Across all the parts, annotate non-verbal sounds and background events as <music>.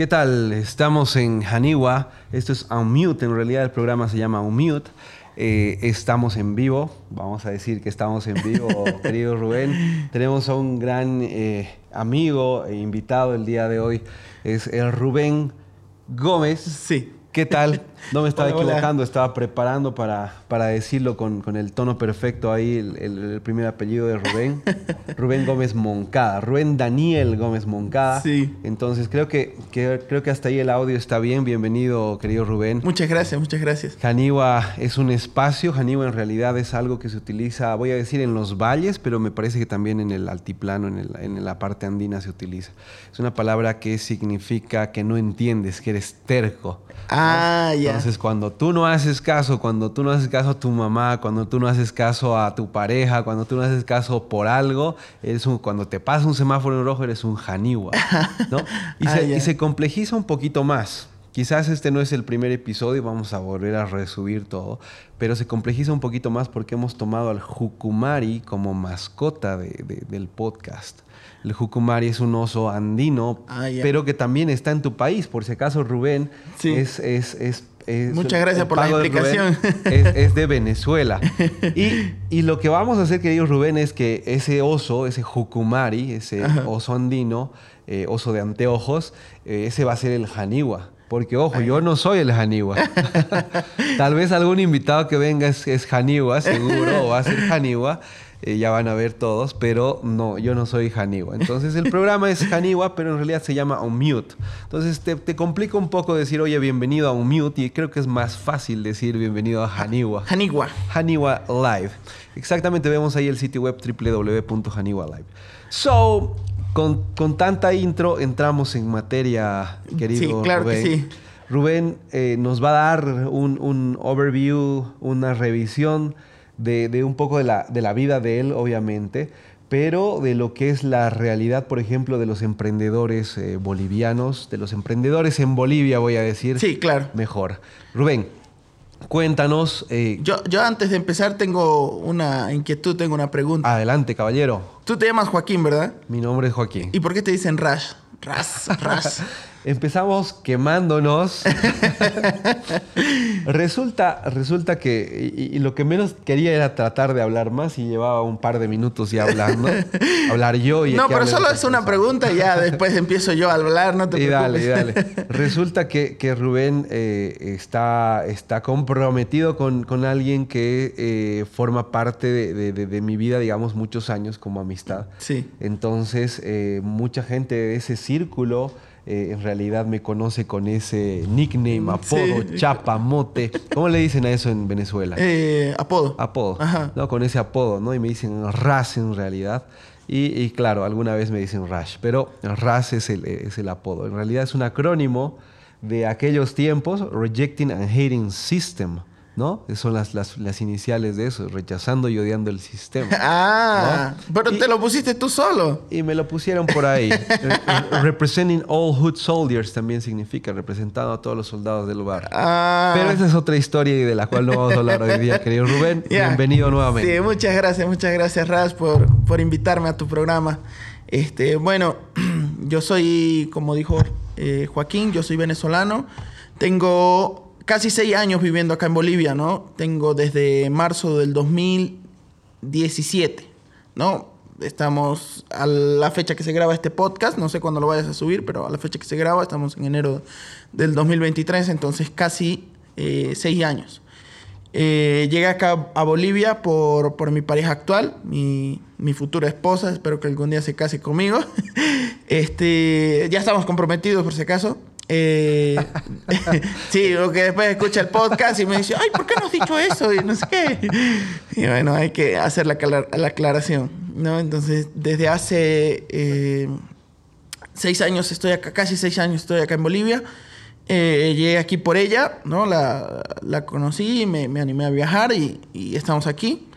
¿Qué tal? Estamos en Haniwa. Esto es Unmute. En realidad el programa se llama Unmute. Eh, estamos en vivo. Vamos a decir que estamos en vivo, <laughs> querido Rubén. Tenemos a un gran eh, amigo e invitado el día de hoy. Es el Rubén Gómez. Sí. ¿Qué tal? No me estaba equivocando, estaba preparando para, para decirlo con, con, el tono perfecto ahí, el, el, primer apellido de Rubén. <laughs> Rubén Gómez Moncada, Rubén Daniel Gómez Moncada. Sí. Entonces creo que, que, creo que hasta ahí el audio está bien. Bienvenido, querido Rubén. Muchas gracias, muchas gracias. Janiwa es un espacio, Janiwa en realidad es algo que se utiliza, voy a decir, en los valles, pero me parece que también en el altiplano, en, el, en la parte andina se utiliza. Es una palabra que significa que no entiendes, que eres terco. Ah, ya. Entonces, cuando tú no haces caso, cuando tú no haces caso a tu mamá, cuando tú no haces caso a tu pareja, cuando tú no haces caso por algo, eres un, cuando te pasa un semáforo en rojo, eres un janiwa, ¿no? <laughs> Y, Ah, se, y se complejiza un poquito más. Quizás este no es el primer episodio, vamos a volver a resubir todo, pero se complejiza un poquito más porque hemos tomado al Jukumari como mascota de- de- del podcast. El Jukumari es un oso andino, Ah, ya. pero que también está en tu país. Por si acaso, Rubén, Sí. es, es, es, es- Muchas gracias por la explicación. Es, de Venezuela. <laughs> Y, y lo que vamos a hacer, querido Rubén, es que ese oso, ese Jukumari, ese Ajá. oso andino, eh, oso de anteojos, eh, ese va a ser el Janiwa. Porque, ojo, yo no soy el Janiwa. <laughs> Tal vez algún invitado que venga es, es Janiwa, seguro, o va a ser Janiwa. Eh, ya van a ver todos, pero no, yo no soy Janiwa. Entonces el programa es Janiwa, pero en realidad se llama Unmute. Entonces te, te complica un poco decir, oye, bienvenido a Unmute, y creo que es más fácil decir bienvenido a Janiwa. Hanigua. Haniwa Live. Exactamente, vemos ahí el sitio web www.haniwalive. So, con, con tanta intro entramos en materia, querido Sí, claro que Rubén. sí. Rubén eh, nos va a dar un, un overview, una revisión de, de un poco de la, de la vida de él, obviamente, pero de lo que es la realidad, por ejemplo, de los emprendedores eh, bolivianos, de los emprendedores en Bolivia, voy a decir Sí, claro. mejor. Rubén, cuéntanos. eh, Yo, yo antes de empezar tengo una inquietud, tengo una pregunta. adelante, caballero. Tú te llamas Joaquín, ¿verdad? Mi nombre es Joaquín. ¿Y por qué te dicen Rash? Ras, Ras. <laughs> Empezamos quemándonos. <laughs> resulta, resulta que, y, y lo que menos quería era tratar de hablar más y llevaba un par de minutos ya hablando. <laughs> hablar yo y No, pero solo es una pregunta y ya después empiezo yo a hablar, no te Y dale, y dale. <laughs> Resulta que, que Rubén eh, está, está comprometido con, con alguien que eh, forma parte de, de- de- de mi vida, digamos, muchos años como amistad. Sí. Entonces, eh, mucha gente de ese círculo eh, en realidad me conoce con ese nickname, apodo, Sí. chapa, mote. ¿Cómo le dicen a eso en Venezuela? Eh, apodo. apodo, Ajá. ¿no? Con ese apodo, ¿no? Y me dicen Ras en realidad. Y, y claro, alguna vez me dicen Rash, pero Ras es el, es el apodo. En realidad es un acrónimo de aquellos tiempos, Rejecting and Hating System, ¿no? Son las, las, las iniciales de eso, rechazando y odiando el sistema. Ah, ¿No? pero Y- te lo pusiste tú solo. Y me lo pusieron por ahí. Re- <laughs> Representing all hood soldiers también significa representando a todos los soldados del lugar. Ah. Pero esa es otra historia y de la cual no vamos a hablar hoy día, querido Rubén. <laughs> Ya. Bienvenido nuevamente. Sí, muchas gracias, muchas gracias, Raz, por, por invitarme a tu programa. Este, bueno, <clears throat> yo soy, como dijo eh, Joaquín, yo soy venezolano. Tengo casi seis años viviendo acá en Bolivia, ¿no? Tengo desde marzo del 2017, ¿no? Estamos a la fecha que se graba este podcast, no sé cuándo lo vayas a subir, pero a la fecha que se graba, estamos en enero del 2023, entonces casi eh, seis años. Eh, llegué acá a Bolivia por, por mi pareja actual, mi, mi futura esposa. Espero que algún día se case conmigo. <laughs> Este, ya estamos comprometidos, por si acaso. Eh, <laughs> sí, o que después escucha el podcast y me dice, ay, ¿por qué no has dicho eso? Y no sé qué. Y bueno, hay que hacer la, la aclaración, ¿no? Entonces, desde hace eh, seis años estoy acá, casi seis años estoy acá en Bolivia. Eh, llegué aquí por ella, ¿no? La, la conocí, me, me animé a viajar y, y estamos aquí.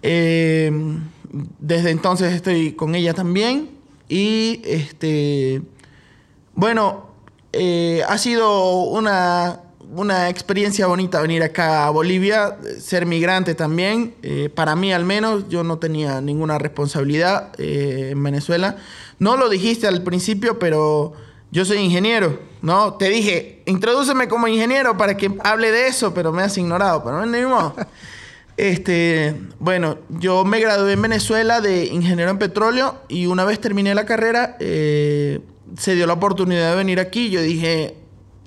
Desde entonces estoy con ella también. Y este. Bueno, eh, ha sido una, una experiencia bonita venir acá a Bolivia, ser migrante también. Eh, para mí, al menos, yo no tenía ninguna responsabilidad eh, en Venezuela. No lo dijiste al principio, pero yo soy ingeniero, ¿no? Te dije, introdúceme como ingeniero para que hable de eso, pero me has ignorado, pero no es modo. <laughs> Este, bueno, yo me gradué en Venezuela de ingeniero en petróleo y una vez terminé la carrera, eh, se dio la oportunidad de venir aquí. Yo dije,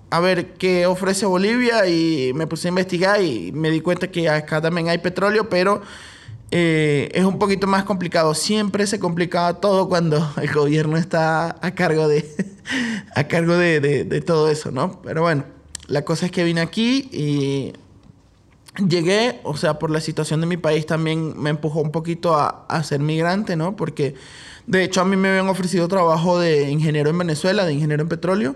a ver qué ofrece Bolivia y me puse a investigar y me di cuenta que acá también hay petróleo, pero eh, es un poquito más complicado. Siempre se complicaba todo cuando <laughs> el gobierno está a cargo de, <laughs> a cargo de, de todo eso, ¿no? Pero bueno, la cosa es que vine aquí y llegué, o sea, por la situación de mi país también me empujó un poquito a, ser migrante, ¿no? Porque de hecho a mí me habían ofrecido trabajo de ingeniero en Venezuela, de ingeniero en petróleo,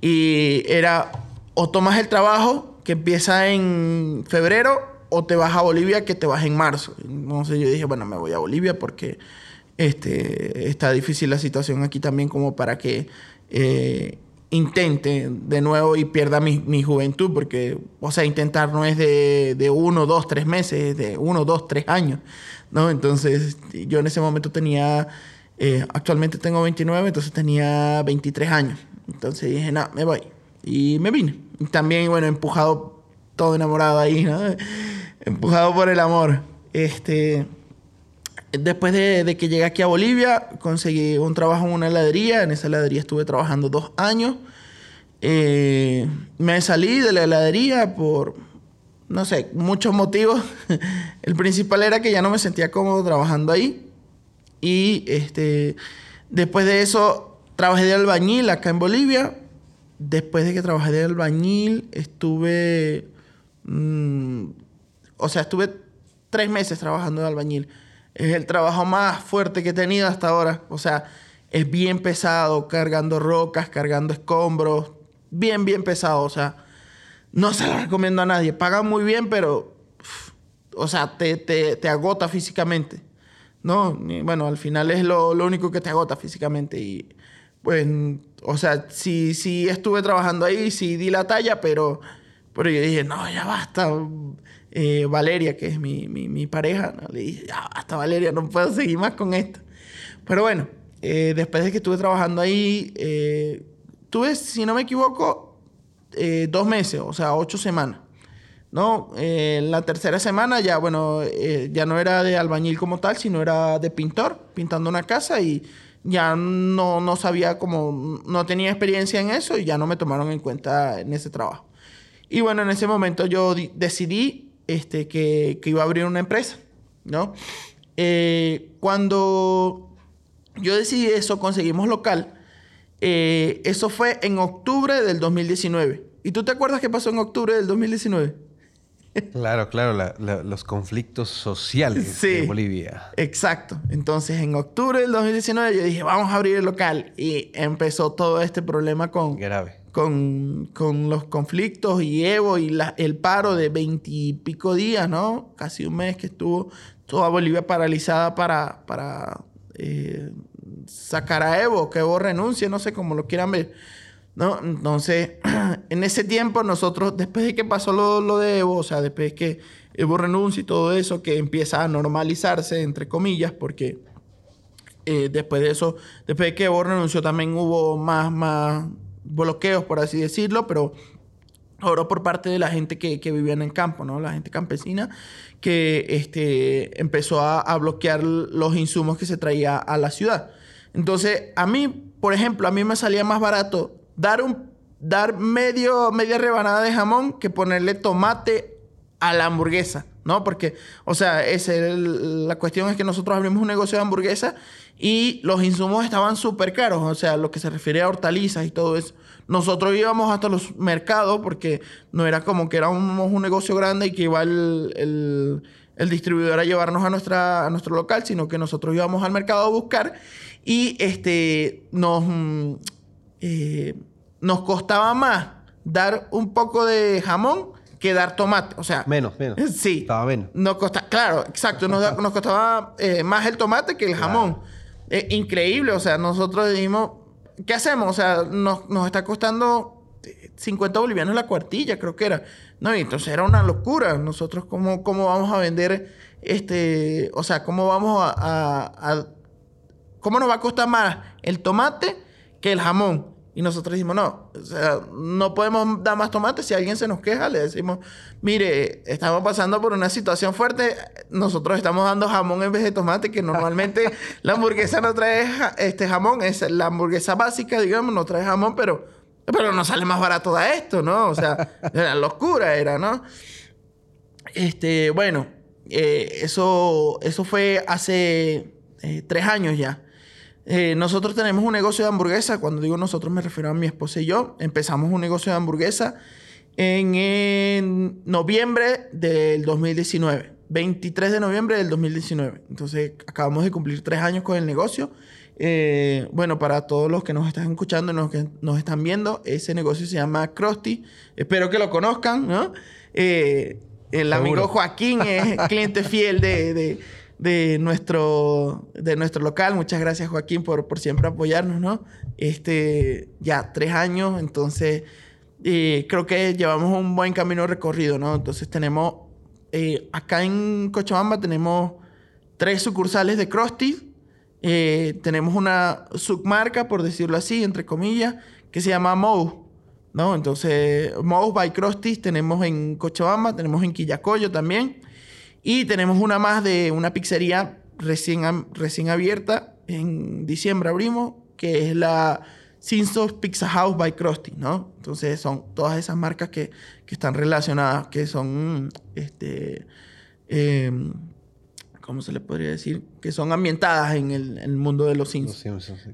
y era o tomas el trabajo que empieza en febrero o te vas a Bolivia que te vas en marzo. Entonces yo dije, bueno, me voy a Bolivia porque este, está difícil la situación aquí también como para que eh, intente de nuevo y pierda mi, juventud, porque, o sea, intentar no es de, uno, dos, tres meses, es de uno, dos, tres años, ¿no? Entonces, yo en ese momento tenía, eh, actualmente tengo 29, entonces tenía 23 años. Entonces dije, no, me voy. Y me vine. También, bueno, empujado, todo enamorado ahí, ¿no? <laughs> empujado por el amor. Este, Después de, que llegué aquí a Bolivia, conseguí un trabajo en una heladería. En esa heladería estuve trabajando dos años. Eh, me salí de la heladería por, no sé, muchos motivos. <laughs> El principal era que ya no me sentía cómodo trabajando ahí. Y este, después de eso, trabajé de albañil acá en Bolivia. Después de que trabajé de albañil, estuve. Mm, o sea, estuve tres meses trabajando de albañil. Es el trabajo más fuerte que he tenido hasta ahora. O sea, es bien pesado, cargando rocas, cargando escombros. Bien, bien pesado. O sea, no se lo recomiendo a nadie. Pagan muy bien, pero, o sea, te, te, agota físicamente. ¿No? bueno, al final es lo, lo, único que te agota físicamente. Y, pues, o sea, sí, estuve trabajando ahí, sí di la talla, pero, pero yo dije, no, ya basta. Eh, Valeria, que es mi, pareja, le dije, ya, hasta Valeria, no puedo seguir más con esto. Pero bueno, eh, después de que estuve trabajando ahí, eh, tuve, si no me equivoco, dos meses, o sea, ocho semanas. ¿No? la tercera semana ya, bueno, ya no era de albañil como tal, sino era de pintor, pintando una casa y ya no, no sabía cómo, no tenía experiencia en eso y ya no me tomaron en cuenta en ese trabajo. Y bueno, en ese momento yo decidí este, que, iba a abrir una empresa, ¿no? Eh, cuando yo decidí eso, conseguimos local, eh, eso fue en octubre del 2019. ¿Y tú te acuerdas qué pasó en octubre del 2019? Claro, claro, los conflictos sociales de Bolivia. Exacto. Entonces, en octubre del 2019 yo dije, vamos a abrir el local. Y empezó todo este problema con... Grave con, los conflictos y Evo y el paro de veintipico días, ¿no? Casi un mes que estuvo toda Bolivia paralizada para, para eh, sacar a Evo, que Evo renuncie, no sé cómo lo quieran ver. ¿No? Entonces, <clears throat> en ese tiempo nosotros, después de que pasó lo, de Evo, o sea, después de que Evo renuncia y todo eso, que empieza a normalizarse, entre comillas, porque eh, después de eso, después de que Evo renunció, también hubo más, más, bloqueos, por así decirlo, pero ahora por parte de la gente que, que vivía en el campo, ¿no? La gente campesina que este, empezó a, bloquear los insumos que se traía a la ciudad. Entonces, a mí, por ejemplo, a mí me salía más barato dar, un, dar medio, media rebanada de jamón que ponerle tomate a la hamburguesa, ¿no? Porque, o sea, la cuestión es que nosotros abrimos un negocio de hamburguesa y los insumos estaban súper caros, o sea, lo que se refiere a hortalizas y todo eso. Nosotros íbamos hasta los mercados porque no era como que éramos un negocio grande y que iba el, distribuidor a llevarnos a, nuestra, a nuestro local, sino que nosotros íbamos al mercado a buscar y este, nos, eh, nos costaba más dar un poco de jamón que dar tomate. O sea, menos, menos. Sí. Estaba menos. Nos costaba, claro, exacto. Nos, costaba eh, más el tomate que el jamón. Eh, increíble, o sea, nosotros dijimos, ¿qué hacemos? O sea, nos, nos está costando 50 bolivianos la cuartilla, creo que era. No, y entonces era una locura. Nosotros, ¿cómo, cómo vamos a vender este, o sea, cómo vamos a, ¿Cómo nos va a costar más el tomate que el jamón? Y nosotros dijimos, no, o sea, no podemos dar más tomate. Si alguien se nos queja, le decimos, mire, estamos pasando por una situación fuerte. Nosotros estamos dando jamón en vez de tomate, que normalmente <laughs> la hamburguesa no trae este jamón. Es la hamburguesa básica, digamos, no trae jamón, pero, pero no sale más barato de esto, ¿no? O sea, la locura era, ¿no? Este, bueno, eh, eso, eso fue hace eh, tres años ya. Eh, nosotros tenemos un negocio de hamburguesa. Cuando digo nosotros me refiero a mi esposa y yo. Empezamos un negocio de hamburguesa en, noviembre del 2019. 23 de noviembre del 2019. Entonces acabamos de cumplir tres años con el negocio. Eh, bueno, para todos los que nos están escuchando y los que nos están viendo, ese negocio se llama Krusty. Espero que lo conozcan, ¿no? el amigo Joaquín es cliente fiel de de nuestro, de nuestro local. Muchas gracias, Joaquín, por, por siempre apoyarnos, ¿no? Este, ya tres años, entonces eh, creo que llevamos un buen camino recorrido, ¿no? Entonces tenemos, eh, acá en Cochabamba tenemos tres sucursales de Krusty. Eh, tenemos una submarca, por decirlo así, entre comillas, que se llama Moe. ¿no? Entonces, Moe by Krusty tenemos en Cochabamba, tenemos en Quillacoyo también. Y tenemos una más de una pizzería recién, recién abierta. En diciembre abrimos, que es la Sinsos Pizza House by Krusty, ¿no? Entonces son todas esas marcas que, que están relacionadas, que son, este, em, ¿cómo se le podría decir? Que son ambientadas en el, mundo de los Sims.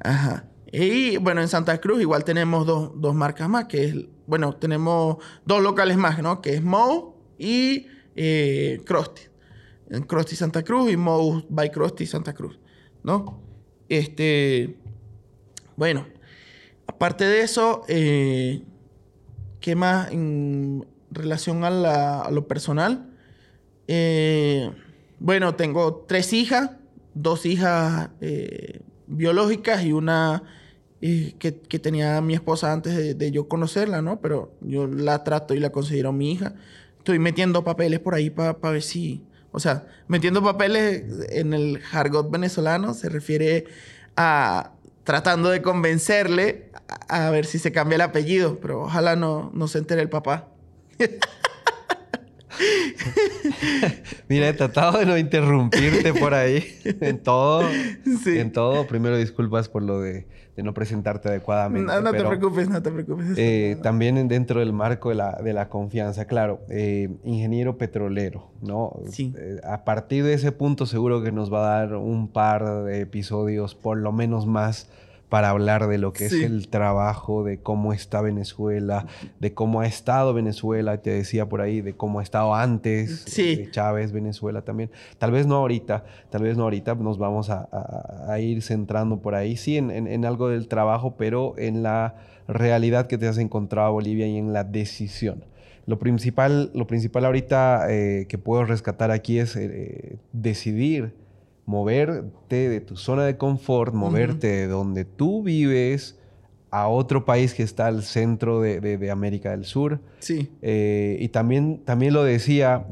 Ajá. Y bueno, en Santa Cruz igual tenemos dos, dos, marcas más, que es, bueno, tenemos dos locales más, ¿no? Que es Mo y eh, Krusty en Krusty Santa Cruz y Mouse by Krusty Santa Cruz, ¿no? Este, bueno, aparte de eso, eh, ¿qué más en relación a, lo personal? Eh, bueno, tengo tres hijas, dos hijas eh, biológicas y una que, tenía mi esposa antes de, yo conocerla, ¿no? Pero yo la trato y la considero mi hija. Estoy metiendo papeles por ahí para ver si o sea, metiendo papeles en el jargot venezolano se refiere a tratando de convencerle a, ver si se cambia el apellido, pero ojalá no, no se entere el papá. <laughs> Mira, he tratado de no interrumpirte por ahí en todo. En todo. Primero disculpas por lo de de no presentarte adecuadamente. No, no te preocupes, no te preocupes. Eh, también dentro del marco de la, de la confianza, claro, eh, ingeniero petrolero, ¿no? Sí. Eh, a partir de ese punto seguro que nos va a dar un par de episodios, por lo menos más, para hablar de lo que es el trabajo, de cómo está Venezuela, de cómo ha estado Venezuela, te decía por ahí, de cómo ha estado antes sí. Chávez, Venezuela también. Tal vez no ahorita, tal vez no ahorita, nos vamos a, ir centrando por ahí, sí, en, algo del trabajo, pero en la realidad que te has encontrado Bolivia y en la decisión. Lo principal, lo principal ahorita eh, que puedo rescatar aquí es eh, decidir moverte de tu zona de confort, moverte de donde tú vives a otro país que está al centro de, América del Sur. Sí. Eh, y también, también lo decía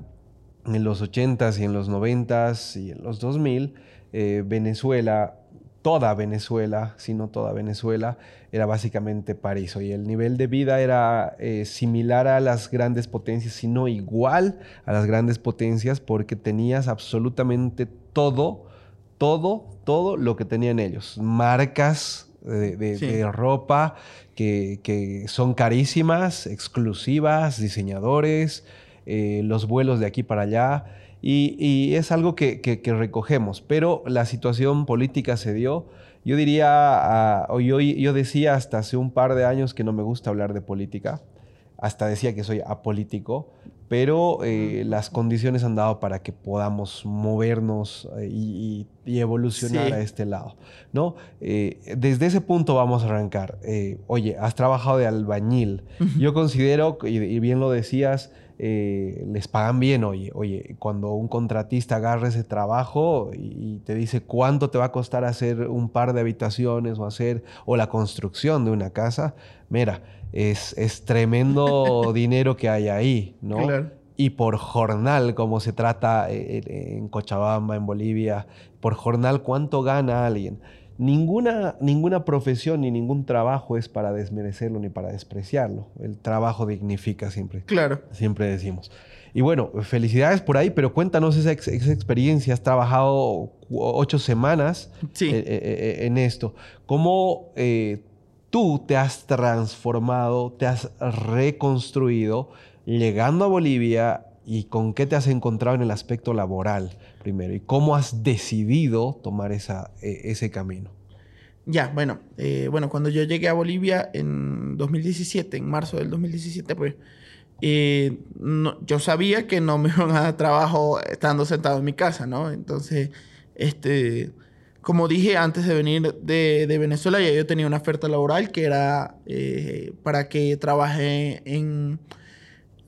en los 80s y en los 90s y en los 2000, eh, Venezuela, toda Venezuela, si no toda Venezuela, era básicamente París. Y el nivel de vida era eh, similar a las grandes potencias, si no igual a las grandes potencias, porque tenías absolutamente todo, todo, todo lo que tenían ellos. Marcas de, ropa que, son carísimas, exclusivas, diseñadores, eh, los vuelos de aquí para allá. Y, es algo que, recogemos, pero la situación política se dio. Yo diría, yo, yo decía hasta hace un par de años que no me gusta hablar de política, hasta decía que soy apolítico, pero eh, las condiciones han dado para que podamos movernos eh, y, evolucionar a este lado, ¿no? Eh, desde ese punto vamos a arrancar. oye, has trabajado de albañil. Yo considero, y, bien lo decías, les pagan bien, oye, oye, cuando un contratista agarra ese trabajo y, te dice cuánto te va a costar hacer un par de habitaciones o hacer, o la construcción de una casa, mira, es, es tremendo <laughs> dinero que hay ahí, ¿no? Y por jornal, como se trata eh, en Cochabamba, en Bolivia, por jornal, ¿cuánto gana alguien? ninguna, ninguna profesión ni ningún trabajo es para desmerecerlo ni para despreciarlo. El trabajo dignifica siempre. Claro. Siempre decimos. Y bueno, felicidades por ahí, pero cuéntanos esa, experiencia. Has trabajado ocho semanas eh, eh, eh, en esto. ¿Cómo tú te has transformado, te has reconstruido llegando a Bolivia y con qué te has encontrado en el aspecto laboral primero? ¿Y cómo has decidido tomar esa, e, ese camino? Ya, bueno, bueno, cuando yo llegué a Bolivia en 2017, en marzo del 2017, pues y yo sabía que no me <laughs> iban a dar trabajo estando sentado en mi casa, ¿no? Entonces, este, como dije antes de venir de, de Venezuela, ya yo tenía una oferta laboral que era eh, para que trabaje en,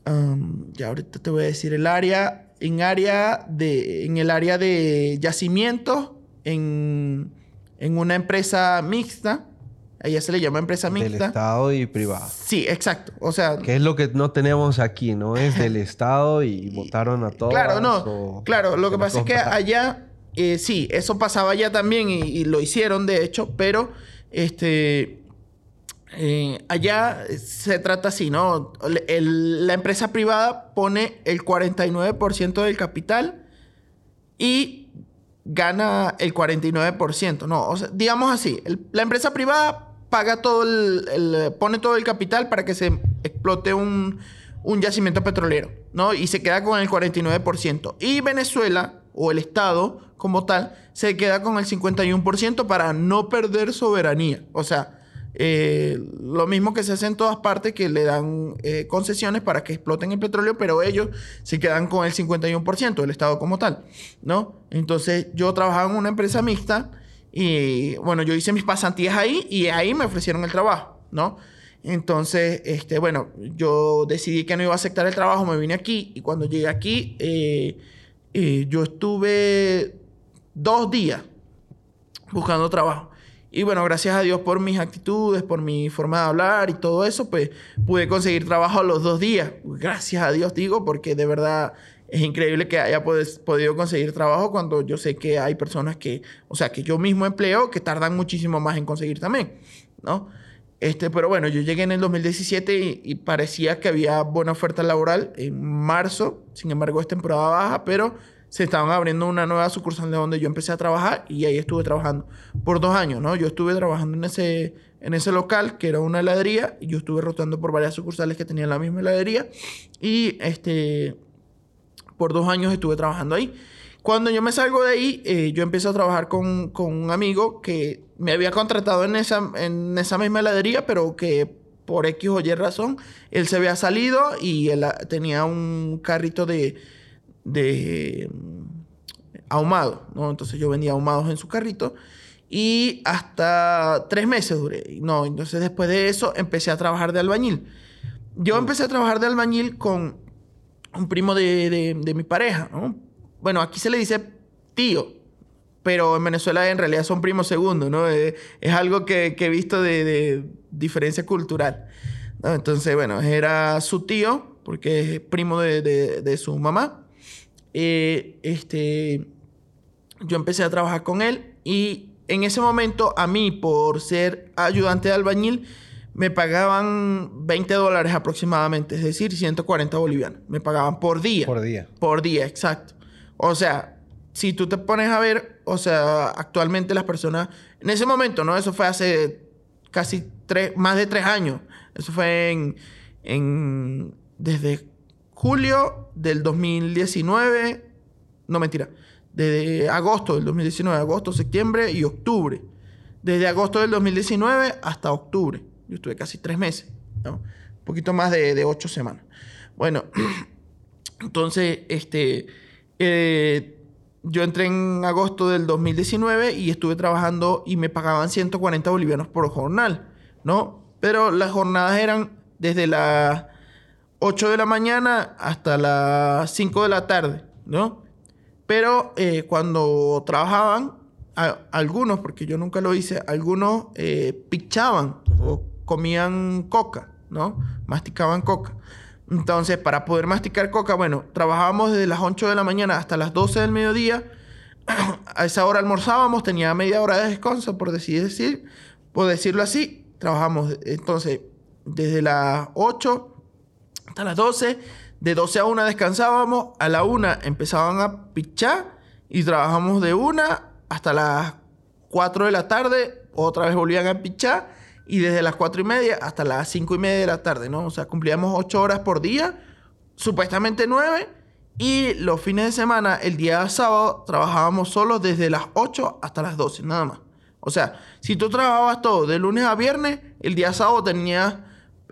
um, ya ahorita te voy a decir el área, en área de, en el área de yacimientos, en, en una empresa mixta ella se le llama empresa mixta. Del Estado y privado. Sí, exacto. O sea... Que es lo que no tenemos aquí, ¿no? Es del <laughs> Estado y votaron a todos. Claro, no. Claro, lo que pasa es que allá... Eh, sí, eso pasaba allá también y, lo hicieron, de hecho, pero... Este... Eh, allá se trata así, ¿no? la empresa privada pone el 49% del capital y gana el 49%. No, o sea, digamos así, la empresa privada paga todo el, pone todo el capital para que se explote un, yacimiento petrolero, ¿no? Y se queda con el 49%. Y Venezuela, o el Estado como tal, se queda con el 51% para no perder soberanía. O sea, eh, lo mismo que se hace en todas partes, que le dan eh, concesiones para que exploten el petróleo, pero ellos se quedan con el 51%, el Estado como tal, ¿no? Entonces yo trabajaba en una empresa mixta y bueno, yo hice mis pasantías ahí y ahí me ofrecieron el trabajo, ¿no? Entonces, este, bueno, yo decidí que no iba a aceptar el trabajo, me vine aquí y cuando llegué aquí, eh, yo estuve dos días buscando trabajo. Y bueno, gracias a Dios por mis actitudes, por mi forma de hablar y todo eso, pues pude conseguir trabajo los dos días. Gracias a Dios digo, porque de verdad es increíble que haya podido conseguir trabajo cuando yo sé que hay personas que, o sea, que yo mismo empleo, que tardan muchísimo más en conseguir también, ¿no? Este, pero bueno, yo llegué en el 2017 y, parecía que había buena oferta laboral en marzo, sin embargo es temporada baja, pero se estaban abriendo una nueva sucursal de donde yo empecé a trabajar y ahí estuve trabajando por dos años, ¿no? Yo estuve trabajando en ese, en ese local que era una heladería y yo estuve rotando por varias sucursales que tenían la misma heladería y este por dos años estuve trabajando ahí. Cuando yo me salgo de ahí, eh, yo empiezo a trabajar con, con, un amigo que me había contratado en esa, en esa misma heladería, pero que por X o Y razón, él se había salido y él ah, tenía un carrito de, de ahumado, ¿no? Entonces yo vendía ahumados en su carrito y hasta tres meses duré. No, entonces después de eso empecé a trabajar de albañil. Yo empecé a trabajar de albañil con un primo de, mi pareja, ¿no? Bueno, aquí se le dice tío, pero en Venezuela en realidad son primos segundos, ¿no? Eh, es, algo que, he visto de, diferencia cultural. Entonces, bueno, era su tío, porque es primo de, su mamá. Eh, este, yo empecé a trabajar con él y en ese momento a mí, por ser ayudante de albañil, me pagaban 20 dólares aproximadamente, es decir, 140 bolivianos. Me pagaban por día. Por día. Por día, exacto. O sea, si tú te pones a ver, o sea, actualmente las personas, en ese momento, ¿no? Eso fue hace casi tres, más de tres años. Eso fue en, en desde julio del 2019, no mentira, desde agosto del 2019, agosto, septiembre y octubre. Desde agosto del 2019 hasta octubre. Yo estuve casi tres meses, ¿no? Un poquito más de, ocho semanas. Bueno, <clears throat> entonces, este, eh, yo entré en agosto del 2019 y estuve trabajando y me pagaban 140 bolivianos por jornal, ¿no? Pero las jornadas eran desde las 8 de la mañana hasta las 5 de la tarde, ¿no? Pero eh, cuando trabajaban, algunos, porque yo nunca lo hice, algunos eh, pichaban o comían coca, ¿no? Masticaban coca. Entonces, para poder masticar coca, bueno, trabajábamos desde las 8 de la mañana hasta las 12 del mediodía <clears throat> a esa hora almorzábamos, tenía media hora de descanso, por decir, decir, por decirlo así. Trabajamos entonces desde las 8 hasta las 12. De 12 a 1 descansábamos. A la 1 empezaban a pichar y trabajamos de 1 hasta las 4 de la tarde. Otra vez volvían a pichar. Y desde las 4 y media hasta las 5 y media de la tarde, ¿no? O sea, cumplíamos 8 horas por día, supuestamente 9. Y los fines de semana, el día sábado, trabajábamos solo desde las 8 hasta las 12, nada más. O sea, si tú trabajabas todo de lunes a viernes, el día sábado tenías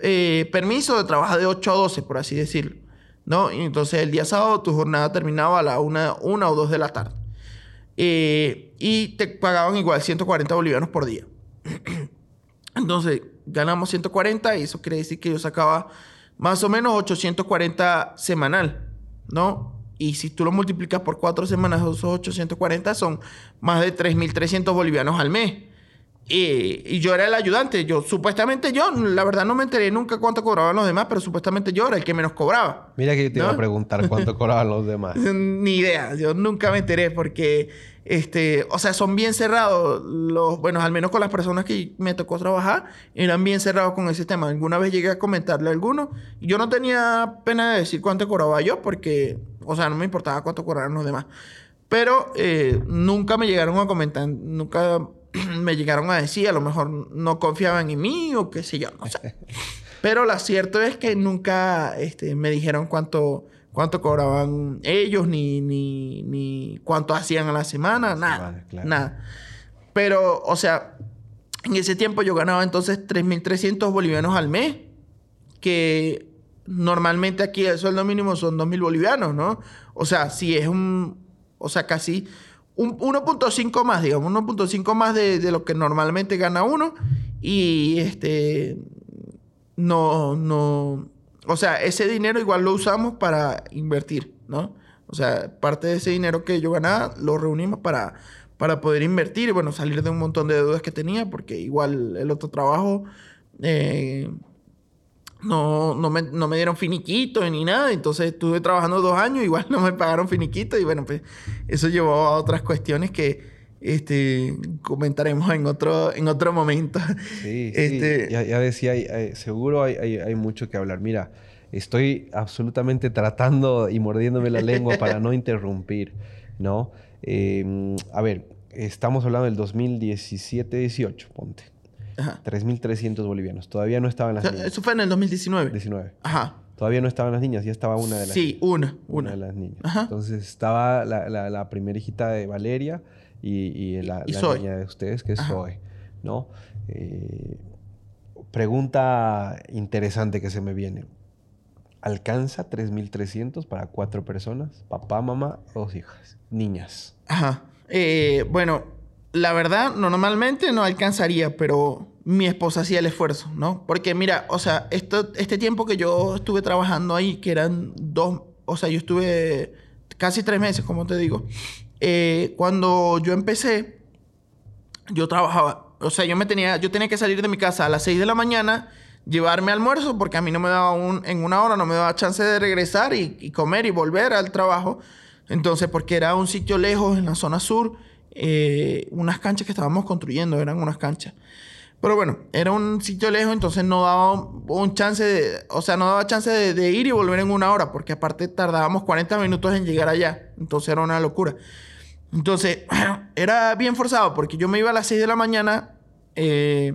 eh, permiso de trabajar de 8 a 12, por así decirlo. ¿No? Y entonces el día sábado tu jornada terminaba a la 1 una, o 2 de la tarde. Eh, y te pagaban igual 140 bolivianos por día. <clears throat> entonces ganamos 140 y eso quiere decir que yo sacaba más o menos 840 semanal. ¿no? Y si tú lo multiplicas por cuatro semanas, esos 840 son más de 3.300 bolivianos al mes. Y, yo era el ayudante. Yo, supuestamente yo, la verdad no me enteré nunca cuánto cobraban los demás, pero supuestamente yo era el que menos cobraba. Mira que yo te iba a preguntar cuánto <laughs> cobraban los demás. <laughs> Ni idea. Yo nunca me enteré porque, este, o sea, son bien cerrados los, bueno, al menos con las personas que me tocó trabajar, eran bien cerrados con ese tema. Alguna vez llegué a comentarle a alguno. Yo no tenía pena de decir cuánto cobraba yo porque, o sea, no me importaba cuánto cobraban los demás. Pero eh, nunca me llegaron a comentar, nunca <clears throat> me llegaron a decir, a lo mejor no confiaban en mí o qué sé yo, no sé. <laughs> Pero lo cierto es que nunca este, me dijeron cuánto, cuánto cobraban ellos, ni, ni, ni cuánto hacían a la semana, nada. Nada. Pero, o sea, en ese tiempo yo ganaba entonces 3.300 bolivianos al mes, que normalmente aquí el sueldo mínimo son 2.000 bolivianos, ¿no? O sea, si es un, o sea, casi 1.5 más, digamos, 1.5 más de, lo que normalmente gana uno. Y este, no, no, o sea, ese dinero igual lo usamos para invertir, ¿no? O sea, parte de ese dinero que yo ganaba lo reunimos para, para poder invertir y, bueno, salir de un montón de deudas que tenía, porque igual el otro trabajo... Eh, no, no, me, no me dieron finiquito ni nada. Entonces estuve trabajando dos años, igual no me pagaron finiquito. Y bueno, pues eso llevó a otras cuestiones que este, comentaremos en otro, en otro momento. Sí, <laughs> este, Ya, decía, seguro hay, hay, mucho que hablar. Mira, estoy absolutamente tratando y mordiéndome la lengua para no <laughs> interrumpir, ¿no? Em, a ver, estamos hablando del 2017-18, ponte. 3.300 bolivianos. Todavía no estaban las niñas. Eso fue en el 2019. 19. Ajá. Todavía no estaban las niñas, ya estaba una de las Sí, una, una. de las niñas. Entonces estaba la, la, primera hijita de Valeria y, la, niña de ustedes, que es Zoe, ¿no? Eh, pregunta interesante que se me viene. ¿Alcanza 3.300 para cuatro personas? Papá, mamá, dos hijas, niñas. Ajá. Eh, bueno, la verdad, normalmente no alcanzaría, pero mi esposa hacía el esfuerzo, ¿no? Porque mira, o sea, esto, este tiempo que yo estuve trabajando ahí, que eran dos, o sea, yo estuve casi tres meses, como te digo, eh, cuando yo empecé, yo trabajaba, o sea, yo me tenía, yo tenía que salir de mi casa a las seis de la mañana, llevarme almuerzo, porque a mí no me daba un, en una hora no me daba chance de regresar y, y comer y volver al trabajo. Entonces, porque era un sitio lejos en la zona sur, eh, unas canchas que estábamos construyendo, eran unas canchas. Pero bueno, era un sitio lejos, entonces no daba un, chance de, o sea, no daba chance de, ir y volver en una hora, porque aparte tardábamos 40 minutos en llegar allá, entonces era una locura. Entonces, <clears throat> era bien forzado, porque yo me iba a las 6 de la mañana, eh,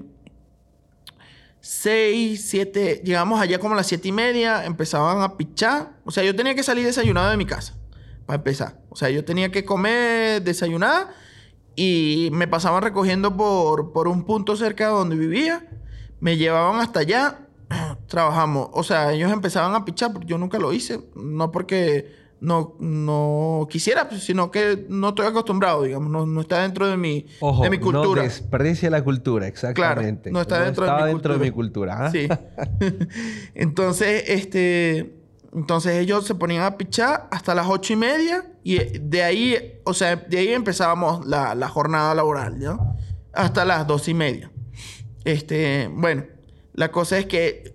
6, 7, llegamos allá como a las 7 y media, empezaban a pichar, o sea, yo tenía que salir desayunado de mi casa, para empezar. O sea, yo tenía que comer, desayunar y me pasaban recogiendo por, por un punto cerca de donde vivía. Me llevaban hasta allá. <clears throat> Trabajamos. O sea, ellos empezaban a pichar, porque yo nunca lo hice. No porque no, no quisiera, pues, sino que no estoy acostumbrado, digamos. No, está dentro de mi, de mi cultura. No desperdicia la cultura, exactamente. Claro, no está dentro, de, mi dentro de mi cultura. Sí. <laughs> Entonces, este entonces ellos se ponían a pichar hasta las ocho y media y de ahí, o sea, de ahí empezábamos la, jornada laboral, ¿no? Hasta las dos y media. Este, bueno, la cosa es que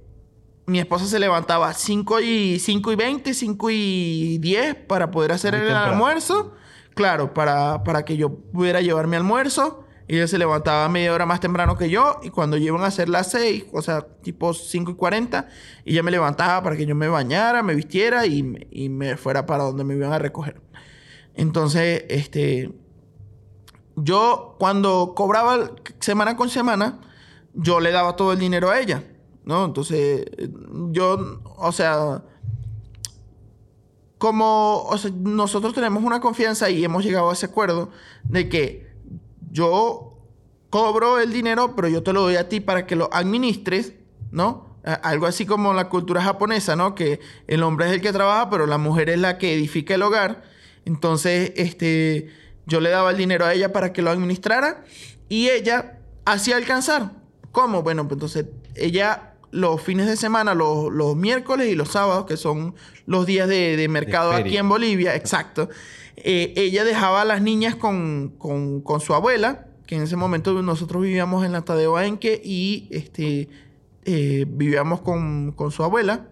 mi esposa se levantaba a 5 y, 5 y 20, 5 y 10 para poder hacer el almuerzo. claro, para, para que yo pudiera llevar mi almuerzo. Y ella se levantaba media hora más temprano que yo. Y cuando llevan a ser las 6, o sea, tipo 5 y 40, ella me levantaba para que yo me bañara, me vistiera y, y me fuera para donde me iban a recoger. Entonces, este. Yo, cuando cobraba semana con semana, yo le daba todo el dinero a ella, ¿no? Entonces, yo, o sea, como nosotros tenemos una confianza y hemos llegado a ese acuerdo de que yo cobro el dinero, pero yo te lo doy a ti para que lo administres, ¿no? Algo así como la cultura japonesa, ¿no? Que el hombre es el que trabaja, pero la mujer es la que edifica el hogar. Entonces, este, yo le daba el dinero a ella para que lo administrara y ella hacía alcanzar. ¿Cómo? Bueno, pues entonces ella los fines de semana, los, los miércoles y los sábados, que son los días de, de mercado aquí en Bolivia, exacto. Eh, ella dejaba a las niñas con, con- su abuela, que en ese momento nosotros vivíamos en la Tadeo Aenque y este, eh, vivíamos con, con su abuela.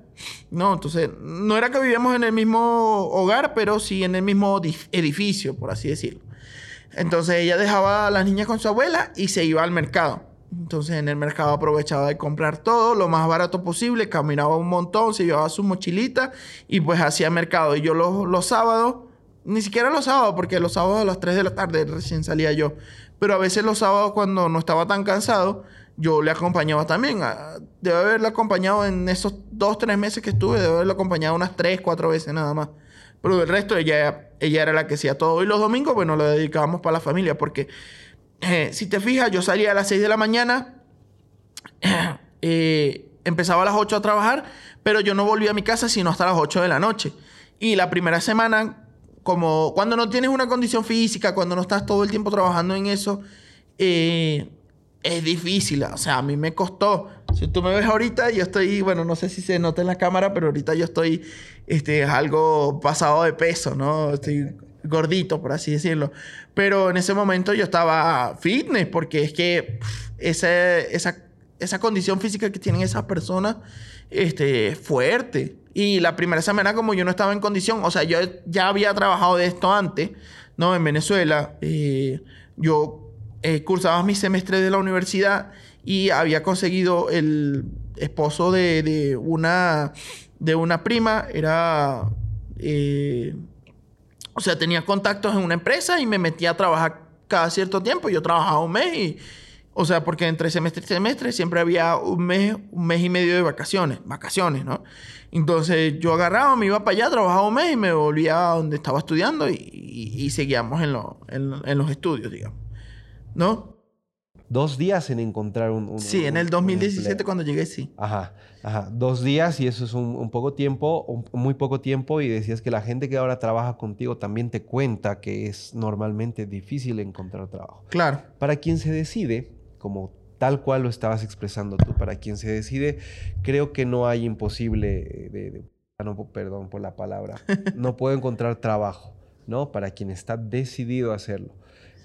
No, entonces, no era que vivíamos en el mismo hogar, pero sí en el mismo dif- edificio, por así decirlo. Entonces ella dejaba a las niñas con su abuela y se iba al mercado. Entonces en el mercado aprovechaba de comprar todo lo más barato posible, caminaba un montón, se llevaba su mochilita y pues hacía mercado. Y yo los, los sábados, ni siquiera los sábados, porque los sábados a las 3 de la tarde recién salía yo. Pero a veces los sábados cuando no estaba tan cansado, yo le acompañaba también. Ah, Debe haberle acompañado en esos dos, tres meses que estuve, debe haberle acompañado unas tres, cuatro veces nada más. Pero del resto ella, ella era la que hacía todo. Y los domingos, bueno, lo dedicábamos para la familia, porque eh, si te fijas, yo salía a las 6 de la mañana, <clears throat> eh, empezaba a las 8 a trabajar, pero yo no volvía a mi casa sino hasta las 8 de la noche. Y la primera semana, como cuando no tienes una condición física, cuando no estás todo el tiempo trabajando en eso, eh, es difícil. O sea, a mí me costó. Si tú me ves ahorita, yo estoy, bueno, no sé si se nota en la cámara, pero ahorita yo estoy este, algo pasado de peso, ¿no? Estoy gordito, por así decirlo. Pero en ese momento yo estaba fitness, porque es que pff, ese- esa, esa condición física que tienen esas personas este, es fuerte. Y la primera semana, como yo no estaba en condición, o sea, yo ya había trabajado de esto antes, ¿no? En Venezuela. eh, yo eh, cursaba mis semestres de la universidad y había conseguido el esposo de, de una, de una prima, era... eh, o sea, tenía contactos en una empresa y me metía a trabajar cada cierto tiempo. Yo trabajaba un mes y... O sea, porque entre semestre y semestre siempre había un mes, un mes y medio de vacaciones. Vacaciones, ¿no? Entonces yo agarraba, me iba para allá, trabajaba un mes y me volvía a donde estaba estudiando y, y- y seguíamos en, lo- en en los estudios, digamos. ¿No? Dos días en encontrar un... un- Sí, en un- el un 2017 empleo. cuando llegué, sí. Ajá, ajá. Dos días y eso es un, un poco tiempo, muy poco tiempo y decías que la gente que ahora trabaja contigo también te cuenta que es normalmente difícil encontrar trabajo. Claro. Para quien se decide, como tal cual lo estabas expresando tú, para quien se decide, creo que no hay imposible de, de- ah, no, perdón por la palabra, <laughs> no puedo encontrar trabajo, ¿no? Para quien está decidido a hacerlo.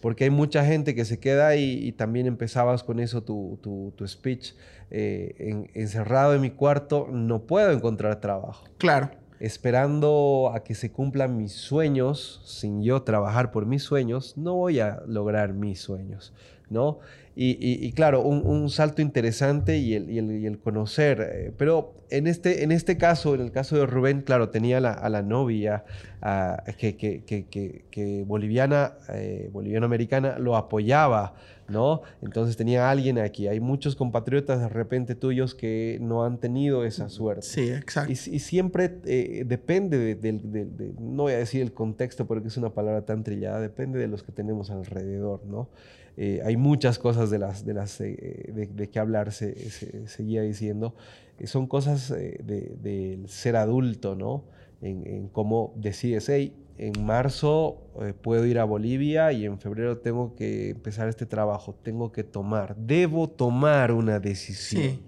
Porque hay mucha gente que se queda y, y también empezabas con eso tu, tu- tu speech, eh, en- encerrado en mi cuarto, no puedo encontrar trabajo Claro. esperando a que se cumplan mis sueños, sin yo trabajar por mis sueños, no voy a lograr mis sueños, ¿no? Y, y- y claro, un, un salto interesante y el, y el- el conocer, eh, pero en este, en este caso, en el caso de Rubén, claro, tenía la- a la novia a- que, que- que- que- boliviana, eh, boliviano-americana, lo apoyaba, ¿no? Entonces tenía alguien aquí. Hay muchos compatriotas de repente tuyos que no han tenido esa suerte. Sí, exacto. Y, siempre eh, depende de- del, del- de- no voy a decir el contexto porque es una palabra tan trillada, depende de los que tenemos alrededor, ¿no? Eh, hay muchas cosas de las, de las eh, de, de que hablar, se, se- seguía diciendo. Eh, son cosas eh, de- del ser adulto, ¿no? En, en cómo decides, hey, en marzo eh, puedo ir a Bolivia y en febrero tengo que empezar este trabajo, tengo que tomar, debo tomar una decisión Sí.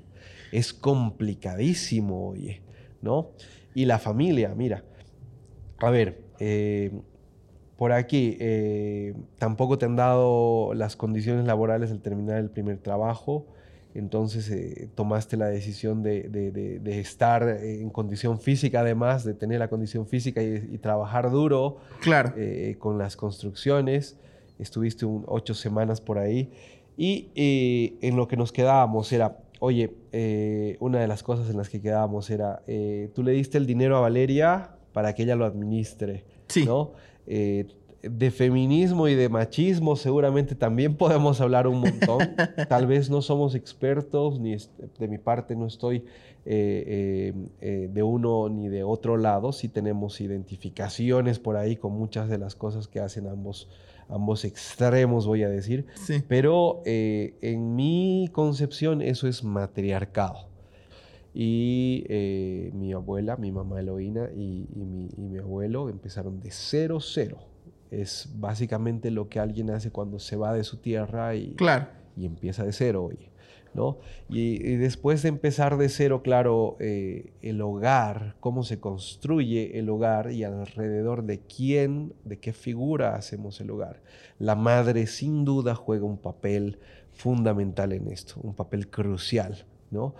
es complicadísimo, oye, ¿no? Y la familia, mira, a ver, eh, por aquí, eh, tampoco te han dado las condiciones laborales al terminar el primer trabajo. entonces eh, tomaste la decisión de, estar en condición física, además de tener la condición física y, trabajar duro claro. Eh, con las construcciones. Estuviste ocho semanas por ahí. Y en lo que nos quedábamos era, oye, una de las cosas en las que quedábamos era, tú le diste el dinero a Valeria para que ella lo administre. Sí. ¿no? De feminismo y de machismo seguramente también <laughs> podemos hablar un montón. Tal <laughs> vez no somos expertos, ni de mi parte no estoy eh, eh, eh, de uno ni de otro lado. Sí tenemos identificaciones por ahí con muchas de las cosas que hacen ambos, ambos extremos, voy a decir. Pero en mi concepción eso es matriarcado. Y mi abuela, mi mamá Eloína y, mi, y mi abuelo empezaron de cero, cero es básicamente lo que alguien hace cuando se va de su tierra y, y empieza de cero. ¿no? Y, después de empezar de cero, claro, eh, el hogar, cómo se construye el hogar y alrededor de quién, de qué figura hacemos el hogar. La madre sin duda juega un papel fundamental en esto, un papel crucial. ¿no?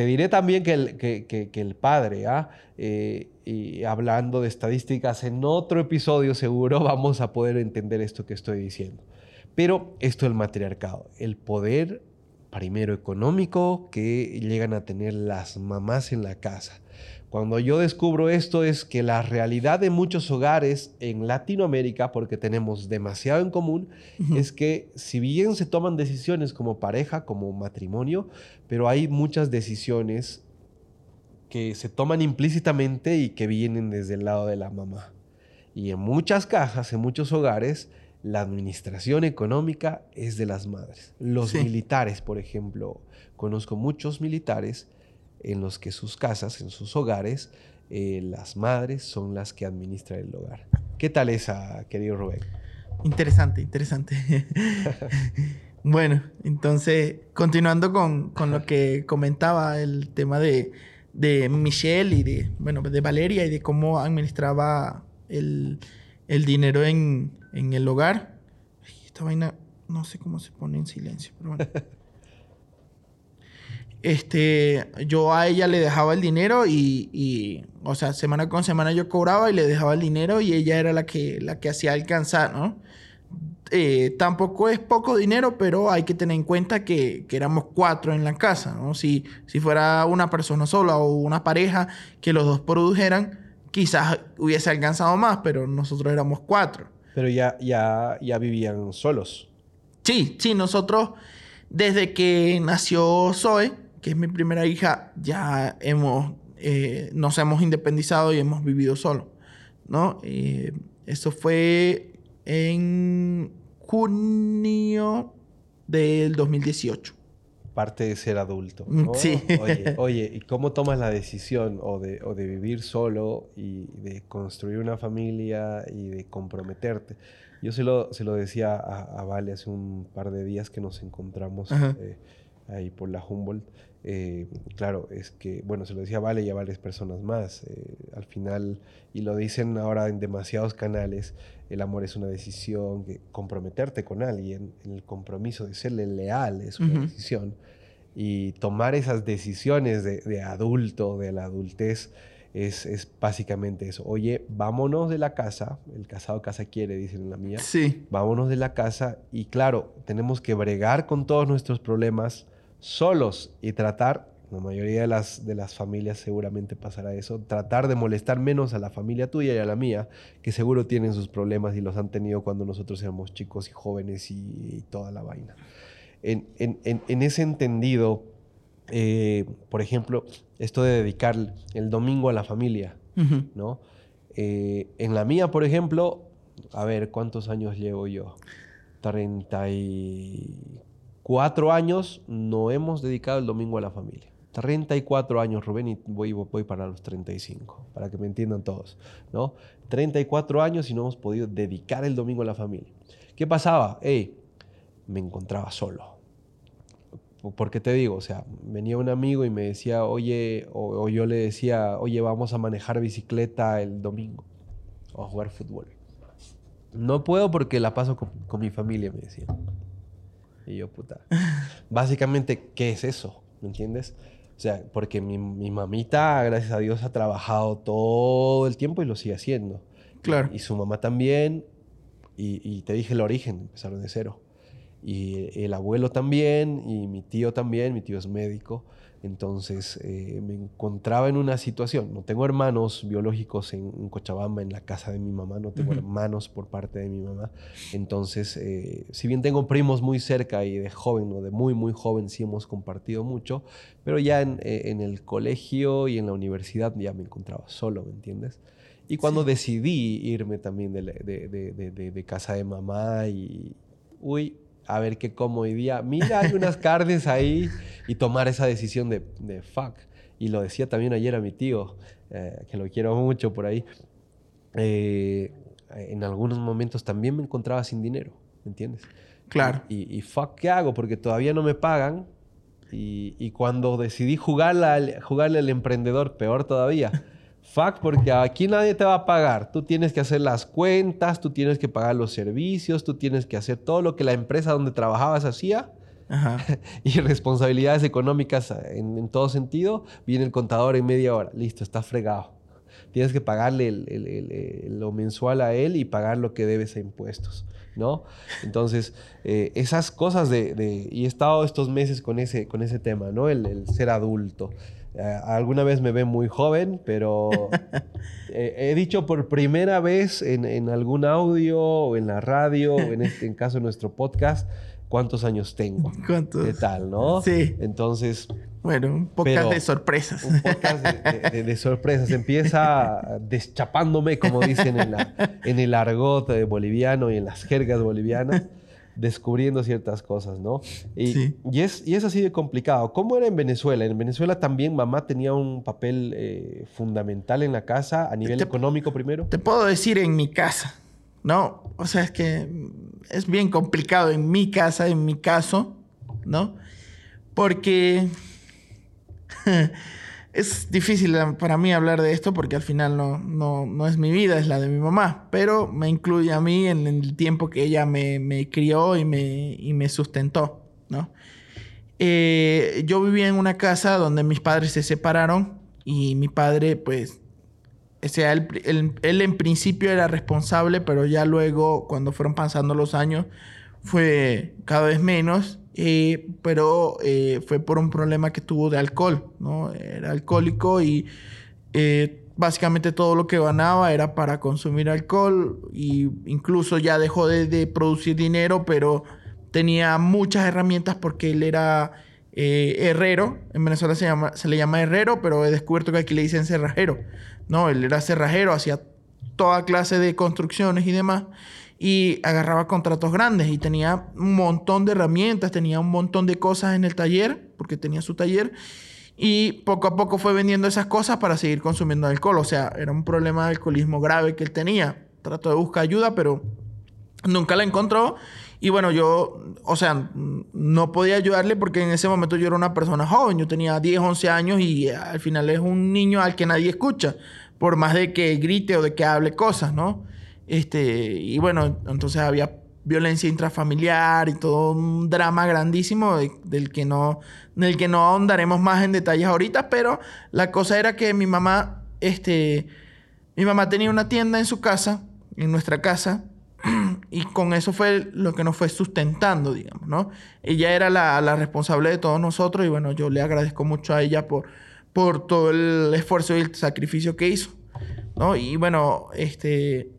Te diré también que el, padre, ¿ah? Eh, hablando de estadísticas, en otro episodio seguro <laughs> vamos a poder entender esto que estoy diciendo. Pero esto es el matriarcado, el poder primero económico que llegan a tener las mamás en la casa. Cuando yo descubro esto es que la realidad de muchos hogares en Latinoamérica, porque tenemos demasiado en común, es que si bien se toman decisiones como pareja, como matrimonio, pero hay muchas decisiones que se toman implícitamente y que vienen desde el lado de la mamá. Y en muchas cajas, en muchos hogares, la administración económica es de las madres. Los militares, por ejemplo, conozco muchos militares en los que sus casas, en sus hogares, eh, las madres son las que administran el hogar. ¿Qué tal esa, querido Rubén? Interesante, interesante. <laughs> bueno, entonces, continuando con, lo que comentaba, el tema de, Michelle y de, bueno, de Valeria y de cómo administraba el, dinero en, en el hogar. Esta vaina, no sé cómo se pone en silencio, pero bueno. <laughs> este, yo a ella le dejaba el dinero y, o sea, semana con semana yo cobraba y le dejaba el dinero y ella era la que, la que hacía alcanzar, ¿no? Eh, tampoco es poco dinero, pero hay que tener en cuenta que, éramos cuatro en la casa, ¿no? Si, si fuera una persona sola o una pareja que los dos produjeran, quizás hubiese alcanzado más, pero nosotros éramos cuatro. Pero ya, ya, ya vivían solos. Sí, sí, nosotros desde que nació Zoe, que es mi primera hija, ya hemos, eh, nos hemos independizado y hemos vivido solos, ¿no? Eh, eso fue en junio del 2018. Parte de ser adulto. Mm, sí. <laughs> Oye, ¿y cómo tomas la decisión o de, o de, vivir solo y de construir una familia y de comprometerte? Yo se lo, se lo decía a, Vale hace un par de días que nos encontramos eh, ahí por la Humboldt. Eh, claro, es que, bueno, se lo decía Vale y a varias personas más. Eh, al final, y lo dicen ahora en demasiados canales, el amor es una decisión, que comprometerte con alguien, el compromiso de serle leal es una decisión. Y tomar esas decisiones de, adulto, de la adultez, es, es, básicamente eso. Oye, vámonos de la casa, el casado casa quiere, dicen en la mía. Sí. Vámonos de la casa y claro, tenemos que bregar con todos nuestros problemas solos y tratar, la mayoría de las, de las familias seguramente pasará eso, tratar de molestar menos a la familia tuya y a la mía, que seguro tienen sus problemas y los han tenido cuando nosotros éramos chicos y jóvenes y, toda la vaina. En, ese entendido, eh, por ejemplo, esto de dedicar el domingo a la familia, ¿no? Eh, en la mía, por ejemplo, a ver, ¿cuántos años llevo yo? 30 y cuatro años no hemos dedicado el domingo a la familia. 34 años, Rubén, y voy, para los 35, para que me entiendan todos, ¿no? 34 años y no hemos podido dedicar el domingo a la familia. ¿Qué pasaba? Hey, me encontraba solo. ¿Por qué te digo? O sea, venía un amigo y me decía, oye, o, yo le decía, oye, vamos a manejar bicicleta el domingo o a jugar fútbol. No puedo porque la paso con, con mi familia, me decía. Y yo, puta. <laughs> Básicamente, ¿qué es eso? ¿Me entiendes? O sea, porque mi, mi mamita, gracias a Dios, ha trabajado todo el tiempo y lo sigue haciendo. Claro. Y su mamá también. Y, y te dije el origen, empezaron de cero. Y el abuelo también, y mi tío también, mi tío es médico. Entonces eh, me encontraba en una situación, no tengo hermanos biológicos en, en Cochabamba, en la casa de mi mamá, no tengo Ujú. hermanos por parte de mi mamá. Entonces, eh, si bien tengo primos muy cerca y de joven, ¿no? de muy, muy joven, sí hemos compartido mucho, pero ya en, eh, en el colegio y en la universidad ya me encontraba solo, ¿me entiendes? Y cuando decidí irme también de- de- de- de casa de mamá y, uy, a ver qué como hoy día, mira, hay unas carnes ahí y tomar esa decisión de, de fuck. Y lo decía también ayer a mi tío, eh, que lo quiero mucho por ahí. Eh, en algunos momentos también me encontraba sin dinero, ¿me entiendes? Claro. Y, y fuck, ¿qué hago? Porque todavía no me pagan. Y, y cuando decidí jugarle al, jugarle al emprendedor, peor todavía. Fuck, porque aquí nadie te va a pagar. Tú tienes que hacer las cuentas, tú tienes que pagar los servicios, tú tienes que hacer todo lo que la empresa donde trabajabas hacía Ajá. <laughs> y responsabilidades económicas en, en todo sentido. Viene el contador en media hora. Listo, está fregado. Tienes que pagarle el- el- el- lo mensual a él y pagar lo que debes a impuestos, ¿no? Entonces, eh, esas cosas de, de- Y he estado estos meses con ese, con ese tema, ¿no? El ser adulto. Eh, alguna vez me ven muy joven, pero <laughs> eh, he dicho por primera vez en, en algún audio o en la radio o en este en caso en nuestro podcast cuántos años tengo. ¿Cuántos? ¿Qué tal, no? Sí. Entonces, Bueno, un podcast de sorpresas. un podcast de, de- de- de sorpresas. Empieza deschapándome, como dicen en, la- en el argot eh, boliviano y en las jergas bolivianas, descubriendo ciertas cosas, ¿no? Y, Sí. y es, y es así de complicado. ¿Cómo era en Venezuela? En Venezuela también mamá tenía un papel eh, fundamental en la casa a nivel Te- económico primero. Te puedo decir en mi casa, ¿no? O sea, es que es bien complicado en mi casa, en mi caso, ¿no? Porque <laughs> es difícil para mí hablar de esto porque al final no, no, no es mi vida, es la de mi mamá, pero me incluye a mí en el tiempo que ella me, me crió y me, y me sustentó, ¿no? Eh, yo vivía en una casa donde mis padres se separaron y mi padre, pues, o sea, él, él- él en principio era responsable, pero ya luego, cuando fueron pasando los años, fue cada vez menos, eh, pero eh, fue por un problema que tuvo de alcohol, ¿no? Era alcohólico y eh, básicamente todo lo que ganaba era para consumir alcohol y incluso ya dejó de, de producir dinero, pero tenía muchas herramientas porque él era herrero. En Venezuela se, llama, se le llama herrero, pero he descubierto que aquí le dicen cerrajero. No, él era cerrajero, hacía toda clase de construcciones y demás. Y agarraba contratos grandes y tenía un montón de herramientas, tenía un montón de cosas en el taller, porque tenía su taller. Y poco a poco fue vendiendo esas cosas para seguir consumiendo alcohol. O sea, era un problema de alcoholismo grave que él tenía. Trató de buscar ayuda, pero nunca la encontró. Y bueno, yo, o sea, no podía ayudarle porque en ese momento yo era una persona joven. Yo tenía 10, 11 años y al final es un niño al que nadie escucha. Por más de que grite o de que hable cosas, ¿no? Este, y bueno, entonces había violencia intrafamiliar y todo un drama grandísimo de- del que no del que no ahondaremos más en detalles ahorita, pero la cosa era que mi mamá este mi mamá tenía una tienda en su casa, en nuestra casa, <clears throat> y con eso fue lo que nos fue sustentando, digamos, ¿no? Ella era la, la responsable de todos nosotros y bueno, yo le agradezco mucho a ella por, por todo el esfuerzo y el sacrificio que hizo, ¿no? Y bueno, este,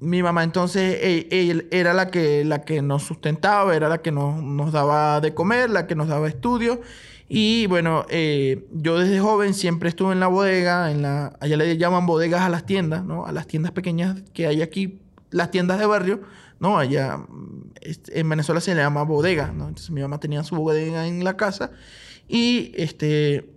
mi mamá entonces ella era la que, la que nos sustentaba, era la que nos, nos daba de comer, la que nos daba estudio. Y bueno, eh, yo desde joven siempre estuve en la bodega, en la, allá le llaman bodegas a las tiendas, ¿no? A las tiendas pequeñas que hay aquí, las tiendas de barrio, ¿no? Allá en Venezuela se le llama bodega, ¿no? Entonces mi mamá tenía su bodega en la casa y este,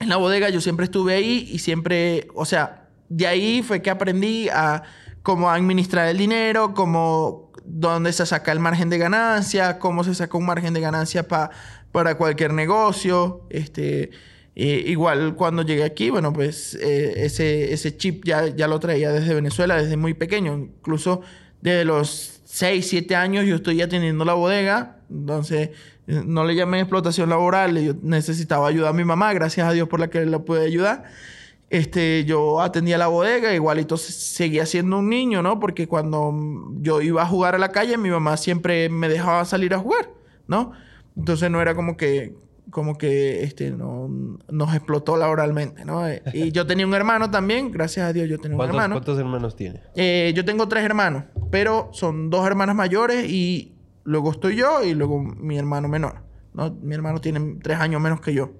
en la bodega yo siempre estuve ahí y siempre, o sea, de ahí fue que aprendí a cómo administrar el dinero, cómo, dónde se saca el margen de ganancia, cómo se saca un margen de ganancia pa- para cualquier negocio, este... igual cuando llegué aquí, bueno, pues eh, ese, ese chip ya, ya lo traía desde Venezuela, desde muy pequeño. Incluso desde los 6, 7 años yo estoy atendiendo la bodega, entonces no le llamé explotación laboral, yo necesitaba ayudar a mi mamá, gracias a Dios por la que la pude ayudar. Este, yo atendía la bodega, igualito seguía siendo un niño, ¿no? Porque cuando yo iba a jugar a la calle, mi mamá siempre me dejaba salir a jugar, ¿no? Entonces no era como que, como que, este, no, nos explotó laboralmente, ¿no? Y yo tenía un hermano también, gracias a Dios yo tenía un hermano. ¿Cuántos hermanos tiene? Eh, yo tengo tres hermanos, pero son dos hermanas mayores y luego estoy yo y luego mi hermano menor, ¿no? Mi hermano tiene tres años menos que yo.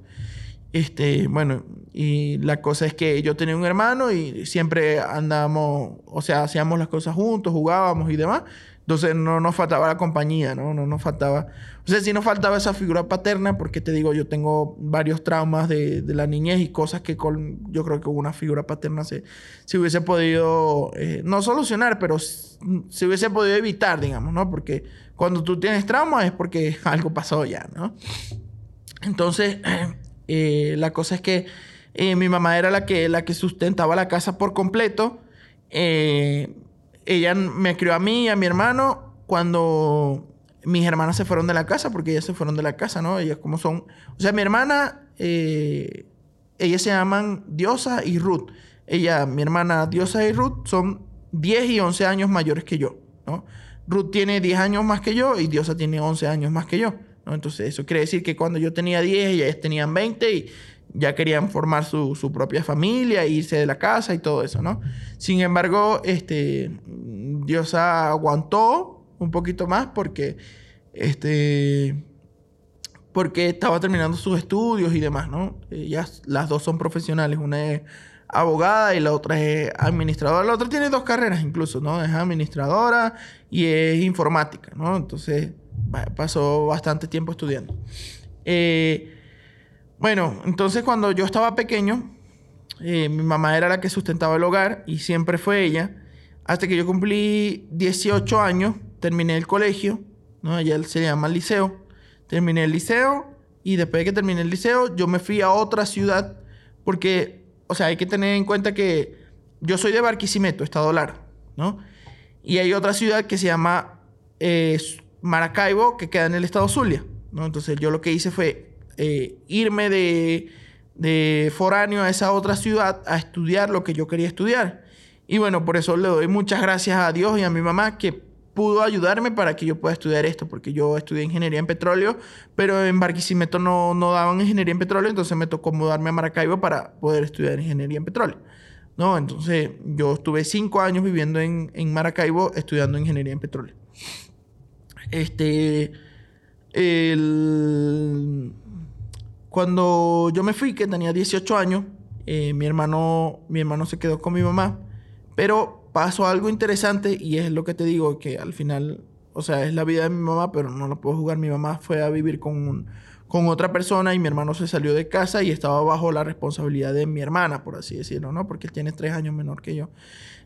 Este, bueno, y la cosa es que yo tenía un hermano y siempre andábamos, o sea, hacíamos las cosas juntos, jugábamos y demás. Entonces no nos faltaba la compañía, ¿no? No nos faltaba... O sea, sí nos faltaba esa figura paterna porque te digo, yo tengo varios traumas de, de la niñez y cosas que con, yo creo que una figura paterna se, se hubiese podido, eh, no solucionar, pero se hubiese podido evitar, digamos, ¿no? Porque cuando tú tienes traumas es porque <laughs> algo pasó ya, ¿no? Entonces, <clears throat> Eh, la cosa es que eh, mi mamá era la que, la que sustentaba la casa por completo. Eh, ella me crió a mí y a mi hermano cuando mis hermanas se fueron de la casa, porque ellas se fueron de la casa, ¿no? Ellas como son... O sea, mi hermana, ellas se llaman Diosa y Ruth. Ella, mi hermana Diosa y Ruth son 10 y 11 años mayores que yo, ¿no? Ruth tiene 10 años más que yo y Diosa tiene 11 años más que yo. Entonces, eso quiere decir que cuando yo tenía 10, ellas tenían 20 y ya querían formar su, su, propia familia, irse de la casa y todo eso, ¿no? Sin embargo, este, Dios aguantó un poquito más porque, este, porque estaba terminando sus estudios y demás, ¿no? Ellas, las dos son profesionales, una es abogada y la otra es administradora. La otra tiene dos carreras incluso, ¿no? Es administradora y es informática, ¿no? Entonces, pasó bastante tiempo estudiando. Eh, bueno, entonces cuando yo estaba pequeño, eh, mi mamá era la que sustentaba el hogar y siempre fue ella. Hasta que yo cumplí 18 años, terminé el colegio, ¿no? Ella se llama liceo. Terminé el liceo y después de que terminé el liceo, yo me fui a otra ciudad porque, o sea, hay que tener en cuenta que yo soy de Barquisimeto, Estado Lara, ¿no? Y hay otra ciudad que se llama eh, Maracaibo, que queda en el estado Zulia. ¿no? Entonces yo lo que hice fue eh, irme de, de foráneo a esa otra ciudad a estudiar lo que yo quería estudiar. Y bueno, por eso le doy muchas gracias a Dios y a mi mamá que pudo ayudarme para que yo pueda estudiar esto, porque yo estudié ingeniería en petróleo, pero en Barquisimeto no, no daban ingeniería en petróleo, entonces me tocó mudarme a Maracaibo para poder estudiar ingeniería en petróleo. ¿no? Entonces yo estuve cinco años viviendo en, en Maracaibo estudiando ingeniería en petróleo. Este. cuando yo me fui, que tenía 18 años, eh, mi, hermano, mi hermano se quedó con mi mamá. Pero pasó algo interesante y es lo que te digo, que al final, o sea, es la vida de mi mamá, pero no lo puedo jugar. Mi mamá fue a vivir con, con otra persona y mi hermano se salió de casa y estaba bajo la responsabilidad de mi hermana, por así decirlo, ¿no? Porque él tiene tres años menor que yo.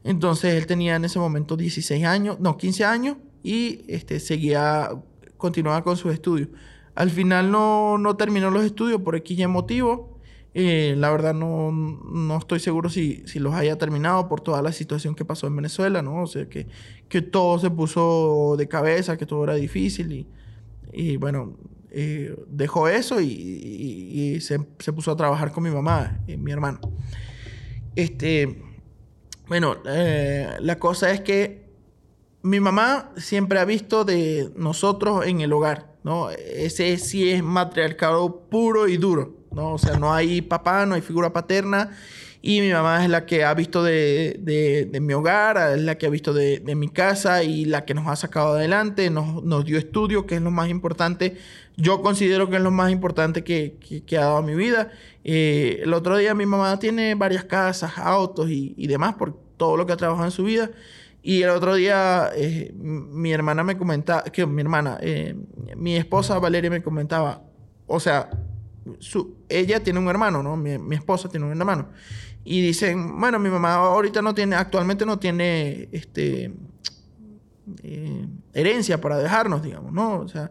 Entonces él tenía en ese momento 16 años, no, 15 años y este, seguía, continuaba con sus estudios. Al final no, no terminó los estudios por X motivo. Eh, la verdad no, no estoy seguro si, si, los haya terminado por toda la situación que pasó en Venezuela, ¿no? O sea, que, que todo se puso de cabeza, que todo era difícil y, y bueno, eh, dejó eso y, se, se, puso a trabajar con mi mamá, y mi hermano. Este, bueno, eh, la cosa es que mi mamá siempre ha visto de nosotros en el hogar, ¿no? Ese sí es matriarcado puro y duro, ¿no? O sea, no hay papá, no hay figura paterna. Y mi mamá es la que ha visto de, de, mi hogar, es la que ha visto de, mi casa y la que nos ha sacado adelante, nos, nos, dio estudio, que es lo más importante. Yo considero que es lo más importante que, que, ha dado mi vida. Eh, el otro día mi mamá tiene varias casas, autos y, y demás por todo lo que ha trabajado en su vida. Y el otro día eh, mi hermana me comentaba, que mi hermana, eh, mi esposa Valeria me comentaba, o sea, su, ella tiene un hermano, ¿no? Mi, mi, esposa tiene un hermano. Y dicen, bueno, mi mamá ahorita no tiene, actualmente no tiene, este, eh, herencia para dejarnos, digamos, ¿no? O sea,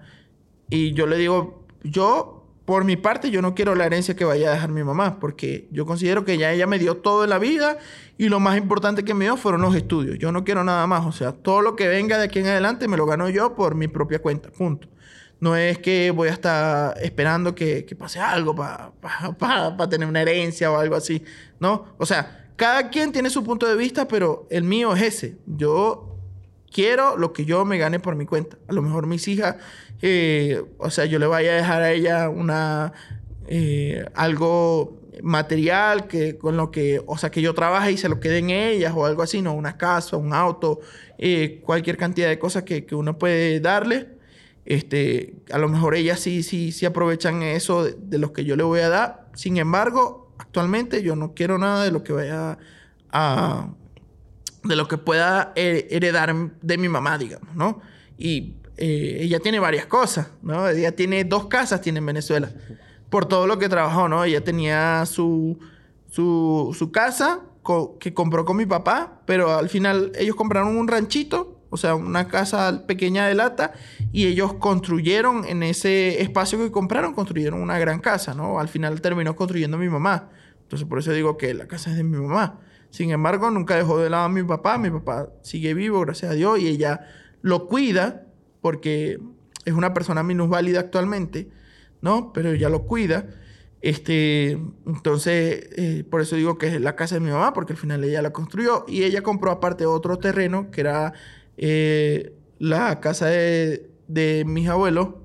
y yo le digo, yo por mi parte, yo no quiero la herencia que vaya a dejar mi mamá, porque yo considero que ya ella me dio todo en la vida y lo más importante que me dio fueron los estudios. Yo no quiero nada más, o sea, todo lo que venga de aquí en adelante me lo gano yo por mi propia cuenta, punto. No es que voy a estar esperando que, pase algo para tener una herencia o algo así, ¿no? O sea, cada quien tiene su punto de vista, pero el mío es ese. Yo quiero lo que yo me gane por mi cuenta. A lo mejor mis hijas, eh, o sea, yo le vaya a dejar a ella una eh, algo material que con lo que, o sea, que yo trabaje y se lo queden ellas o algo así, no, una casa, un auto, eh, cualquier cantidad de cosas que, que, uno puede darle. Este, a lo mejor ellas sí, sí, sí aprovechan eso de, de lo que yo le voy a dar. Sin embargo, actualmente yo no quiero nada de lo que vaya a de lo que pueda heredar de mi mamá, digamos, ¿no? Y eh, ella tiene varias cosas, ¿no? Ella tiene dos casas, tiene en Venezuela, por todo lo que trabajó, ¿no? Ella tenía su, su, su casa que compró con mi papá, pero al final ellos compraron un ranchito, o sea, una casa pequeña de lata, y ellos construyeron en ese espacio que compraron, construyeron una gran casa, ¿no? Al final terminó construyendo mi mamá. Entonces, por eso digo que la casa es de mi mamá. Sin embargo, nunca dejó de lado a mi papá. Mi papá sigue vivo, gracias a Dios, y ella lo cuida porque es una persona minusválida actualmente, ¿no? Pero ella lo cuida. Este, entonces, eh, por eso digo que es la casa de mi mamá, porque al final ella la construyó y ella compró aparte otro terreno que era eh, la casa de, de, mis abuelos,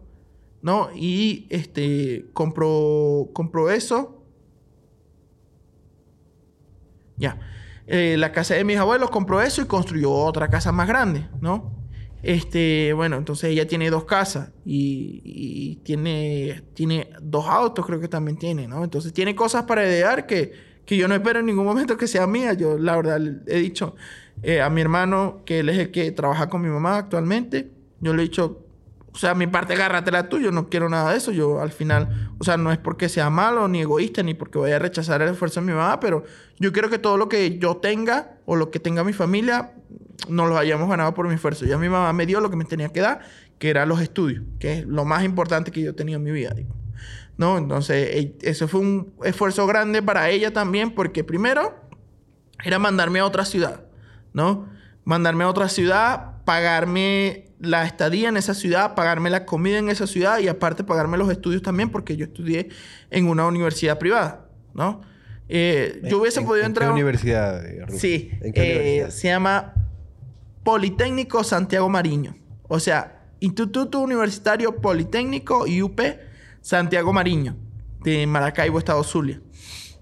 ¿no? Y este, compró, compró eso. Ya. Eh, la casa de mis abuelos compró eso y construyó otra casa más grande, ¿no? Este, bueno, entonces ella tiene dos casas y, tiene, tiene dos autos, creo que también tiene, ¿no? Entonces tiene cosas para heredar que, que yo no espero en ningún momento que sea mía. Yo, la verdad, he dicho eh, a mi hermano, que él es el que trabaja con mi mamá actualmente, yo le he dicho, o sea, mi parte agárratela tú, yo no quiero nada de eso. Yo al final, o sea, no es porque sea malo ni egoísta ni porque vaya a rechazar el esfuerzo de mi mamá, pero yo quiero que todo lo que yo tenga o lo que tenga mi familia nos lo hayamos ganado por mi esfuerzo. Ya mi mamá me dio lo que me tenía que dar, que era los estudios, que es lo más importante que yo tenido en mi vida. ¿No? Entonces, eso fue un esfuerzo grande para ella también, porque primero era mandarme a otra ciudad, ¿no? Mandarme a otra ciudad, pagarme la estadía en esa ciudad, pagarme la comida en esa ciudad y aparte pagarme los estudios también porque yo estudié en una universidad privada, ¿no? Eh, yo hubiese podido entrar... ¿En qué universidad? Sí, eh, se llama Politécnico Santiago Mariño. O sea, Instituto Universitario Politécnico UP Santiago Mariño, de Maracaibo, Estado Zulia,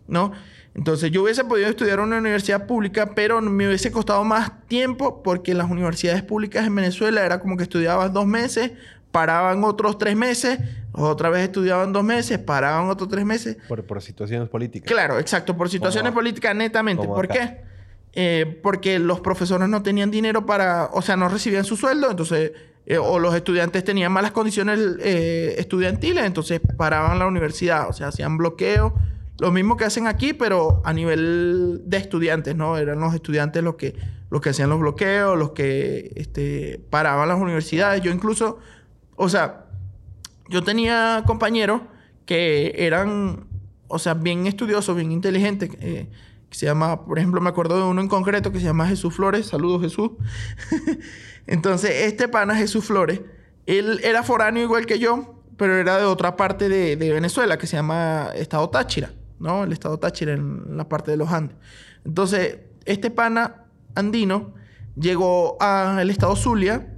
¿no? Entonces yo hubiese podido estudiar en una universidad pública, pero me hubiese costado más tiempo porque las universidades públicas en Venezuela era como que estudiabas dos meses, paraban otros tres meses, otra vez estudiaban dos meses, paraban otros tres meses. Por, por situaciones políticas. Claro, exacto, por situaciones políticas netamente. ¿Por qué? Eh, porque los profesores no tenían dinero para, o sea, no recibían su sueldo, entonces, eh, o los estudiantes tenían malas condiciones eh, estudiantiles, entonces paraban la universidad, o sea, hacían bloqueos lo mismo que hacen aquí, pero a nivel de estudiantes, ¿no? Eran los estudiantes los que, los que hacían los bloqueos, los que este, paraban las universidades. Yo incluso, o sea, yo tenía compañeros que eran, o sea, bien estudiosos, bien inteligentes, eh, que se llama, por ejemplo, me acuerdo de uno en concreto que se llama Jesús Flores. Saludos, Jesús. <laughs> Entonces, este pana, Jesús Flores, él era foráneo igual que yo, pero era de otra parte de, de Venezuela, que se llama Estado Táchira. ¿No? El estado Táchira en la parte de los Andes. Entonces, este pana andino llegó al estado Zulia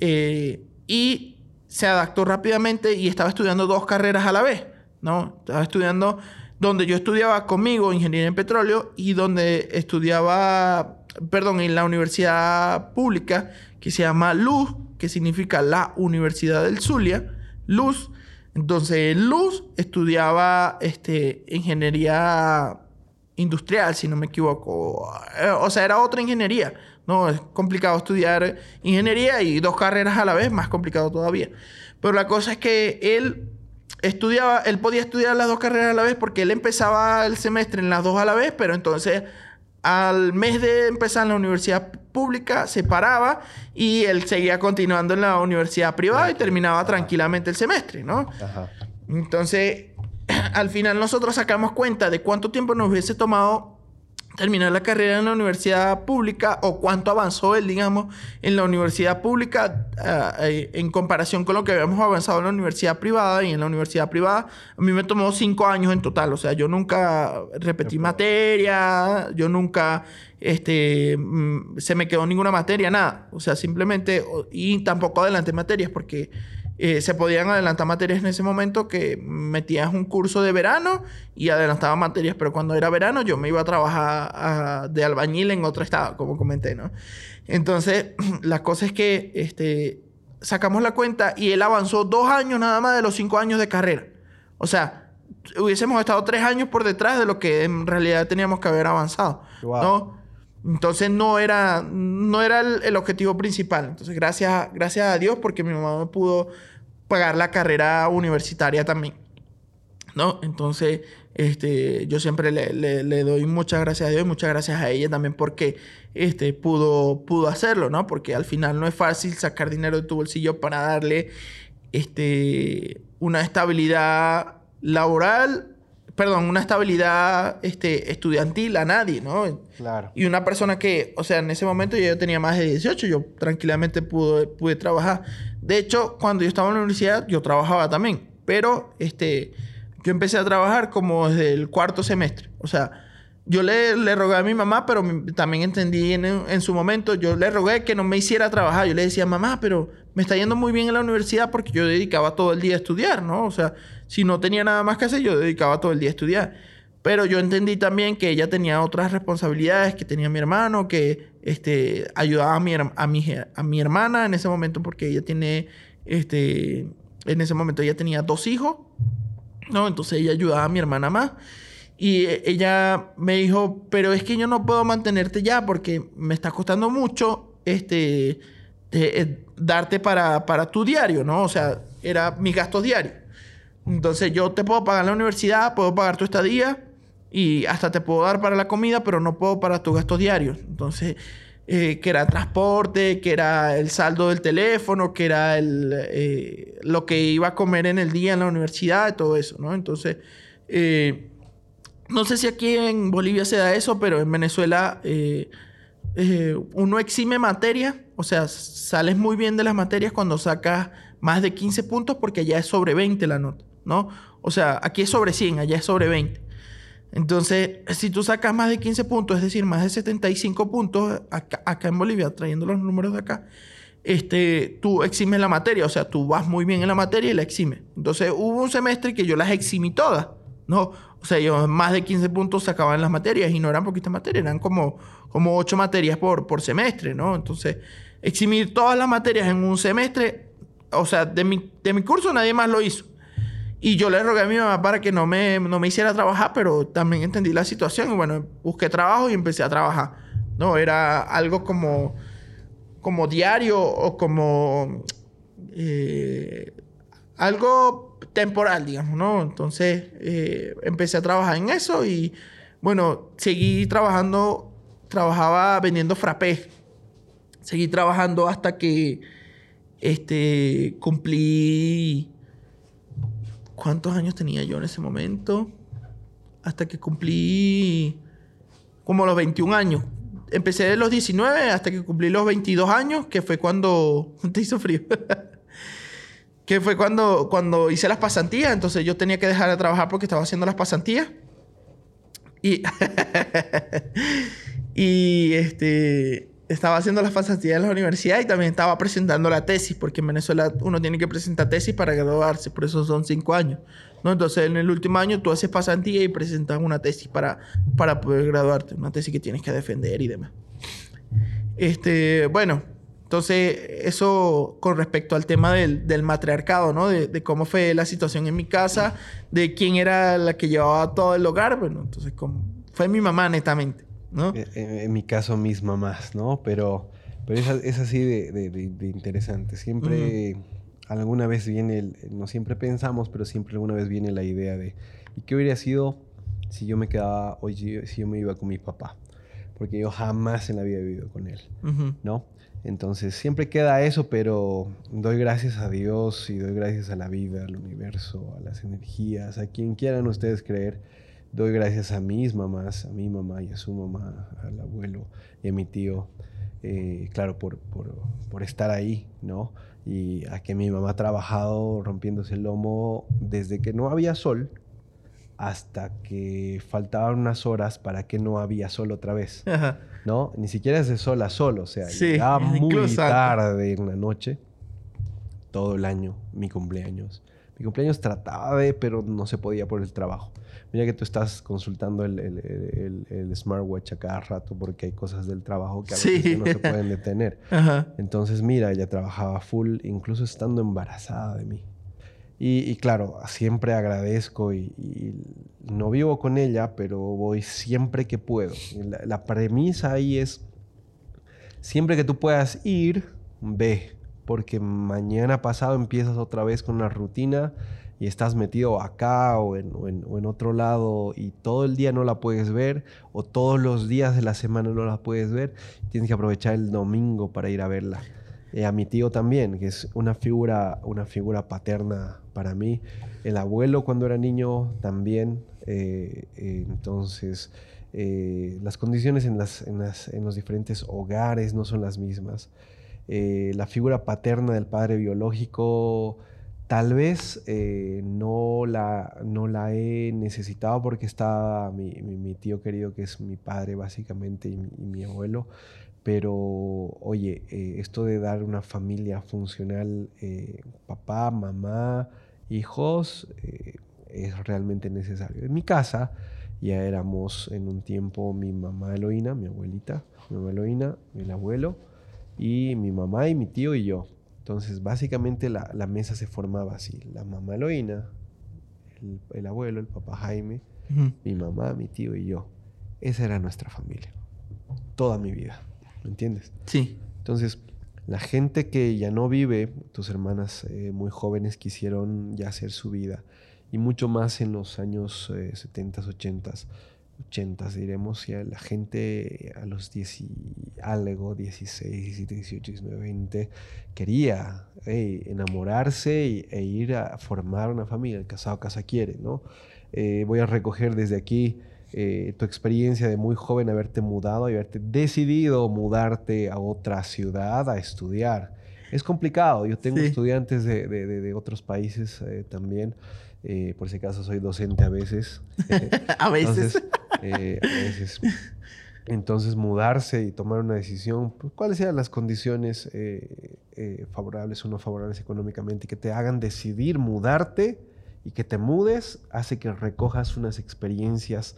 eh, y se adaptó rápidamente y estaba estudiando dos carreras a la vez, ¿no? Estaba estudiando donde yo estudiaba conmigo ingeniería en petróleo y donde estudiaba, perdón, en la universidad pública que se llama Luz, que significa la Universidad del Zulia, Luz, entonces, Luz estudiaba este, ingeniería industrial, si no me equivoco. Eh, o sea, era otra ingeniería. No, es complicado estudiar ingeniería y dos carreras a la vez, más complicado todavía. Pero la cosa es que él estudiaba, él podía estudiar las dos carreras a la vez porque él empezaba el semestre en las dos a la vez, pero entonces al mes de empezar en la universidad pública se paraba y él seguía continuando en la universidad privada y terminaba tranquilamente el semestre, ¿no? Entonces, <clears throat> al final nosotros sacamos cuenta de cuánto tiempo nos hubiese tomado terminar la carrera en la universidad pública o cuánto avanzó él, digamos, en la universidad pública eh, en comparación con lo que habíamos avanzado en la universidad privada. Y en la universidad privada a mí me tomó cinco años en total. O sea, yo nunca repetí materia, yo nunca este, mm, se me quedó ninguna materia, nada. O sea, simplemente, y tampoco adelanté materias porque eh, se podían adelantar materias en ese momento que metías un curso de verano y adelantaba materias, pero cuando era verano yo me iba a trabajar de albañil en otro estado, como comenté, ¿no? Entonces, <clears throat> la cosa es que este, sacamos la cuenta y él avanzó dos años nada más de los cinco años de carrera. O sea, hubiésemos estado tres años por detrás de lo que en realidad teníamos que haber avanzado, ¿no? Entonces no era, no era el, objetivo principal. Entonces gracias, gracias a Dios porque mi mamá me pudo pagar la carrera universitaria también. ¿No? Entonces, este, yo siempre le, le, doy muchas gracias a Dios y muchas gracias a ella también porque este, pudo, pudo hacerlo, ¿no? Porque al final no es fácil sacar dinero de tu bolsillo para darle este, una estabilidad laboral perdón, una estabilidad este, estudiantil a nadie, ¿no? Claro. Y una persona que, o sea, en ese momento yo tenía más de 18, yo tranquilamente pude, pude trabajar. De hecho, cuando yo estaba en la universidad, yo trabajaba también, pero este, yo empecé a trabajar como desde el cuarto semestre. O sea, yo le, le rogué a mi mamá, pero también entendí en, en, su momento, yo le rogué que no me hiciera trabajar. Yo le decía, mamá, pero me está yendo muy bien en la universidad porque yo dedicaba todo el día a estudiar, ¿no? O sea, si no tenía nada más que hacer, yo dedicaba todo el día a estudiar. Pero yo entendí también que ella tenía otras responsabilidades, que tenía mi hermano, que este, ayudaba a mi, a, mi, a mi hermana en ese momento porque ella tiene, este, en ese momento ella tenía dos hijos, ¿no? Entonces ella ayudaba a mi hermana más. Y ella me dijo, pero es que yo no puedo mantenerte ya porque me está costando mucho este, eh, darte para, para tu diario, ¿no? O sea, era mis gastos diarios. Entonces yo te puedo pagar la universidad, puedo pagar tu estadía y hasta te puedo dar para la comida, pero no puedo para tus gastos diarios. Entonces, eh, que era transporte, que era el saldo del teléfono, que era el, eh, lo que iba a comer en el día en la universidad, todo eso, ¿no? Entonces, eh, no sé si aquí en Bolivia se da eso, pero en Venezuela uno exime materia, o sea, sales muy bien de las materias cuando sacas más de 15 puntos porque ya es sobre 20 la nota. ¿No? O sea, aquí es sobre 100, allá es sobre 20. Entonces, si tú sacas más de 15 puntos, es decir, más de 75 puntos acá, en Bolivia, trayendo los números de acá, este, tú eximes la materia, o sea, tú vas muy bien en la materia y la eximes. Entonces, hubo un semestre que yo las eximí todas, ¿no? O sea, yo más de 15 puntos sacaba en las materias y no eran poquitas materias, eran como, como 8 materias por, por semestre, ¿no? Entonces, eximir todas las materias en un semestre, o sea, de mi, de mi curso nadie más lo hizo. Y yo le rogué a mi mamá para que no me, no me hiciera trabajar, pero también entendí la situación y bueno, busqué trabajo y empecé a trabajar. No, era algo como, como diario o como eh, algo temporal, digamos, ¿no? Entonces eh, empecé a trabajar en eso y bueno, seguí trabajando, trabajaba vendiendo frappé. Seguí trabajando hasta que este, cumplí ¿Cuántos años tenía yo en ese momento? Hasta que cumplí como los 21 años. Empecé de los 19 hasta que cumplí los 22 años, que fue cuando... <laughs> Te hizo frío. <laughs> que fue cuando, cuando hice las pasantías. Entonces yo tenía que dejar de trabajar porque estaba haciendo las pasantías. Y... <laughs> y este estaba haciendo las pasantías en la universidad y también estaba presentando la tesis, porque en Venezuela uno tiene que presentar tesis para graduarse, por eso son cinco años. ¿no? Entonces, en el último año tú haces pasantía y presentas una tesis para, para poder graduarte, una tesis que tienes que defender y demás. Este, bueno, entonces, eso con respecto al tema del, del matriarcado, ¿no? De, de, cómo fue la situación en mi casa, de quién era la que llevaba todo el hogar, bueno, entonces, como, fue mi mamá, netamente. En, mi caso, mis mamás, ¿no? Pero, pero es, así de, interesante. Siempre, alguna vez viene, no siempre pensamos, pero siempre alguna vez viene la idea de, ¿y qué hubiera sido si yo me quedaba hoy, si yo me iba con mi papá? porque yo jamás en la vida he vivido con él, ¿no? Entonces siempre queda eso, pero doy gracias a Dios y doy gracias a la vida, al universo, a las energías, a quien quieran ustedes creer. Doy gracias a mis mamás, a mi mamá y a su mamá, al abuelo y a mi tío, eh, claro, por, por, por, estar ahí, ¿no? Y a que mi mamá ha trabajado rompiéndose el lomo desde que no había sol hasta que faltaban unas horas para que no había sol otra vez. ¿No? Ni siquiera es de sol a sol, o sea, sí, llegaba muy tarde en la noche, todo el año, mi cumpleaños. Mi cumpleaños trataba de, pero no se podía por el trabajo. Mira que tú estás consultando el, el, el, smartwatch a cada rato porque hay cosas del trabajo que a veces no se pueden detener. <laughs> Entonces, mira, ella trabajaba full, incluso estando embarazada de mí. Y, claro, siempre agradezco y, no vivo con ella, pero voy siempre que puedo. La, la, premisa ahí es, siempre que tú puedas ir, ve, porque mañana pasado empiezas otra vez con una rutina y estás metido acá o en, otro lado y todo el día no la puedes ver o todos los días de la semana no la puedes ver, tienes que aprovechar el domingo para ir a verla. Eh, a mi tío también, que es una figura, una figura paterna para mí. El abuelo cuando era niño también. Eh, eh, entonces, las condiciones en, las, las, en, los diferentes hogares no son las mismas. la figura paterna del padre biológico tal vez no, la, no la he necesitado porque estaba mi, mi, tío querido, que es mi padre básicamente, y mi abuelo. Pero, oye, eh, esto de dar una familia funcional, eh, papá, mamá, hijos, eh, es realmente necesario. En mi casa ya éramos en un tiempo mi mamá Eloína, mi abuelita, mi mamá Eloína, mi abuelo, y mi mamá y mi tío y yo. Entonces, básicamente la, mesa se formaba así. La mamá Eloína, el, abuelo, el papá Jaime, mi mamá, mi tío y yo. Esa era nuestra familia. Toda mi vida. ¿me entiendes? Sí. Entonces, la gente que ya no vive, tus hermanas eh, muy jóvenes quisieron ya hacer su vida, y mucho más en los años 70, 80, 80 diremos, ya la gente a los 10 y algo, 16, 18, 19, 20, quería enamorarse e ir a formar una familia, el casado casa quiere, ¿no? Eh, voy a recoger desde aquí eh, tu experiencia de muy joven haberte mudado y haberte decidido mudarte a otra ciudad a estudiar. Es complicado. Yo tengo estudiantes de, de, de, otros países eh, también. Eh, por ese caso soy docente a veces. <laughs> a veces. Entonces, a veces. Entonces, mudarse y tomar una decisión, pues, cuáles sean las condiciones favorables o no favorables económicamente que te hagan decidir mudarte y que te mudes, hace que recojas unas experiencias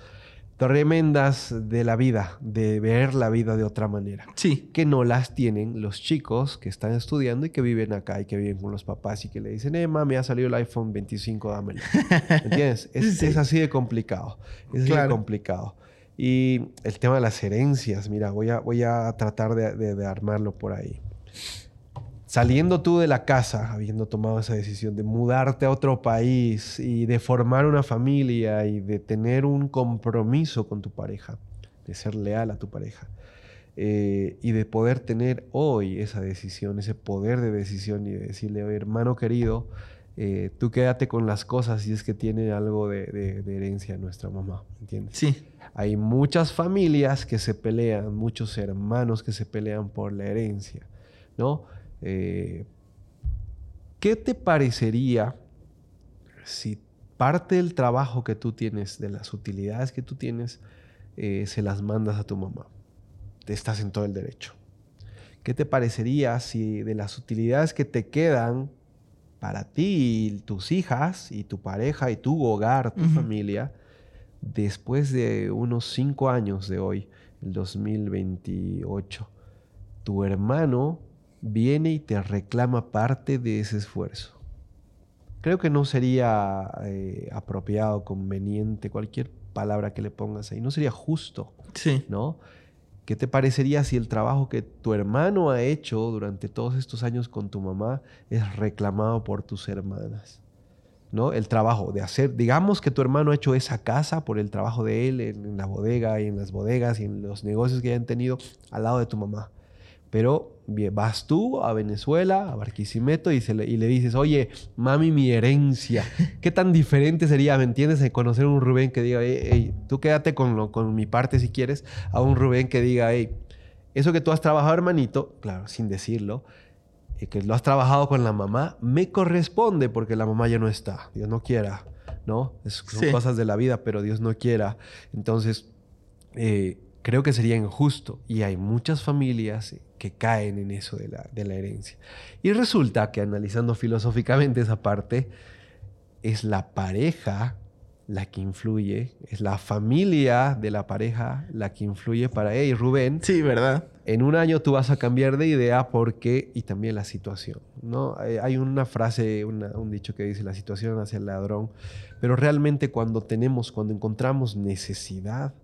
tremendas de la vida, de ver la vida de otra manera. Sí. Que no las tienen los chicos que están estudiando y que viven acá y que viven con los papás y que le dicen, eh, mami, ha salido el iPhone 25, dámelo. <laughs> ¿Entiendes? Es, así de complicado. Es así de complicado. Y el tema de las herencias, mira, voy a, voy a tratar de armarlo por ahí saliendo tú de la casa, habiendo tomado esa decisión de mudarte a otro país y de formar una familia y de tener un compromiso con tu pareja, de ser leal a tu pareja, eh, y de poder tener hoy esa decisión, ese poder de decisión y de decirle, hermano querido, eh, tú quédate con las cosas si es que tiene algo de, de herencia nuestra mamá, ¿entiendes? Sí. Hay muchas familias que se pelean, muchos hermanos que se pelean por la herencia, ¿no? Eh, ¿Qué te parecería si parte del trabajo que tú tienes, de las utilidades que tú tienes, eh, se las mandas a tu mamá? Te estás en todo el derecho. ¿Qué te parecería si de las utilidades que te quedan para ti, tus hijas y tu pareja y tu hogar, tu familia, después de unos cinco años de hoy, el 2028, tu hermano viene y te reclama parte de ese esfuerzo. Creo que no sería eh, apropiado, conveniente, cualquier palabra que le pongas ahí, no sería justo. Sí. ¿No? ¿Qué te parecería si el trabajo que tu hermano ha hecho durante todos estos años con tu mamá es reclamado por tus hermanas? ¿no? El trabajo de hacer, digamos que tu hermano ha hecho esa casa por el trabajo de él en, la bodega y en las bodegas y en los negocios que hayan tenido al lado de tu mamá. Pero vas tú a Venezuela, a Barquisimeto, y, y, le dices, oye, mami, mi herencia. <laughs> ¿Qué tan diferente sería, me entiendes, de conocer a un Rubén que diga, hey, tú quédate con, lo, con mi parte si quieres, a un Rubén que diga, hey, eso que tú has trabajado, hermanito, claro, sin decirlo, y que lo has trabajado con la mamá, me corresponde porque la mamá ya no está. Dios no quiera, ¿no? son cosas de la vida, pero Dios no quiera. Entonces, eh, creo que sería injusto. Y hay muchas familias que caen en eso de la, de la herencia. Y resulta que analizando filosóficamente esa parte, es la pareja la que influye, es la familia de la pareja la que influye para, hey, Rubén. Sí, ¿verdad? En un año tú vas a cambiar de idea porque, y también la situación, ¿no? Hay una frase, un dicho que dice, la situación hacia el ladrón, pero realmente cuando tenemos, cuando encontramos necesidad,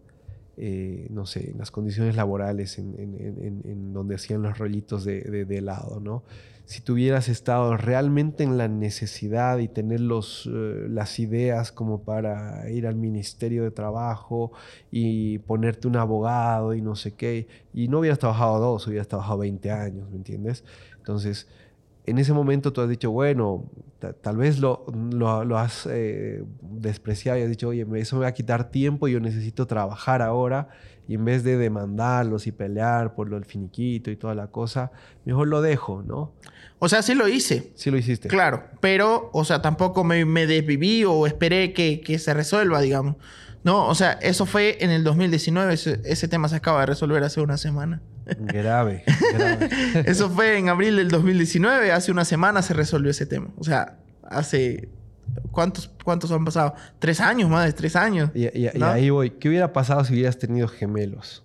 eh, no sé, en las condiciones laborales, en, donde hacían los rollitos de, de helado, ¿no? si tuvieras estado realmente en la necesidad y tener los, eh, las ideas como para ir al Ministerio de Trabajo y ponerte un abogado y no sé qué, y no hubieras trabajado dos, hubieras trabajado 20 años, ¿me entiendes? Entonces, en ese momento tú has dicho, bueno, tal vez lo, lo, has eh, despreciado y has dicho, oye, eso me va a quitar tiempo, yo necesito trabajar ahora y en vez de demandarlos y pelear por lo del finiquito y toda la cosa, mejor lo dejo, ¿no? O sea, sí lo hice. Sí lo hiciste. Claro, pero, o sea, tampoco me, me desviví o esperé que, que, se resuelva, digamos. No, o sea, eso fue en el 2019, ese, ese tema se acaba de resolver hace una semana. Grave, grave. eso fue en abril del 2019, hace una semana se resolvió ese tema. O sea, hace ¿Cuántos, ¿Cuántos han pasado? Tres años, más de tres años. Y, y, ahí voy. ¿Qué hubiera pasado si hubieras tenido gemelos?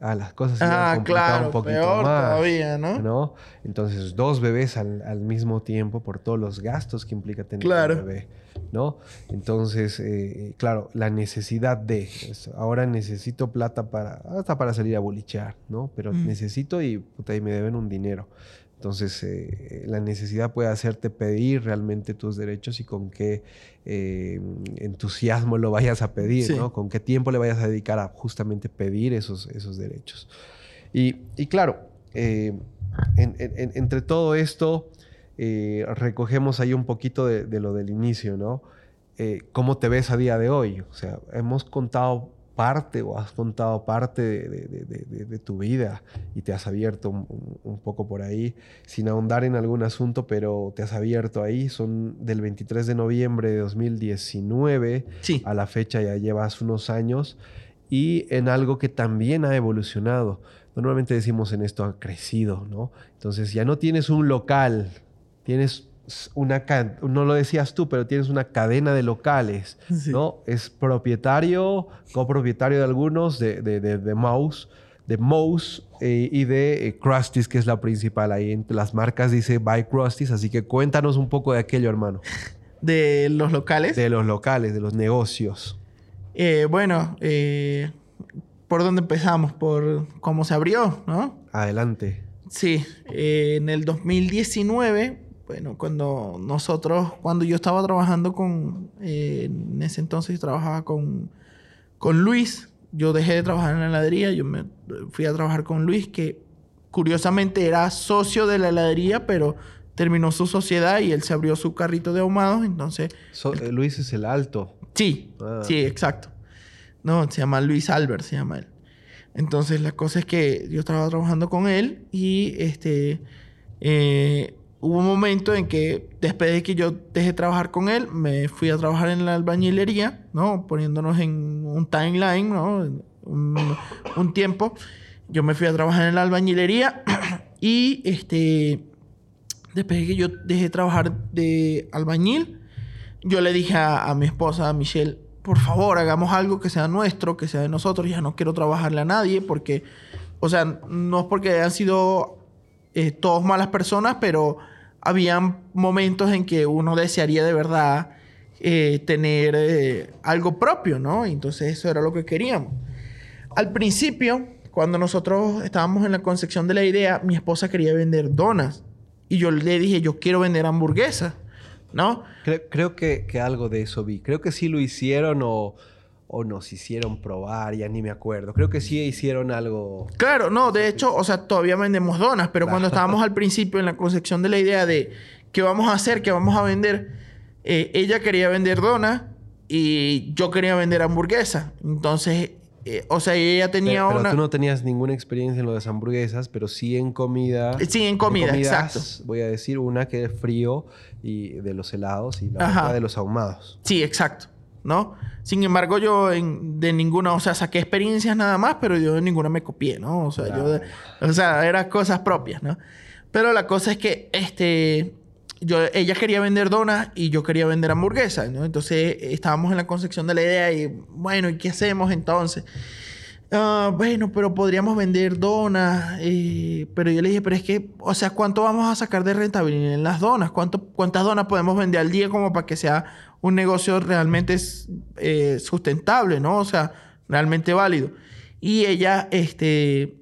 Ah, las cosas se ah, claro, un poquito peor más. todavía, ¿no? ¿no? Entonces, dos bebés al, al, mismo tiempo por todos los gastos que implica tener un bebé, ¿no? Entonces, eh, claro, la necesidad de, ahora necesito plata para, hasta para salir a bolichear, ¿no? Pero necesito y, puta, y me deben un dinero. Entonces, eh, la necesidad puede hacerte pedir realmente tus derechos y con qué eh, entusiasmo lo vayas a pedir, ¿no? Con qué tiempo le vayas a dedicar a justamente pedir esos, esos derechos. Y, claro, eh, entre todo esto, recogemos ahí un poquito de, de, lo del inicio, ¿no? ¿Cómo te ves a día de hoy? O sea, hemos contado parte o has contado parte de, tu vida y te has abierto un, poco por ahí, sin ahondar en algún asunto, pero te has abierto ahí. Son del 23 de noviembre de 2019 a la fecha ya llevas unos años y en algo que también ha evolucionado. Normalmente decimos en esto ha crecido, ¿no? Entonces ya no tienes un local, tienes una, no lo decías tú, pero tienes una cadena de locales, ¿no? Es propietario, copropietario de algunos, de, de, de, Mouse, de Mouse eh, y de eh, Krusty's, que es la principal. Ahí entre las marcas dice Buy Krusty's, así que cuéntanos un poco de aquello, hermano. <laughs> ¿De los locales? De los locales, de los negocios. Eh, bueno, ¿por dónde empezamos? Por cómo se abrió, ¿no? Adelante. Sí, en el 2019 bueno, cuando nosotros, cuando yo estaba trabajando con, eh, en ese entonces trabajaba con, con Luis, yo dejé de trabajar en la heladería, yo me fui a trabajar con Luis, que curiosamente era socio de la heladería, pero terminó su sociedad y él se abrió su carrito de ahumados, entonces... Eh, Luis es el alto. Sí, ah. sí, exacto. No, se llama Luis Albert, se llama él. Entonces la cosa es que yo estaba trabajando con él y este... Eh, hubo un momento en que después de que yo dejé de trabajar con él, me fui a trabajar en la albañilería, ¿no? Poniéndonos en un timeline, ¿no? Un, tiempo. Yo me fui a trabajar en la albañilería <clears throat> y este, después de que yo dejé de trabajar de albañil, yo le dije a, a mi esposa, a Michelle, por favor, hagamos algo que sea nuestro, que sea de nosotros. Ya no quiero trabajarle a nadie porque, o sea, no es porque hayan sido eh, todos malas personas, pero habían momentos en que uno desearía de verdad eh, tener eh, algo propio, ¿no? Entonces eso era lo que queríamos. Al principio, cuando nosotros estábamos en la concepción de la idea, mi esposa quería vender donas. Y yo le dije, yo quiero vender hamburguesas. ¿no? Creo, creo que, que algo de eso vi. Creo que sí lo hicieron o, o nos hicieron probar, ya ni me acuerdo. Creo que sí hicieron algo. Claro, no, de hecho, o sea, todavía vendemos donas, pero cuando estábamos al <laughs> principio en la concepción de la idea de qué vamos a hacer, qué vamos a vender, eh, ella quería vender donas y yo quería vender hamburguesa. Entonces, eh, o sea, ella tenía Pero, pero una... tú no tenías ninguna experiencia en lo de las hamburguesas, pero sí en comida. Sí, en comida, comidas, exacto. Voy a decir una que es frío y de los helados y la otra de los ahumados. Sí, exacto, ¿no? Sin embargo, yo en- de ninguna, o sea, saqué experiencias nada más, pero yo de ninguna me copié, ¿no? O sea, yo, de- o sea, eran cosas propias, ¿no? Pero la cosa es que, este, yo, ella quería vender donas y yo quería vender hamburguesas, ¿no? Entonces estábamos en la concepción de la idea y, bueno, ¿y qué hacemos entonces? Ah, bueno, pero podríamos vender donas. eh, pero yo le dije, pero es que, o sea, ¿cuánto vamos a sacar de rentabilidad en las donas? ¿Cuánto, ¿Cuántas donas podemos vender al día como para que sea un negocio realmente eh, sustentable, ¿no? O sea, realmente válido. Y ella, este,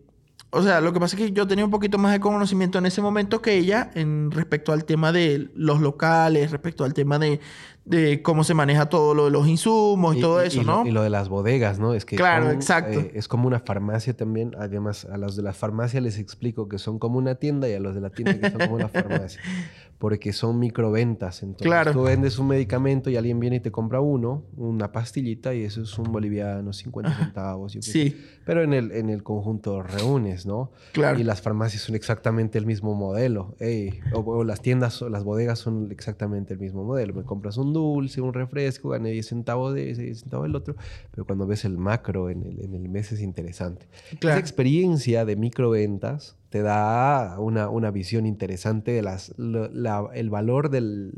o sea, lo que pasa es que yo tenía un poquito más de conocimiento en ese momento que ella en respecto al tema de los locales, respecto al tema de, de cómo se maneja todo lo de los insumos y, todo eso, y lo- ¿no? y lo de las bodegas, ¿no? Es que Claro, son, exacto. eh, es como una farmacia también. Además, a los de la farmacia les explico que son como una tienda y a los de la tienda que son como una farmacia. <laughs> Porque son microventas. Entonces, Claro. tú vendes un medicamento y alguien viene y te compra uno, una pastillita, y eso es un boliviano, 50 centavos. yo. Sí, Pero en el, en el conjunto reúnes, ¿no? claro. Y las farmacias son exactamente el mismo modelo. Ey, o, o las tiendas, o las bodegas son exactamente el mismo modelo. Me compras un dulce, un refresco, gané 10 centavos de ese, 10 centavos del otro. Pero cuando ves el macro en el, en el mes es interesante. Claro. Esa experiencia de microventas te da una, una visión interesante de las, la- el valor del-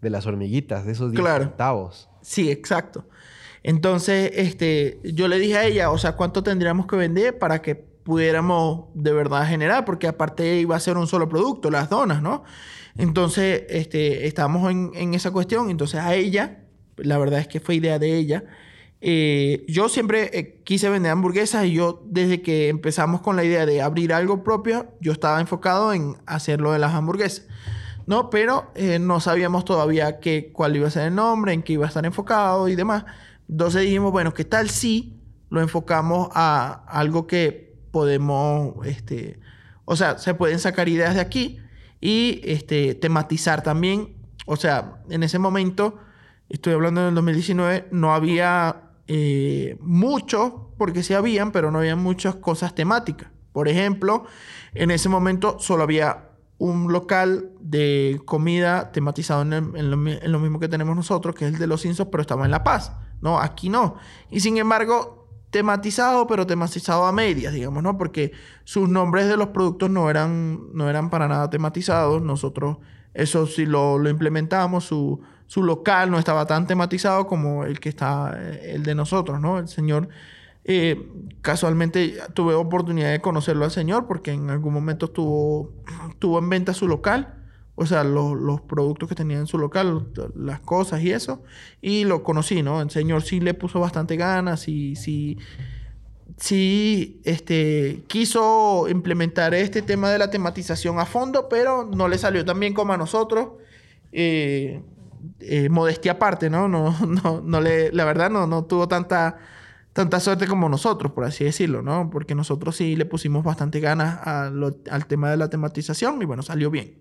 de las hormiguitas, de esos 10 Claro. centavos. Sí, exacto. Entonces, este, yo le dije a ella, o sea, ¿cuánto tendríamos que vender para que pudiéramos de verdad generar? Porque aparte iba a ser un solo producto, las donas, ¿no? Entonces, este, estábamos en, en esa cuestión. Entonces, a ella, la verdad es que fue idea de ella. Eh, yo siempre eh, quise vender hamburguesas y yo, desde que empezamos con la idea de abrir algo propio, yo estaba enfocado en hacer lo de las hamburguesas. ¿no? Pero eh, no sabíamos todavía qué, cuál iba a ser el nombre, en qué iba a estar enfocado y demás. Entonces dijimos, bueno, ¿qué tal si lo enfocamos a algo que podemos, este, o sea, se pueden sacar ideas de aquí y este, tematizar también. O sea, en ese momento, estoy hablando del 2019, no había eh, mucho, porque sí habían, pero no había muchas cosas temáticas. Por ejemplo, en ese momento solo había un local de comida tematizado en, lo, mismo que tenemos nosotros, que es el de los Insos, pero estaba en La Paz. No, aquí no. Y sin embargo, tematizado, pero tematizado a medias, digamos, ¿no? Porque sus nombres de los productos no eran, no eran para nada tematizados. Nosotros eso sí lo, lo implementamos. Su, su local no estaba tan tematizado como el que está, eh, el de nosotros, ¿no? El señor eh, casualmente tuve oportunidad de conocerlo al señor porque en algún momento estuvo, tuvo en venta su local, o sea, los, los productos que tenía en su local, las cosas y eso, y lo conocí, ¿no? El señor sí le puso bastante ganas y sí, sí este, quiso implementar este tema de la tematización a fondo, pero no le salió tan bien como a nosotros. Eh, eh, modestia aparte, ¿no? No, <laughs> no, no le, la verdad no, no tuvo tanta, tanta suerte como nosotros, por así decirlo, ¿no? Porque nosotros sí le pusimos bastante ganas al tema de la tematización y bueno, salió bien.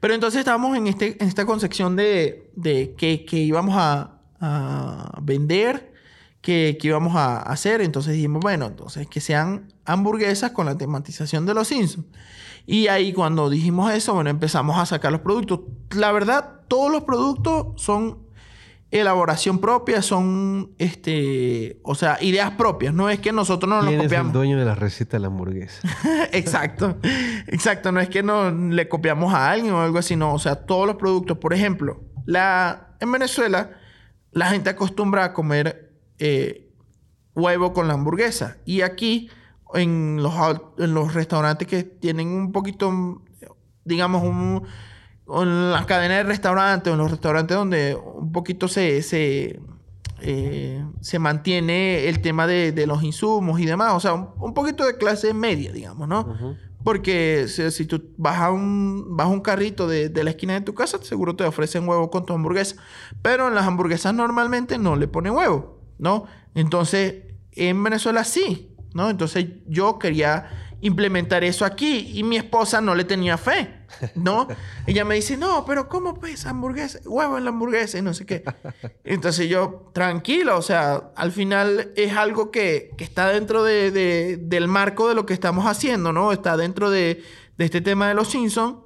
Pero entonces estábamos en, este, en esta concepción de, de que, que íbamos a, a vender, que, que íbamos a hacer. Entonces dijimos, bueno, entonces que sean hamburguesas con la tematización de los Simpsons. Y ahí cuando dijimos eso, bueno, empezamos a sacar los productos. La verdad, todos los productos son elaboración propia, son, este, o sea, ideas propias. No es que nosotros no nos ¿Quién es el copiamos. dueño de la receta de la hamburguesa? <laughs> Exacto, exacto. No es que no le copiamos a alguien o algo así, no. O sea, todos los productos. Por ejemplo, la, en Venezuela, la gente acostumbra a comer eh, huevo con la hamburguesa. Y aquí, en los, en los restaurantes que tienen un poquito, digamos, un, en la cadena de restaurantes, o en los restaurantes donde un poquito se, se, eh, se mantiene el tema de, de los insumos y demás. O sea, un, un poquito de clase media, digamos, ¿no? Porque si, si tú vas a un, vas a un carrito de, de la esquina de tu casa, seguro te ofrecen huevo con tu hamburguesa. Pero en las hamburguesas normalmente no le ponen huevo, ¿no? Entonces, en Venezuela sí, ¿no? Entonces yo quería implementar eso aquí y mi esposa no le tenía fe, ¿no? <laughs> Ella me dice, no, pero ¿cómo pues hamburguesa? Huevo en la hamburguesa y no sé qué. Entonces yo, tranquilo, o sea, al final es algo que, que está dentro de, de- del marco de lo que estamos haciendo, ¿no? Está dentro de, de este tema de los Simpsons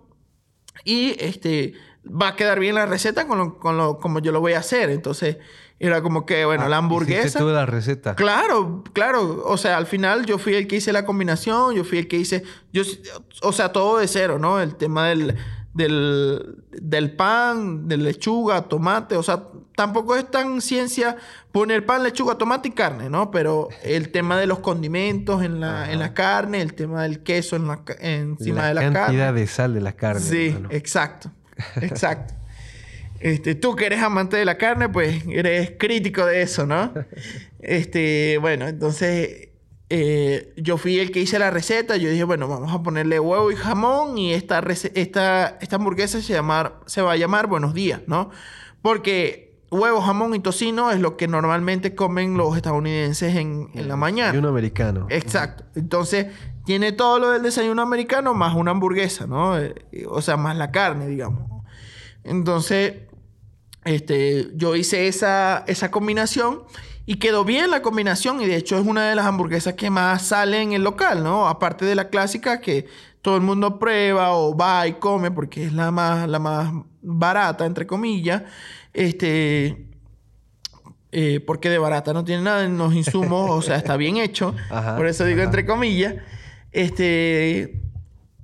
y este va a quedar bien la receta con lo, con lo como yo lo voy a hacer. Entonces era como que, bueno, Ah, la hamburguesa... tú la receta. Claro, claro. O sea, al final yo fui el que hice la combinación, yo fui el que hice, yo, o sea, todo de cero, ¿no? El tema del, del, del pan, de lechuga, tomate, o sea, tampoco es tan ciencia poner pan, lechuga, tomate y carne, ¿no? Pero el tema de los condimentos en la, en la carne, el tema del queso en la, encima la de la cantidad carne. de sal de la carne. Sí, hermano. exacto, exacto. <laughs> Este, tú que eres amante de la carne, pues eres crítico de eso, ¿no? <laughs> Este, bueno, entonces eh, yo fui el que hice la receta. Yo dije, bueno, vamos a ponerle huevo y jamón y esta, esta, esta hamburguesa se, llamar, se va a llamar Buenos Días, ¿no? Porque huevo, jamón y tocino es lo que normalmente comen los estadounidenses en, en la mañana. Y uno americano. Exacto. Entonces, tiene todo lo del desayuno americano más una hamburguesa, ¿no? Eh, O sea, más la carne, digamos. Entonces, este, yo hice esa, esa combinación y quedó bien la combinación y de hecho es una de las hamburguesas que más sale en el local, ¿no? Aparte de la clásica que todo el mundo prueba o va y come porque es la más, la más barata, entre comillas. Este, eh, porque de barata no tiene nada en los insumos, o sea, está bien hecho. <laughs> Ajá, por eso digo ajá. entre comillas. Este,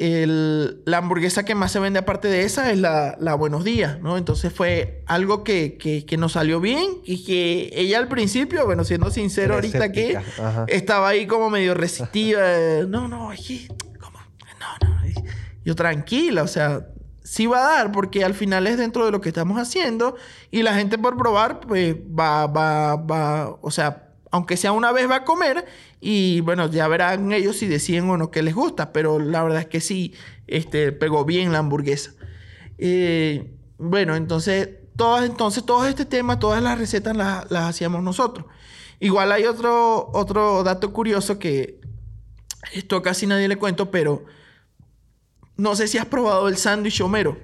el- la hamburguesa que más se vende aparte de esa es la, la Buenos Días, ¿no? Entonces fue algo que, que, que nos salió bien y que ella al principio, bueno, siendo sincero Era ahorita que ajá. estaba ahí como medio resistiva. de, no, no, aquí, ¿cómo? No, no. Yo tranquila, o sea, sí va a dar porque al final es dentro de lo que estamos haciendo y la gente por probar, pues va, va, va, o sea, aunque sea una vez va a comer y bueno, ya verán ellos si deciden o no que les gusta, pero la verdad es que sí, este, pegó bien la hamburguesa. Eh, bueno, entonces, todas, entonces, todo este tema, todas las recetas las, las hacíamos nosotros. Igual hay otro, otro dato curioso que esto casi nadie le cuento, pero no sé si has probado el sándwich Homero.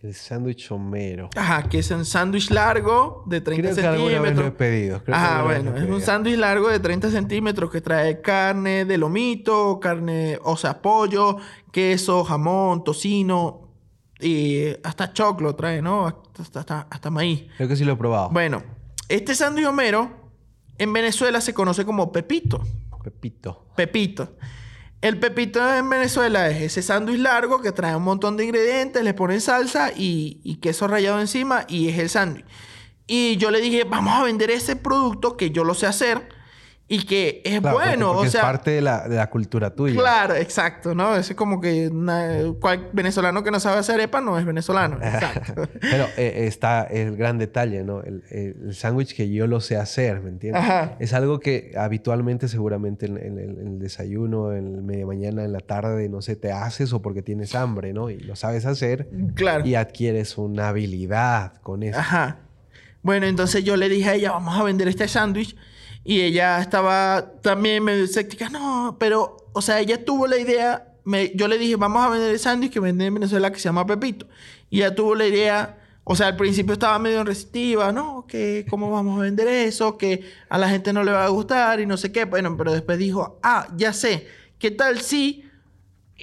El sándwich homero. Ajá, que es un sándwich largo de 30 Creo que alguna vez lo he centímetros. pedido. creo que Ajá, alguna bueno, es un sándwich largo de 30 centímetros que trae carne de lomito, carne, o sea, pollo, queso, jamón, tocino y hasta choclo trae, ¿no? Hasta, hasta, hasta maíz. Creo que sí lo he probado. Bueno, este sándwich homero en Venezuela se conoce como pepito. Pepito. Pepito. El pepito en Venezuela es ese sándwich largo que trae un montón de ingredientes, le ponen salsa y, queso rallado encima y es el sándwich. Y yo le dije, vamos a vender ese producto que yo lo sé hacer y que es Claro, bueno. porque o sea, es parte de la, de la cultura tuya. Claro, exacto, ¿no? Es como que na- cual venezolano que no sabe hacer arepa no es venezolano. <laughs> Exacto. Pero eh, está el gran detalle, ¿no? El, el- sándwich que yo lo sé hacer, ¿me entiendes? Ajá. Es algo que habitualmente, seguramente en, en el, en el desayuno, en el media mañana, en la tarde, no sé, te haces o porque tienes hambre, ¿no? Y lo sabes hacer claro. y adquieres una habilidad con eso. Ajá. Bueno, entonces yo le dije a ella, vamos a vender este sándwich. Y ella estaba también medio escéptica. No, pero, o sea, ella tuvo la idea. me- yo le dije, vamos a vender el sándwich que venden en Venezuela que se llama Pepito. Y ella tuvo la idea. O sea, al principio estaba medio resistiva, ¿no? Que cómo vamos a vender eso, que a la gente no le va a gustar y no sé qué. Bueno, pero después dijo, ah, ya sé, ¿qué tal si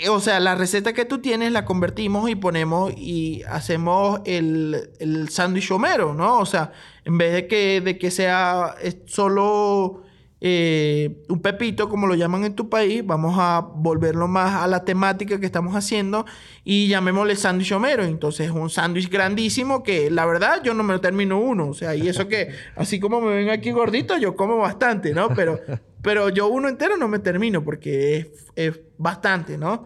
o sea, la receta que tú tienes la convertimos y ponemos y hacemos el, el sándwich homero, ¿no? O sea, en vez de que, de que sea eh, solo eh, un pepito, como lo llaman en tu país, vamos a volverlo más a la temática que estamos haciendo y llamémosle sándwich homero. Entonces, es un sándwich grandísimo que la verdad yo no me lo termino uno. O sea, y eso que, así como me ven aquí gordito, yo como bastante, ¿no? Pero, pero yo uno entero no me termino porque es, es bastante, ¿no?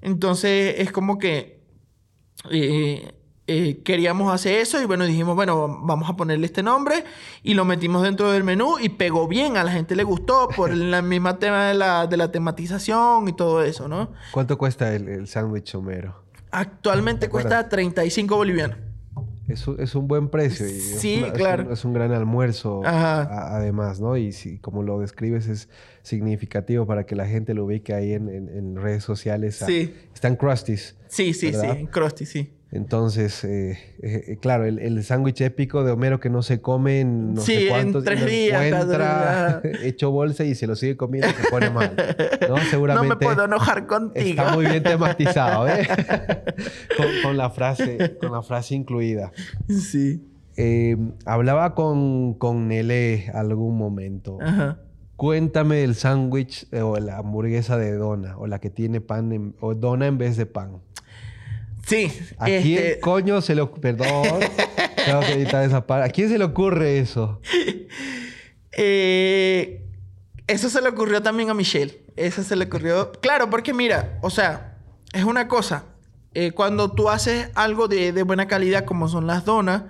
Entonces es como que eh, eh, queríamos hacer eso y bueno, dijimos, bueno, vamos a ponerle este nombre y lo metimos dentro del menú y pegó bien, a la gente le gustó por <laughs> el mismo tema de la, de la tematización y todo eso, ¿no? ¿Cuánto cuesta el, el sándwich Homero? Actualmente cuesta 35 bolivianos. Es un, es un buen precio. Y Sí, es, claro. Es un, es un gran almuerzo, a- además, ¿no? Y si, como lo describes, es significativo para que la gente lo ubique ahí en, en- en redes sociales. a- Sí. Están Crusties. Sí, sí, ¿Verdad? sí, en sí. Entonces, eh, eh, eh, claro, el, el sándwich épico de Homero que no se come en no Sí, sé en cuántos tres y lo días, encuentra <laughs> hecho bolsa y se lo sigue comiendo y se pone mal. ¿no? Seguramente <laughs> No me puedo enojar contigo. está muy bien tematizado, ¿eh? <laughs> con, con la frase, con la frase incluida. Sí. Eh, hablaba con, con Nele algún momento. Ajá. Cuéntame del sándwich o la hamburguesa de dona o la que tiene pan en- o dona en vez de pan. Sí. ¿A quién este, coño se lo... Perdón. <laughs> tengo que editar esa parte. ¿A quién se le ocurre eso? <laughs> eh, eso se le ocurrió también a Michelle. Eso se le ocurrió. Claro, porque mira, o sea, es una cosa. eh, cuando tú haces algo de, de buena calidad, como son las donas,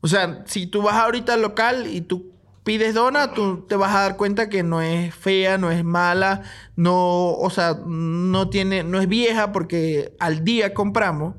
o sea, si tú vas ahorita al local y tú pides dona, tú te vas a dar cuenta que no es fea, no es mala, no, o sea, no tiene, no es vieja porque al día compramos.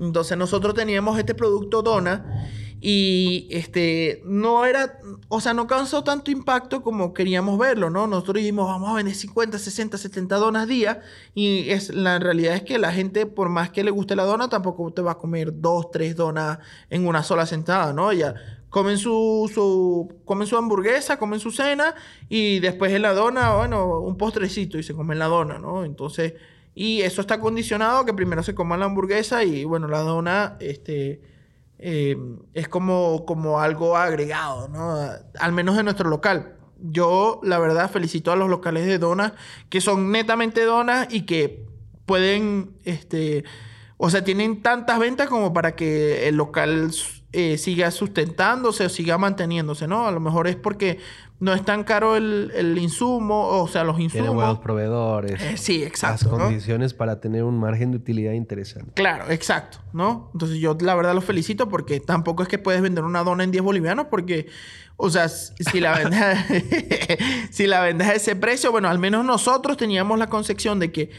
Entonces nosotros teníamos este producto dona y este no era, o sea, no causó tanto impacto como queríamos verlo, ¿no? Nosotros dijimos, vamos a vender 50, 60, 70 donas día y es la realidad es que la gente por más que le guste la dona tampoco te va a comer dos, tres donas en una sola sentada, ¿no? Ya comen su, su comen su hamburguesa, comen su cena y después en la dona, bueno, un postrecito y se comen la dona, ¿no? Entonces, y eso está condicionado que primero se coma la hamburguesa y bueno, la dona este eh, es como, como algo agregado, ¿no? Al menos en nuestro local. Yo, la verdad, felicito a los locales de donas que son netamente donas y que pueden, este, o sea, tienen tantas ventas como para que el local eh, siga sustentándose o siga manteniéndose, ¿no? A lo mejor es porque no es tan caro el, el insumo, o sea, los insumos. buenos proveedores. Eh, sí, exacto, Las ¿no? condiciones para tener un margen de utilidad interesante. Claro, exacto, ¿no? Entonces yo la verdad los felicito porque tampoco es que puedes vender una dona en 10 bolivianos porque, o sea, si si la vendes, <laughs> si la vendes a ese precio, bueno, al menos nosotros teníamos la concepción de que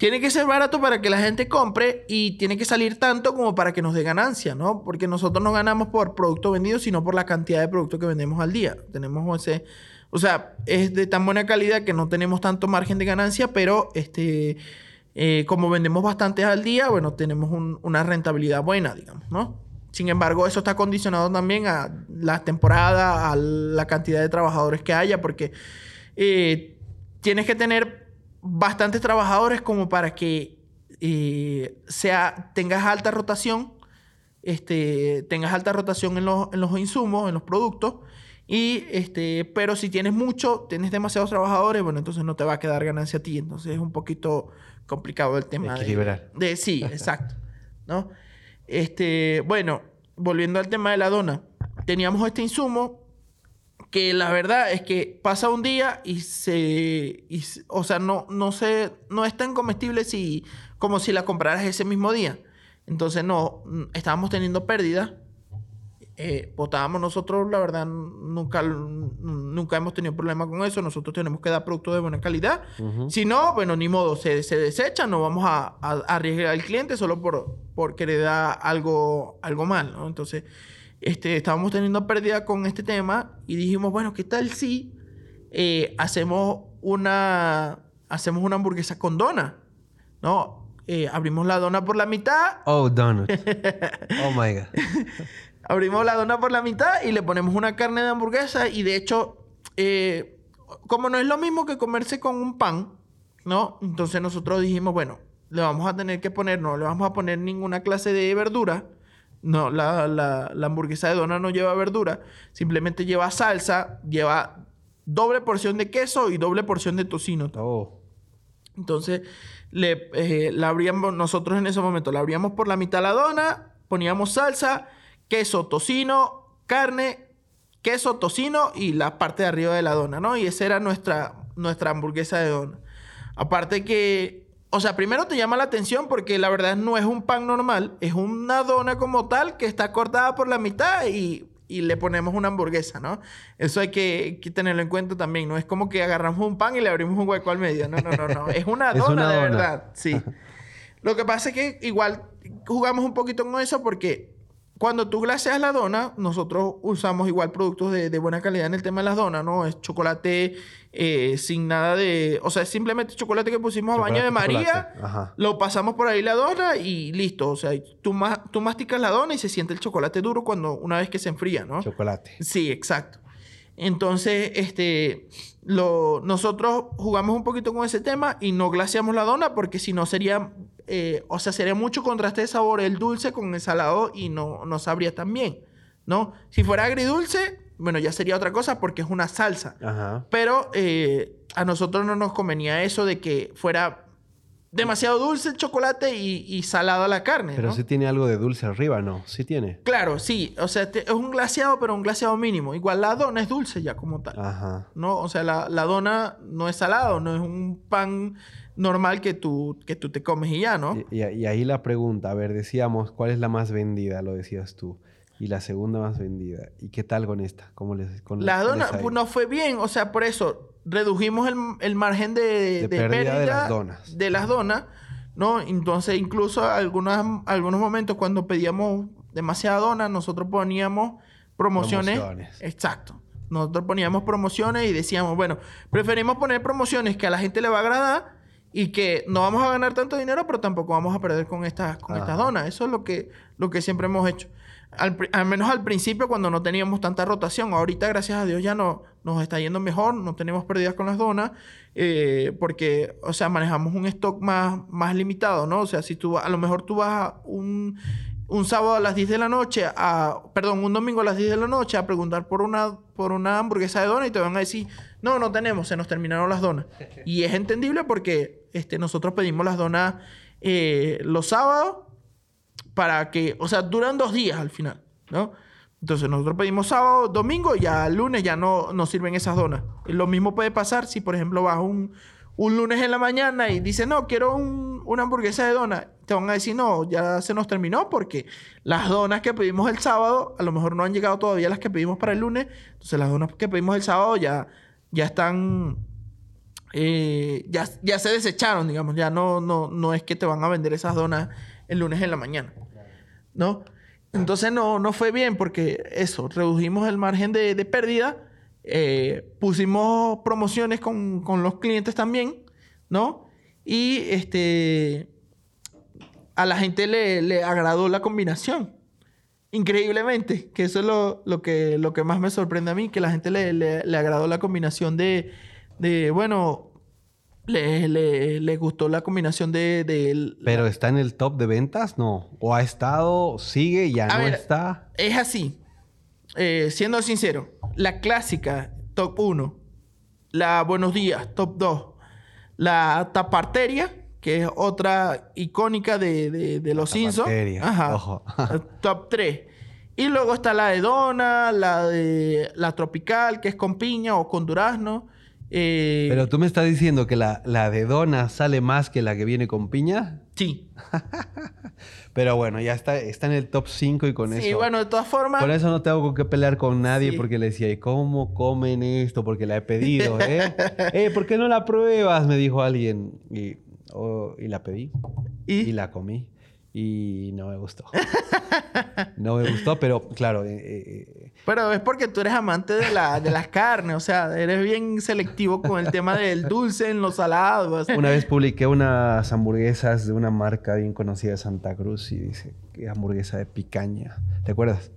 tiene que ser barato para que la gente compre y tiene que salir tanto como para que nos dé ganancia, ¿no? Porque nosotros no ganamos por producto vendido, sino por la cantidad de producto que vendemos al día. Tenemos ese... O sea, es de tan buena calidad que no tenemos tanto margen de ganancia, pero este... Eh, como vendemos bastantes al día, bueno, tenemos un- una rentabilidad buena, digamos, ¿no? Sin embargo, eso está condicionado también a la temporada, a la cantidad de trabajadores que haya, porque eh, tienes que tener bastantes trabajadores como para que eh, sea, tengas alta rotación, este, tengas alta rotación en los, en los insumos, en los productos. Y este, pero si tienes mucho, tienes demasiados trabajadores, bueno, entonces no te va a quedar ganancia a ti. Entonces es un poquito complicado el tema. de- Equilibrar. De, sí, <laughs> exacto. ¿No? Este, bueno, volviendo al tema de la dona, teníamos este insumo que la verdad es que pasa un día y se, y o sea, no, no se, no es tan comestible si, como si la compraras ese mismo día. Entonces, no, estábamos teniendo pérdidas. Eh, botábamos nosotros, la verdad, nunca, nunca hemos tenido problema con eso. Nosotros tenemos que dar productos de buena calidad. Si no, bueno, ni modo, se, se desecha. No vamos a, a- a arriesgar al cliente solo por, porque le da algo, algo mal, ¿no? Entonces, este, estábamos teniendo pérdida con este tema y dijimos, bueno, ¿qué tal si eh, hacemos una hacemos una hamburguesa con dona? ¿No? Eh, abrimos la dona por la mitad, Oh, donut. <laughs> Oh my God. <laughs> abrimos la dona por la mitad y le ponemos una carne de hamburguesa y de hecho, eh, como no es lo mismo que comerse con un pan, ¿no? Entonces nosotros dijimos, bueno, le vamos a tener que poner, no le vamos a poner ninguna clase de verdura. No, la, la, la hamburguesa de dona no lleva verdura, simplemente lleva salsa, lleva doble porción de queso y doble porción de tocino. Oh. Entonces, le, eh, la abríamos, nosotros en ese momento la abríamos por la mitad la dona, poníamos salsa, queso, tocino, carne, queso, tocino y la parte de arriba de la dona, ¿no? Y esa era nuestra, nuestra hamburguesa de dona. Aparte que o sea, primero te llama la atención porque la verdad no es un pan normal, es una dona como tal que está cortada por la mitad y, y le ponemos una hamburguesa, ¿no? Eso hay que, que, tenerlo en cuenta también, no es como que agarramos un pan y le abrimos un hueco al medio, no, no, no, no, es una <laughs> dona una de dona. verdad, sí. <laughs> Lo que pasa es que igual jugamos un poquito con eso porque cuando tú glaseas la dona, nosotros usamos igual productos de, de, buena calidad en el tema de las donas, ¿no? Es chocolate eh, sin nada de... O sea, es simplemente chocolate que pusimos a baño de María, lo pasamos por ahí la dona y listo. O sea, tú, ma tú masticas la dona y se siente el chocolate duro cuando una vez que se enfría, ¿no? Chocolate. Sí, exacto. Entonces, este, lo, nosotros jugamos un poquito con ese tema y no glaseamos la dona porque si no sería eh, o sea, sería mucho contraste de sabor el dulce con el salado y no, no sabría tan bien, ¿no? Si fuera agridulce, bueno, ya sería otra cosa porque es una salsa. Pero eh, a nosotros no nos convenía eso de que fuera demasiado dulce el chocolate y, y salada la carne. Pero si tiene algo de dulce arriba, ¿no? Sí tiene. Claro, sí. O sea, es un glaseado, pero un glaseado mínimo. Igual la dona es dulce ya como tal. Ajá. ¿No? O sea, la, la dona no es salado, no es un pan normal que tú, que tú te comes y ya, ¿no? Y, y, ahí la pregunta, a ver, decíamos, ¿cuál es la más vendida? Lo decías tú. Y la segunda más vendida. ¿Y qué tal con esta? ¿Cómo les con La dona pues, no fue bien, o sea, por eso redujimos el, el margen de, de, pérdida, de las donas. De las donas, ¿no? Entonces, incluso algunas, algunos momentos cuando pedíamos demasiada dona, nosotros poníamos promociones. promociones. Exacto. Nosotros poníamos promociones y decíamos, bueno, preferimos poner promociones que a la gente le va a agradar y que no vamos a ganar tanto dinero, pero tampoco vamos a perder con estas, con estas donas. Eso es lo que, lo que siempre hemos hecho. Al, menos al principio cuando no teníamos tanta rotación. Ahorita, gracias a Dios, ya no, nos está yendo mejor, no tenemos pérdidas con las donas, eh, porque, o sea, manejamos un stock más, más limitado, ¿no? O sea, si tú, a lo mejor tú vas un, un sábado a las 10 de la noche, a, perdón, un domingo a las 10 de la noche a preguntar por una, por una hamburguesa de dona y te van a decir, no, no tenemos, se nos terminaron las donas. <laughs> Y es entendible porque este, nosotros pedimos las donas eh, los sábados para que, o sea, duran dos días al final, ¿no? Entonces nosotros pedimos sábado, domingo, y ya lunes ya no nos sirven esas donas. Lo mismo puede pasar si, por ejemplo, vas un, un lunes en la mañana y dices, no, quiero una hamburguesa de dona. Te van a decir, no, ya se nos terminó porque las donas que pedimos el sábado, a lo mejor no han llegado todavía las que pedimos para el lunes. Entonces las donas que pedimos el sábado ya, ya están, eh, ya, ya se desecharon, digamos. Ya no, no, no es que te van a vender esas donas el lunes en la mañana. ¿No? Entonces no, no fue bien porque eso, redujimos el margen de, pérdida, eh, pusimos promociones con, los clientes también, ¿no? Y este, a la gente le, agradó la combinación. Increíblemente, que eso es lo, que, lo que más me sorprende a mí, que la gente le, le agradó la combinación de, de bueno, le, le, gustó la combinación de... ¿Pero está en el top de ventas? No. ¿O ha estado, sigue, ya no está? Es así. Eh, siendo sincero, la clásica, top 1. La Buenos Días, top 2. La Taparteria, que es otra icónica de, de, los Simpsons. Ajá. Ojo. <laughs> top 3. Y luego está la de Dona, la de la Tropical, que es con piña o con durazno. Eh, Pero tú me estás diciendo que la, la, de dona sale más que la que viene con piña. Sí. <laughs> Pero bueno, ya está, está en el top 5 y con eso. Sí, bueno, de todas formas. Con eso no tengo que pelear con nadie porque le decía, ¿y cómo comen esto? Porque la he pedido, ¿eh? <laughs> eh ¿Por qué no la pruebas? Me dijo alguien. Y, oh, y la pedí. y la comí y no me gustó. <laughs> no me gustó, pero claro. Eh, eh, pero es porque tú eres amante de, la, de las carnes, o sea, eres bien selectivo con el tema del dulce en los salados. Una vez publiqué unas hamburguesas de una marca bien conocida de Santa Cruz y dice que hamburguesa de picaña. ¿Te acuerdas?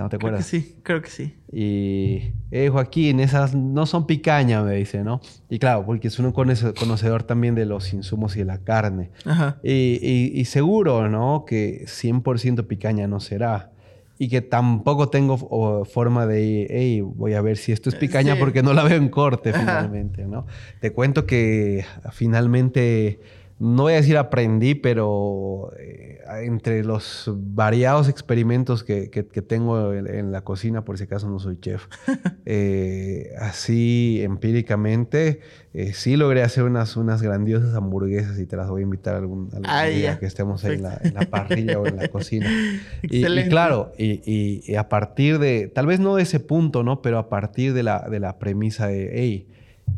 ¿No te acuerdas? Creo que sí, creo que sí. Y, eh, Joaquín, esas no son picaña, me dice, ¿no? Y claro, porque es un conocedor también de los insumos y de la carne. Ajá. Y, seguro, ¿no? Que 100% picaña no será. Y que tampoco tengo forma de, hey, voy a ver si esto es picaña porque no la veo en corte finalmente, ¿no? Te cuento que finalmente no voy a decir aprendí, pero eh, entre los variados experimentos que, tengo en, la cocina, por si acaso no soy chef, <laughs> eh, así empíricamente, eh, sí logré hacer unas, unas grandiosas hamburguesas y te las voy a invitar algún, algún ah, día que estemos ahí en la, parrilla o en la cocina. <laughs> Y, y, claro, y, a partir de, tal vez no de ese punto, ¿no? Pero a partir de la, de la premisa de, hey,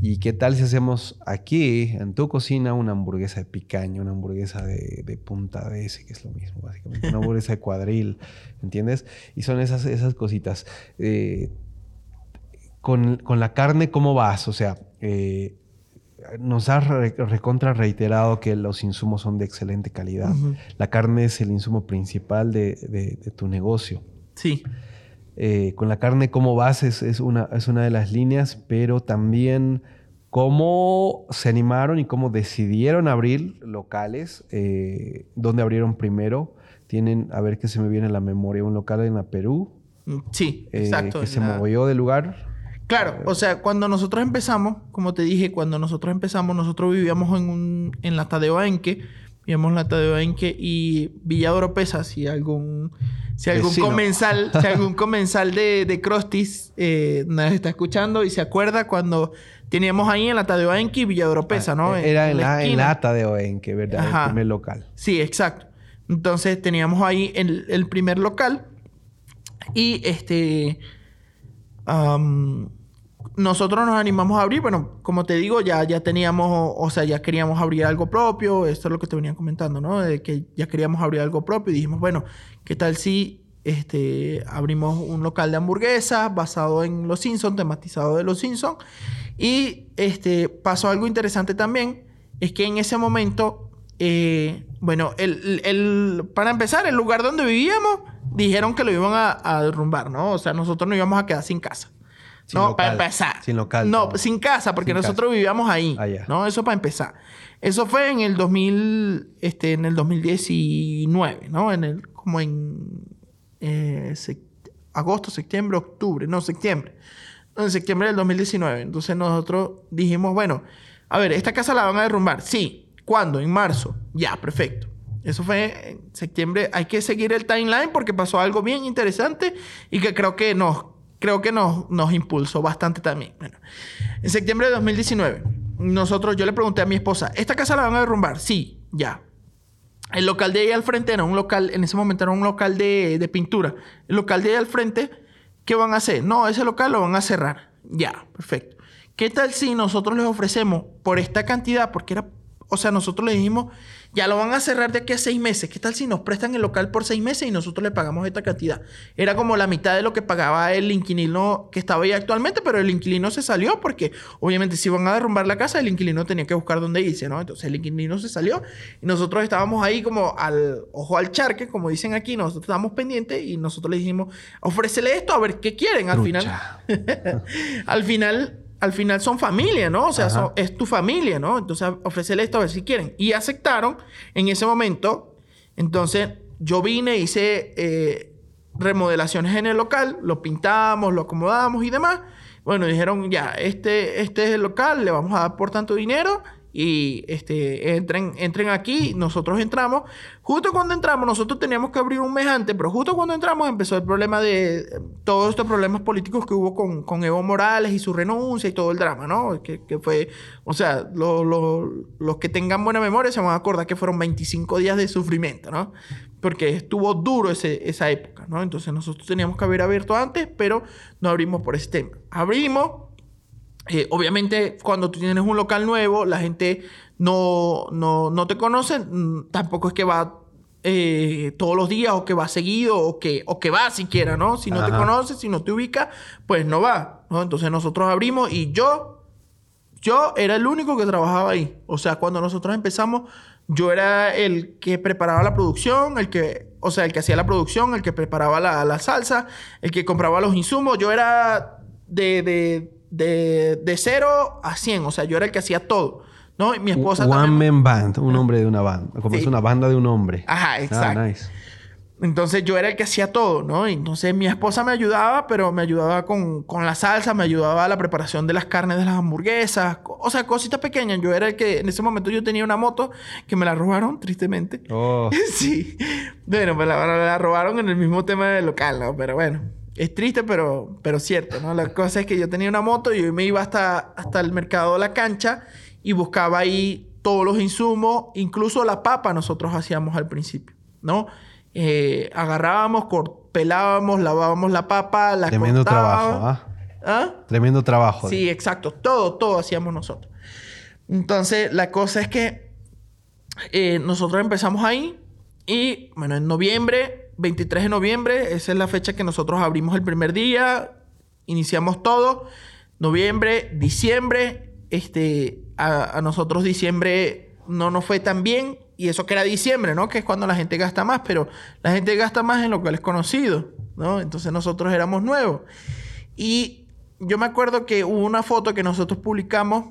¿Y qué tal si hacemos aquí, en tu cocina, una hamburguesa de picaña, una hamburguesa de, punta de ese, que es lo mismo, básicamente, una hamburguesa de <laughs> cuadril, ¿entiendes? Y son esas, esas cositas. Eh, con, la carne, ¿cómo vas? O sea, eh, nos has recontra reiterado que los insumos son de excelente calidad. La carne es el insumo principal de, de tu negocio. Sí. Eh, con la carne como base es, una, es una de las líneas, pero también cómo se animaron y cómo decidieron abrir locales, eh, dónde abrieron primero. Tienen, a ver qué se me viene a la memoria, un local en la Perú. Mm, sí, eh, exacto. Que se movió de lugar. Claro, o sea, cuando nosotros empezamos, como te dije, cuando nosotros empezamos, nosotros vivíamos en, un, en la Tadeo Enque, vivíamos en la Tadeo Enque y Villa Oropesa, si algún si algún comensal, <laughs> si algún comensal de, de Crostis eh, nos está escuchando y se acuerda cuando teníamos ahí en la Tadeo Enki Villa Oropesa, ¿no? Ah, era en, la, en la Tadeo Enki, ¿verdad? El primer local. Sí, exacto. Entonces teníamos ahí el, el primer local y este nosotros nos animamos a abrir, bueno, como te digo, ya, ya teníamos, o sea, ya queríamos abrir algo propio, esto es lo que te venía comentando, ¿no? De que ya queríamos abrir algo propio y dijimos, bueno, ¿qué tal si este, abrimos un local de hamburguesas basado en Los Simpsons, tematizado de Los Simpsons? Y este, pasó algo interesante también, es que en ese momento, eh, bueno, el, para empezar, el lugar donde vivíamos, dijeron que lo iban a, a derrumbar, ¿no? O sea, nosotros nos íbamos a quedar sin casa no, para empezar. Sin local. No, sin casa, porque nosotros vivíamos ahí. Ah, no, eso para empezar. Eso fue en el 2000, este, en el 2019, ¿no? En el, como en eh, agosto, septiembre, octubre, no, septiembre. en septiembre del 2019. Entonces nosotros dijimos, bueno, a ver, esta casa la van a derrumbar. Sí. ¿Cuándo? En marzo. Ya, perfecto. Eso fue en septiembre. Hay que seguir el timeline porque pasó algo bien interesante y que creo que nos creo que nos, nos impulsó bastante también. Bueno, en septiembre de 2019, nosotros, yo le pregunté a mi esposa, ¿esta casa la van a derrumbar? Sí, ya. El local de ahí al frente era un local, en ese momento era un local de, de pintura. El local de ahí al frente, ¿qué van a hacer? No, ese local lo van a cerrar. Ya, perfecto. ¿Qué tal si nosotros les ofrecemos por esta cantidad? Porque era, o sea, nosotros le dijimos, ya lo van a cerrar de aquí a seis meses. ¿Qué tal si nos prestan el local por seis meses y nosotros le pagamos esta cantidad? Era como la mitad de lo que pagaba el inquilino que estaba ahí actualmente, pero el inquilino se salió porque obviamente si iban a derrumbar la casa, el inquilino tenía que buscar dónde irse, ¿no? Entonces el inquilino se salió y nosotros estábamos ahí como al ojo al charque, como dicen aquí, nosotros estábamos pendientes y nosotros le dijimos, ofrécele esto a ver qué quieren. Al final, <laughs> al final al final son familia, ¿no? O sea, es tu familia, ¿no? Entonces, ofrecerle esto a ver si quieren. Y aceptaron en ese momento. Entonces, yo vine, hice eh, remodelaciones en el local, lo pintamos, lo acomodamos y demás. Bueno, dijeron, ya, este, este es el local, le vamos a dar por tanto dinero y este, entren, entren aquí, nosotros entramos. Justo cuando entramos, nosotros teníamos que abrir un mes antes, pero justo cuando entramos empezó el problema de todos estos problemas políticos que hubo con, con Evo Morales y su renuncia y todo el drama, ¿no? Que, que fue, o sea, los que tengan buena memoria se van a acordar que fueron 25 días de sufrimiento, ¿no? Porque estuvo duro ese, esa época, ¿no? Entonces nosotros teníamos que haber abierto antes, pero no abrimos por ese tema. Abrimos eh, obviamente, cuando tú tienes un local nuevo, la gente no, no, te conoce, mm, tampoco es que va eh, todos los días o que va seguido o que, o que va siquiera, ¿no? Si no te conoce, si no te ubica, pues no va, ¿no? Entonces nosotros abrimos y yo, yo era el único que trabajaba ahí. O sea, cuando nosotros empezamos, yo era el que preparaba la producción, el que, o sea, el que hacía la producción, el que preparaba la, la salsa, el que compraba los insumos. Yo era de, de de, de 0 a 100. O sea, yo era el que hacía todo. ¿no? Y mi esposa One man band, un hombre de una banda. Como es una banda de un hombre. Ajá, ah, exacto. Entonces yo era el que hacía todo, ¿no? Entonces mi esposa me ayudaba, pero me ayudaba con, con la salsa, me ayudaba a la preparación de las carnes de las hamburguesas, o sea, cositas pequeñas. Yo era el que, en ese momento yo tenía una moto que me la robaron, tristemente. Oh. <laughs> sí. Bueno, me la, la robaron en el mismo tema del local, ¿no? Pero bueno, es triste, pero, pero cierto, ¿no? La cosa es que yo tenía una moto y yo me iba hasta, hasta el mercado de la cancha y buscaba ahí todos los insumos, incluso la papa nosotros hacíamos al principio, ¿no? Eh, agarrábamos, pelábamos, lavábamos la papa, la Tremendo trabajo, ¿ah? ¿Ah? Tremendo trabajo. Sí, exacto. Todo, todo hacíamos nosotros. Entonces, la cosa es que eh, nosotros empezamos ahí y, bueno, en noviembre, 23 de noviembre, esa es la fecha que nosotros abrimos el primer día, iniciamos todo. Noviembre, diciembre, este, a, nosotros diciembre no nos fue tan bien, y eso que era diciembre, ¿no? Que es cuando la gente gasta más, pero la gente gasta más en lo que es conocido, ¿no? Entonces nosotros éramos nuevos. Y yo me acuerdo que hubo una foto que nosotros publicamos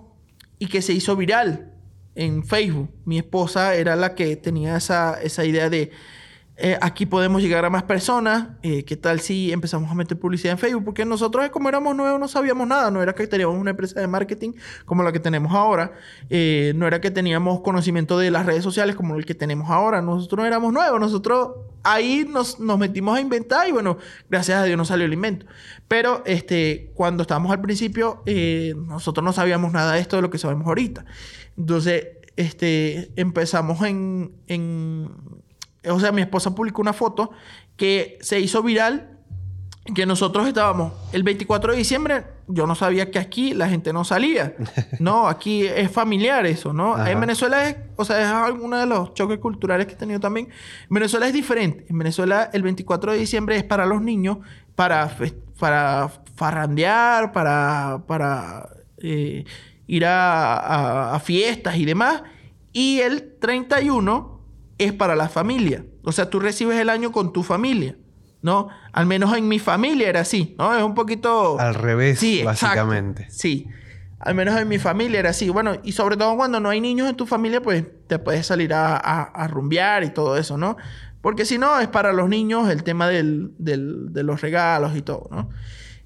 y que se hizo viral en Facebook. Mi esposa era la que tenía esa, esa idea de eh, aquí podemos llegar a más personas. Eh, ¿Qué tal si empezamos a meter publicidad en Facebook? Porque nosotros, como éramos nuevos, no sabíamos nada. No era que teníamos una empresa de marketing como la que tenemos ahora. Eh, no era que teníamos conocimiento de las redes sociales como el que tenemos ahora. Nosotros no éramos nuevos. Nosotros ahí nos, metimos a inventar y bueno, gracias a Dios nos salió el invento. Pero este, cuando estábamos al principio, nosotros no sabíamos nada de esto de lo que sabemos ahorita. Entonces, este, empezamos en o sea, mi esposa publicó una foto que se hizo viral, que nosotros estábamos el 24 de diciembre, yo no sabía que aquí la gente no salía. <laughs> No, aquí es familiar eso, ¿no? En Venezuela es, o sea, es uno de los choques culturales que he tenido también. En Venezuela es diferente. En Venezuela el 24 de diciembre es para los niños, para, para farrandear, para, para eh, ir a, a fiestas y demás. Y el 31 es para la familia. O sea, tú recibes el año con tu familia, ¿no? Al menos en mi familia era así, ¿no? Es un poquito... Al revés, sí, básicamente. Sí. Al menos en mi familia era así. Bueno, y sobre todo cuando no hay niños en tu familia, pues te puedes salir a, a, rumbear y todo eso, ¿no? Porque si no, es para los niños el tema del, del, de los regalos y todo, ¿no?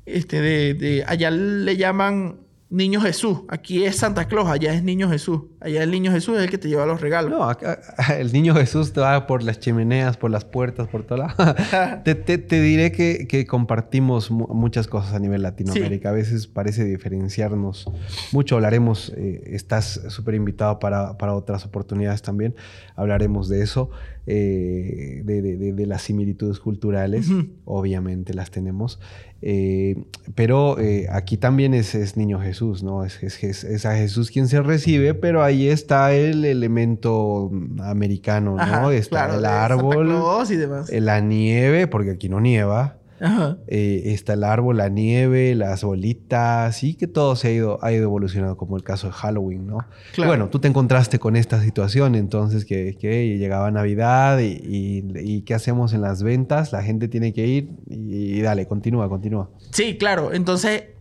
Este, de, de, allá le llaman Niño Jesús. Aquí es Santa Claus, allá es Niño Jesús. Allá el Niño Jesús es el que te lleva los regalos. No, acá, <laughs> el Niño Jesús te va por las chimeneas, por las puertas, por todo lado. <laughs> te, te, diré que, que, compartimos muchas cosas a nivel Latinoamérica. A veces parece diferenciarnos mucho. Hablaremos, eh, estás súper invitado para, para, otras oportunidades también. Hablaremos de eso, eh, de, de, de, las similitudes culturales. Obviamente las tenemos. Eh, pero eh, aquí también es, niño Jesús, ¿no? Es, es, a Jesús quien se recibe, pero ahí está el elemento americano, ¿no? está el árbol, y la nieve, porque aquí no nieva. Eh, está el árbol, la nieve, las bolitas, y que todo se ha ido, ha ido evolucionando, como el caso de Halloween, ¿no? Bueno, tú te encontraste con esta situación, entonces que, que llegaba Navidad y, ¿qué hacemos en las ventas? La gente tiene que ir y, y dale, continúa, continúa. Sí, claro. Entonces,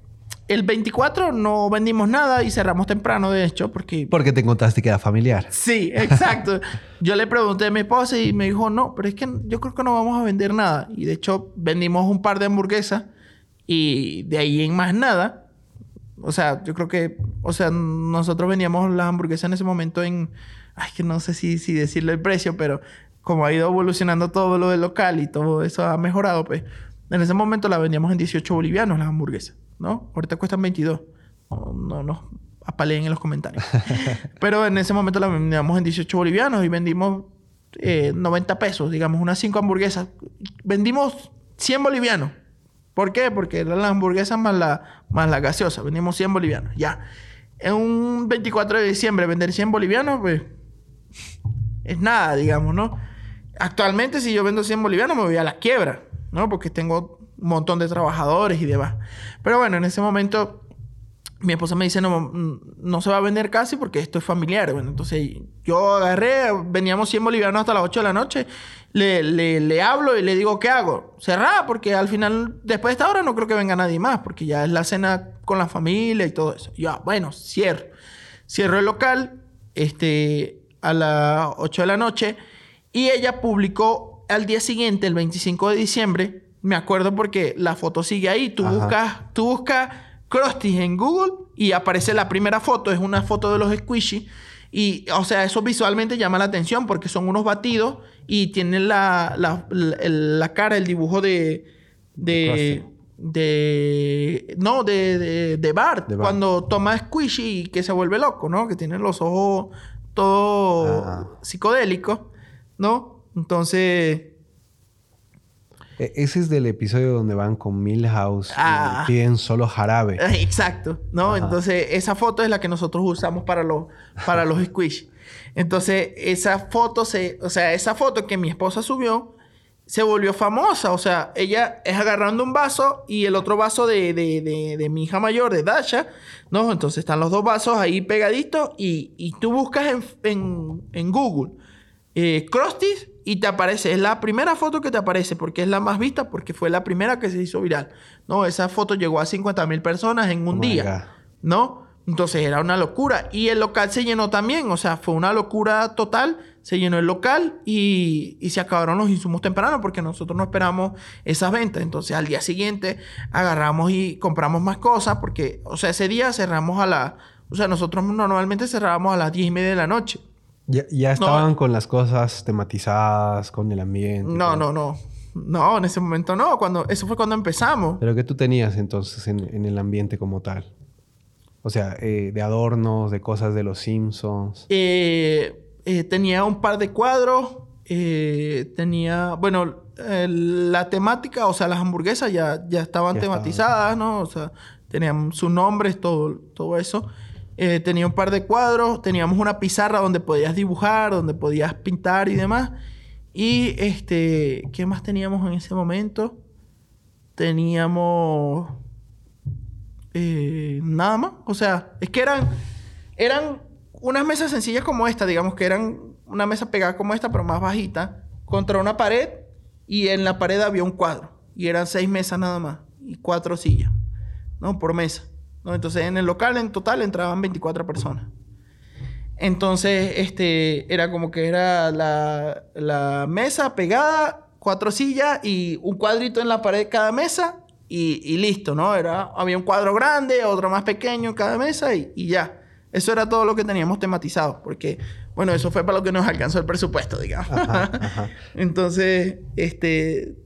el 24 no vendimos nada y cerramos temprano, de hecho, porque... Porque te encontraste que era familiar. Sí, <laughs> exacto. yo le pregunté a mi esposa y me dijo, no, pero es que yo creo que no vamos a vender nada. Y de hecho, vendimos un par de hamburguesas y de ahí en más nada. O sea, yo creo que... O sea, nosotros vendíamos las hamburguesas en ese momento en... Ay, que no sé si, si decirle el precio, pero como ha ido evolucionando todo lo del local y todo eso ha mejorado, pues... En ese momento la vendíamos en 18 bolivianos las hamburguesas. ¿No? Ahorita cuestan 22. No, no nos apaleen en los comentarios. <laughs> Pero en ese momento la vendíamos en 18 bolivianos y vendimos 90 eh, pesos, digamos, unas 5 hamburguesas. Vendimos 100 bolivianos. ¿Por qué? Porque eran las hamburguesas más la, más la gaseosa. Vendimos 100 bolivianos. Ya. En un 24 de diciembre vender 100 bolivianos, pues... Es nada, digamos, ¿no? Actualmente, si yo vendo 100 bolivianos, me voy a la quiebra, ¿no? Porque tengo un montón de trabajadores y demás. Pero bueno, en ese momento mi esposa me dice, no, no se va a vender casi porque esto es familiar. Bueno, entonces yo agarré, veníamos 100 bolivianos hasta las 8 de la noche, le, le, le hablo y le digo, ¿qué hago? Cerrar, porque al final, después de esta hora no creo que venga nadie más, porque ya es la cena con la familia y todo eso. Ya, bueno, cierro. Cierro el local este, a las 8 de la noche y ella publicó al día siguiente, el 25 de diciembre, me acuerdo porque la foto sigue ahí. Tú Ajá. buscas, tú buscas Krusty en Google y aparece la primera foto, es una foto de los squishy. Y, o sea, eso visualmente llama la atención porque son unos batidos y tienen la, la, la- cara, el dibujo de. de. de. no, de, de, de Bart, De Bart. Cuando toma squishy y que se vuelve loco, ¿no? Que tiene los ojos todo psicodélicos, ¿no? Entonces. E- Ese es del episodio donde van con Milhouse Ah. y piden solo jarabe. <laughs> Exacto, ¿no? Ajá. Entonces, esa foto es la que nosotros usamos para los, para los squish. Entonces, esa foto se, o sea, esa foto que mi esposa subió se volvió famosa. O sea, ella es agarrando un vaso y el otro vaso de, de, de, de mi hija mayor, de Dasha, ¿no? Entonces están los dos vasos ahí pegaditos y, y tú buscas en, en, en Google eh, Krusty y te aparece. Es la primera foto que te aparece porque es la más vista porque fue la primera que se hizo viral. No, esa foto llegó a 50 mil personas en un Oh día. ¿No? Entonces era una locura. Y el local se llenó también. O sea, fue una locura total. Se llenó el local y, y se acabaron los insumos temprano porque nosotros no esperamos esas ventas. Entonces al día siguiente agarramos y compramos más cosas porque, o sea, ese día cerramos a la... O sea, nosotros normalmente cerrábamos a las 10 y media de la noche. Ya, ya estaban con las cosas tematizadas, con el ambiente. No, no, no. No, en ese momento no. Cuando, eso fue cuando empezamos. Pero ¿qué tú tenías entonces en, en el ambiente como tal? O sea, eh, de adornos, de cosas de los Simpsons. Eh, eh, tenía un par de cuadros. eh, tenía, bueno, la temática, o sea, las hamburguesas ya, ya estaban Ya tematizadas, ¿no? O sea, tenían sus nombres, todo, todo eso. Eh, tenía un par de cuadros, teníamos una pizarra donde podías dibujar, donde podías pintar y demás. Y este, ¿qué más teníamos en ese momento? Teníamos eh, nada más. O sea, es que eran, eran unas mesas sencillas como esta, digamos que eran una mesa pegada como esta, pero más bajita, contra una pared y en la pared había un cuadro. Y eran seis mesas nada más y cuatro sillas, ¿no? Por mesa. ¿No? Entonces en el local en total entraban 24 personas. Entonces, este, era como que era la, la mesa pegada, cuatro sillas y un cuadrito en la pared de cada mesa y, y listo, ¿no? Era, había un cuadro grande, otro más pequeño en cada mesa y, y ya. Eso era todo lo que teníamos tematizado, porque, bueno, eso fue para lo que nos alcanzó el presupuesto, digamos. Ajá, ajá. <laughs> Entonces, este,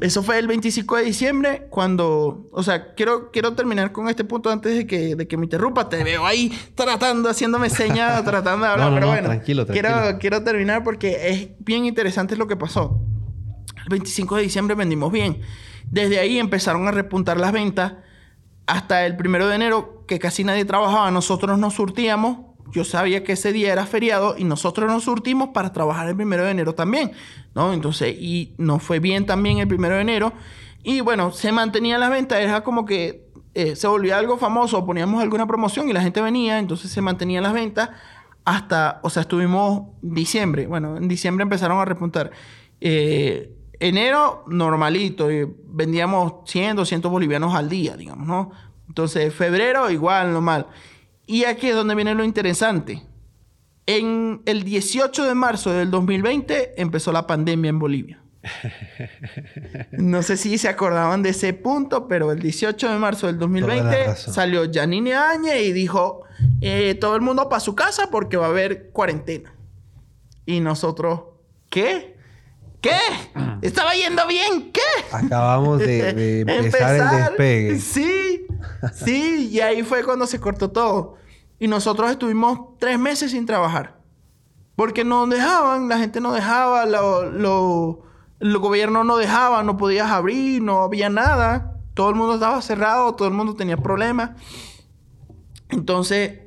eso fue el 25 de diciembre cuando, o sea, quiero, quiero terminar con este punto antes de que, de que me interrumpa. Te veo ahí tratando, haciéndome señas, <laughs> tratando de hablar, No, no, pero no, bueno, tranquilo, Quiero, quiero terminar porque es bien interesante lo que pasó. El 25 de diciembre vendimos bien. Desde ahí empezaron a repuntar las ventas hasta el primero de enero, que casi nadie trabajaba, nosotros nos surtíamos. Yo sabía que ese día era feriado y nosotros nos surtimos para trabajar el primero de enero también, ¿no? Entonces, y nos fue bien también el primero de enero. Y bueno, se mantenía las ventas, era como que eh, se volvía algo famoso, poníamos alguna promoción y la gente venía, entonces se mantenían las ventas hasta, o sea, estuvimos diciembre. Bueno, en diciembre empezaron a repuntar. Eh, enero, normalito, y vendíamos 100, 200 bolivianos al día, digamos, ¿no? Entonces, febrero, igual, normal. Y aquí es donde viene lo interesante. En el 18 de marzo del 2020 empezó la pandemia en Bolivia. <laughs> No sé si se acordaban de ese punto, pero el 18 de marzo del Toda 2020 la razón. salió Janine Áñez y dijo, eh, todo el mundo para su casa porque va a haber cuarentena. Y nosotros, ¿qué? ¿Qué? <clears throat> ¿Estaba yendo bien? ¿Qué? Acabamos de, de <laughs> empezar, el despegue. Sí, sí, y ahí fue cuando se cortó todo. Y nosotros estuvimos tres meses sin trabajar. Porque no dejaban, la gente no dejaba, lo, lo- el gobierno no dejaba, no podías abrir, no había nada. Todo el mundo estaba cerrado, todo el mundo tenía problemas. Entonces,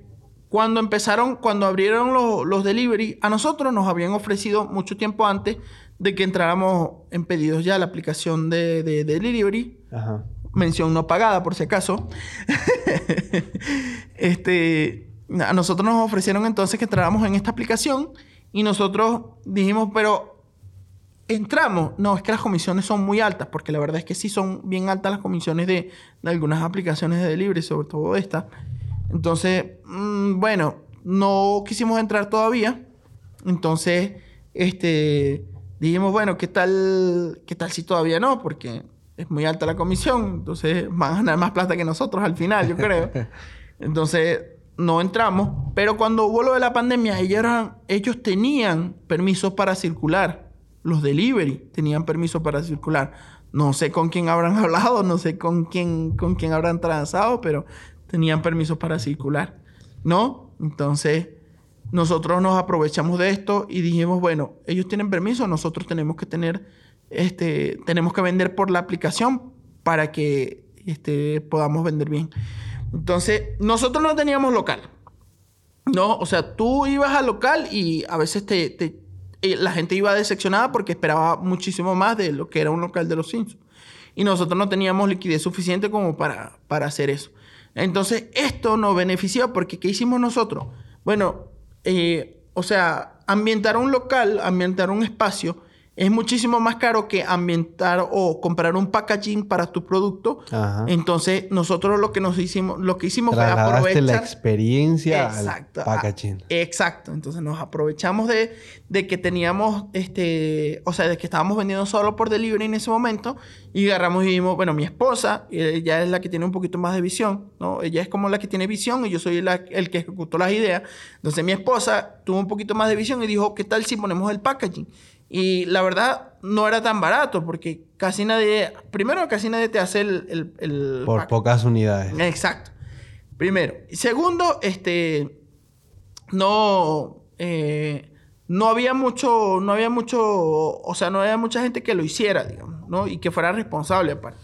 cuando empezaron, cuando abrieron los, los delivery, a nosotros nos habían ofrecido mucho tiempo antes de que entráramos en pedidos ya la aplicación de, de delivery Ajá. Mención no pagada por si acaso. <laughs> este, a nosotros nos ofrecieron entonces que entráramos en esta aplicación y nosotros dijimos, pero entramos. No, es que las comisiones son muy altas, porque la verdad es que sí son bien altas las comisiones de, de algunas aplicaciones de delivery, sobre todo esta. Entonces, mm, bueno, no quisimos entrar todavía. Entonces, este, dijimos, bueno, ¿qué tal, ¿qué tal si todavía no? Porque es muy alta la comisión, entonces van a ganar más plata que nosotros al final, yo creo. <laughs> Entonces no entramos, pero cuando hubo lo de la pandemia, ellos, eran, ellos tenían permisos para circular. Los delivery tenían permiso para circular. No sé con quién habrán <laughs> hablado, no sé con quién, con quién habrán transado, pero tenían permisos para circular. ¿No? Entonces, nosotros nos aprovechamos de esto y dijimos, bueno, ellos tienen permiso, nosotros tenemos que tener, este, tenemos que vender por la aplicación para que este, podamos vender bien. Entonces, nosotros no teníamos local. No, o sea, tú ibas al local y a veces te, eh, la gente iba decepcionada porque esperaba muchísimo más de lo que era un local de los Simpsons. Y nosotros no teníamos liquidez suficiente como para, para hacer eso. Entonces, esto nos benefició porque ¿qué hicimos nosotros? Bueno, eh, o sea, ambientar un local, ambientar un espacio es muchísimo más caro que ambientar o comprar un packaging para tu producto. Entonces, nosotros lo que nos hicimos, lo que hicimos fue aprovechar la experiencia exacto, al packaging. exacto. Entonces, nos aprovechamos de, de, que teníamos este, o sea, de que estábamos vendiendo solo por delivery en ese momento y agarramos y dijimos, bueno, mi esposa, ella es la que tiene un poquito más de visión, ¿no? Ella es como la que tiene visión y yo soy el que ejecutó las ideas. Entonces, mi esposa tuvo un poquito más de visión y dijo, ¿qué tal si ponemos el packaging? Y la verdad, no era tan barato porque casi nadie, primero, casi nadie te hace el... el, Por pocas unidades. Exacto. Primero. Y segundo, este, no, eh, no había mucho, no había mucho, o sea, no había mucha gente que lo hiciera, digamos, ¿no? Y que fuera responsable aparte.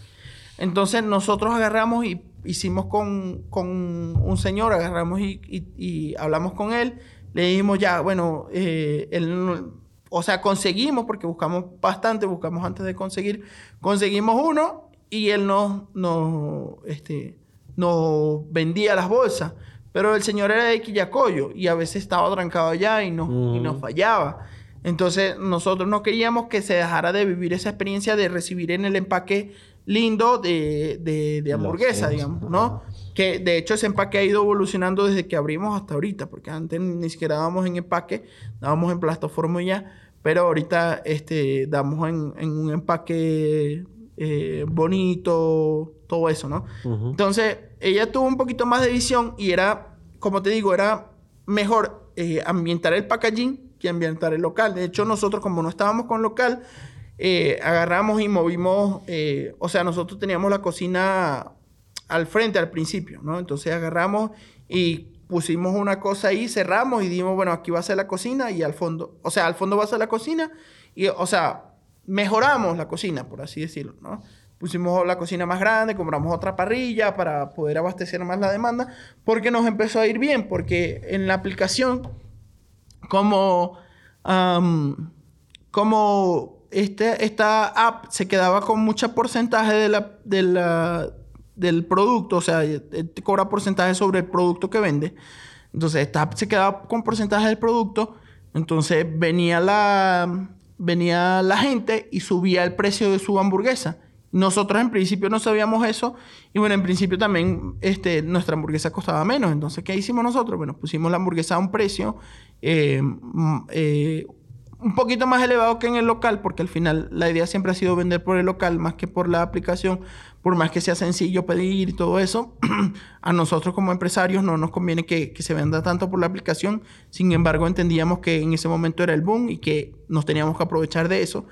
Entonces nosotros agarramos y hicimos con, con un señor, agarramos y, y, hablamos con él, le dijimos ya, bueno, eh, él o sea, conseguimos, porque buscamos bastante, buscamos antes de conseguir, conseguimos uno y él nos, no este, nos vendía las bolsas. Pero el señor era de Quillacoyo y a veces estaba trancado allá y nos, y nos fallaba. Entonces nosotros no queríamos que se dejara de vivir esa experiencia de recibir en el empaque lindo de, de, de hamburguesa, digamos, ¿no? Que de hecho ese empaque ha ido evolucionando desde que abrimos hasta ahorita, porque antes ni siquiera dábamos en empaque, dábamos en plastoformo ya, pero ahorita este, damos en, en un empaque eh, bonito, todo eso, ¿no? Entonces, ella tuvo un poquito más de visión y era, como te digo, era mejor eh, ambientar el packaging que ambientar el local. De hecho, nosotros como no estábamos con local, eh, agarramos y movimos, o sea, nosotros teníamos la cocina al frente al principio, ¿no? Entonces agarramos y pusimos una cosa ahí, cerramos y dijimos, bueno, aquí va a ser la cocina y al fondo, o sea, al fondo va a ser la cocina y, o sea, mejoramos la cocina, por así decirlo, ¿no? Pusimos la cocina más grande, compramos otra parrilla para poder abastecer más la demanda, porque nos empezó a ir bien, porque en la aplicación, como, como este, esta app se quedaba con mucho porcentaje de la, de la del producto, o sea, te cobra porcentaje sobre el producto que vende. Entonces, esta se quedaba con porcentaje del producto. Entonces, venía la, venía la gente y subía el precio de su hamburguesa. Nosotros en principio no sabíamos eso y bueno, en principio también este, nuestra hamburguesa costaba menos. Entonces, ¿qué hicimos nosotros? Bueno, pusimos la hamburguesa a un precio eh, eh, un poquito más elevado que en el local, porque al final la idea siempre ha sido vender por el local más que por la aplicación, por más que sea sencillo pedir y todo eso. <clears throat> a nosotros como empresarios no nos conviene que, se venda tanto por la aplicación, sin embargo entendíamos que en ese momento era el boom y que nos teníamos que aprovechar de eso.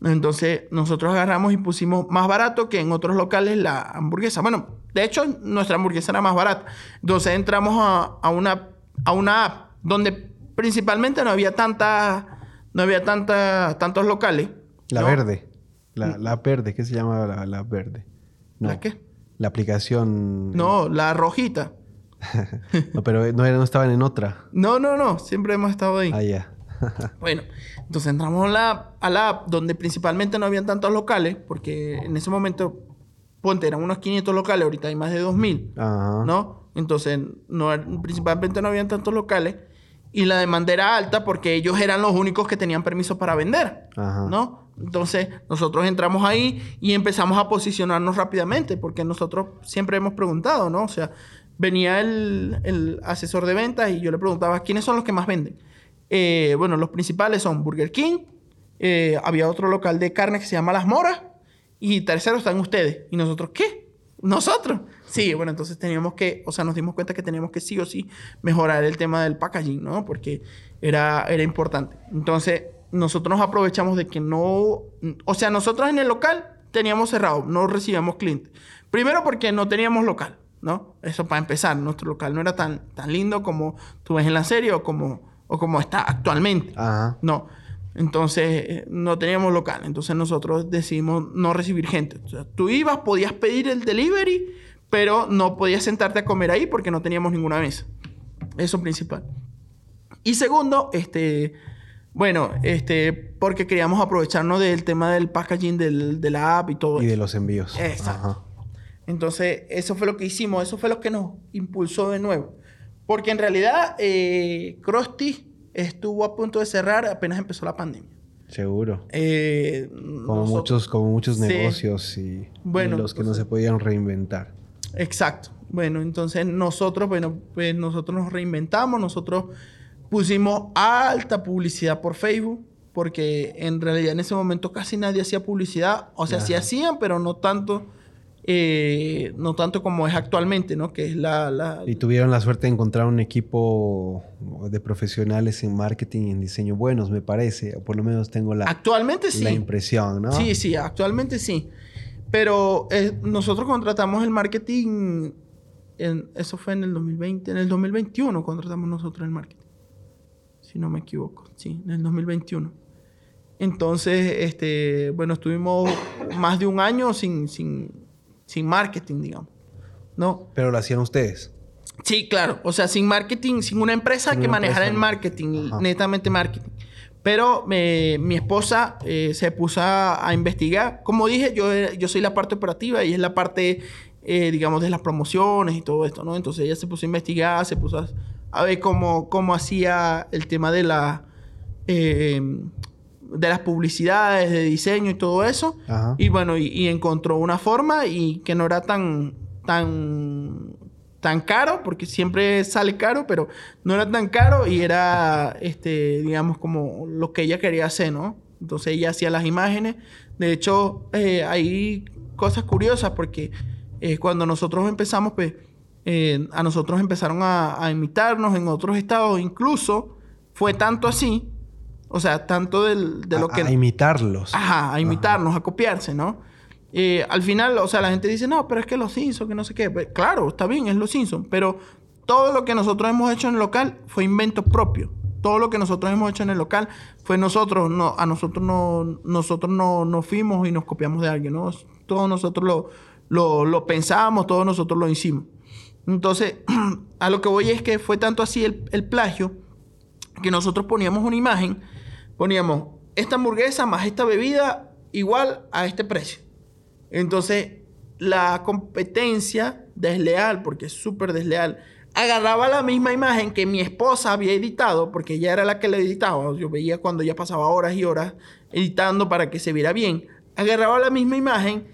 Entonces nosotros agarramos y pusimos más barato que en otros locales la hamburguesa. Bueno, de hecho nuestra hamburguesa era más barata. Entonces entramos a, una, a una app donde principalmente no había tanta no había tanta, tantos locales. La verde. La, la, verde, ¿qué se llama la, verde? ¿La qué? La aplicación. No, la rojita. <laughs> no, pero no, no estaban en otra. No, no, no. Siempre hemos estado ahí. Ah, ya. <laughs> bueno, entonces entramos a la, a la app donde principalmente no habían tantos locales, porque en ese momento, ponte, eran unos 500 locales, ahorita hay más de 2000. Ajá. ¿No? Entonces, no, principalmente no habían tantos locales y la demanda era alta porque ellos eran los únicos que tenían permiso para vender, ¿no? Entonces nosotros entramos ahí y empezamos a posicionarnos rápidamente porque nosotros siempre hemos preguntado, ¿no? O sea, venía el, asesor de ventas y yo le preguntaba, ¿quiénes son los que más venden? Eh, bueno, los principales son Burger King, Eh, había otro local de carne que se llama Las Moras. Y tercero están ustedes. Y nosotros, ¿qué? ¿Nosotros? Sí, bueno, entonces teníamos que, o sea, nos dimos cuenta que teníamos que sí o sí mejorar el tema del packaging, ¿no? Porque era, era importante. Entonces, nosotros nos aprovechamos de que no, o sea, nosotros en el local teníamos cerrado, no recibíamos clientes. Primero porque no teníamos local, ¿no? Eso para empezar, nuestro local no era tan, tan lindo como tú ves en la serie o como, o como está actualmente. Ajá. No. Entonces, no teníamos local. Entonces, nosotros decidimos no recibir gente. O sea, tú ibas, podías pedir el delivery, pero no podías sentarte a comer ahí porque no teníamos ninguna mesa. Eso principal. Y segundo, este, bueno, este, porque queríamos aprovecharnos del tema del packaging del, de la app y todo Y de los envíos. Exacto. Ajá. Entonces, eso fue lo que hicimos, eso fue lo que nos impulsó de nuevo. Porque en realidad, eh, Krusty estuvo a punto de cerrar apenas empezó la pandemia. Seguro. Eh, Como nosotros- muchos, como muchos Sí. negocios y, Bueno, y los que no se podían reinventar. Exacto. Bueno, entonces nosotros, bueno, pues nosotros nos reinventamos, nosotros pusimos alta publicidad por Facebook, porque en realidad en ese momento casi nadie hacía publicidad, o sea, sí Ajá. hacían, pero no tanto, eh, no tanto como es actualmente, ¿no? Que es la... la- Y tuvieron la suerte de encontrar un equipo de profesionales en marketing y en diseño buenos, me parece. O por lo menos tengo la, actualmente sí. la impresión, ¿no? Sí, sí, actualmente sí. Pero eh, nosotros contratamos el marketing, en- eso fue en el 2020, en el 2021 contratamos nosotros el marketing. Si no me equivoco, sí, en el 2021. Entonces, este, bueno, estuvimos más de un año sin, sin, sin marketing, digamos. ¿No? Pero lo hacían ustedes. Sí, claro. O sea, sin marketing, sin una empresa Sin que una manejara empresa, el marketing, Ajá. netamente marketing. Pero eh, mi esposa eh, se puso a, a investigar. Como dije, yo, yo soy la parte operativa y es la parte, eh, digamos, de las promociones y todo esto, ¿no? Entonces ella se puso a investigar, se puso a, a ver cómo, cómo hacía el tema de la... eh, de las publicidades, de diseño y todo eso. Ajá. Y bueno, y, y encontró una forma y que no era tan, tan, tan caro, porque siempre sale caro, pero no era tan caro y era, este, digamos, como lo que ella quería hacer, ¿no? Entonces ella hacía las imágenes. De hecho, eh, hay cosas curiosas porque eh, cuando nosotros empezamos, pues, eh, a nosotros empezaron a, a imitarnos en otros estados. Incluso fue tanto así, o sea, tanto del- de lo a, que... a imitarlos. Ajá, a imitarnos, a copiarse, ¿no? Eh, al final, o sea, la gente dice, no, pero es que los Simpsons, que no sé qué. Pues, claro, está bien, es los Simpsons, pero todo lo que nosotros hemos hecho en el local fue invento propio. Todo lo que nosotros hemos hecho en el local fue nosotros, no, a nosotros no, nosotros no, no fuimos y nos copiamos de alguien, ¿no? Todos nosotros lo, lo, lo pensábamos, todos nosotros lo hicimos. Entonces, <clears throat> a lo que voy es que fue tanto así el, plagio que nosotros poníamos una imagen, poníamos esta hamburguesa más esta bebida igual a este precio. Entonces, la competencia desleal, porque es súper desleal, agarraba la misma imagen que mi esposa había editado, porque ella era la que la editaba. Yo veía cuando ya pasaba horas y horas editando para que se viera bien. Agarraba la misma imagen,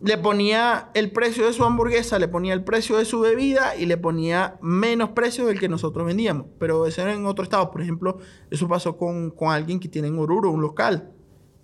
le ponía el precio de su hamburguesa, le ponía el precio de su bebida y le ponía menos precio del que nosotros vendíamos. Pero eso era en otro estado. Por ejemplo, eso pasó con, con alguien que tiene en Oruro un local,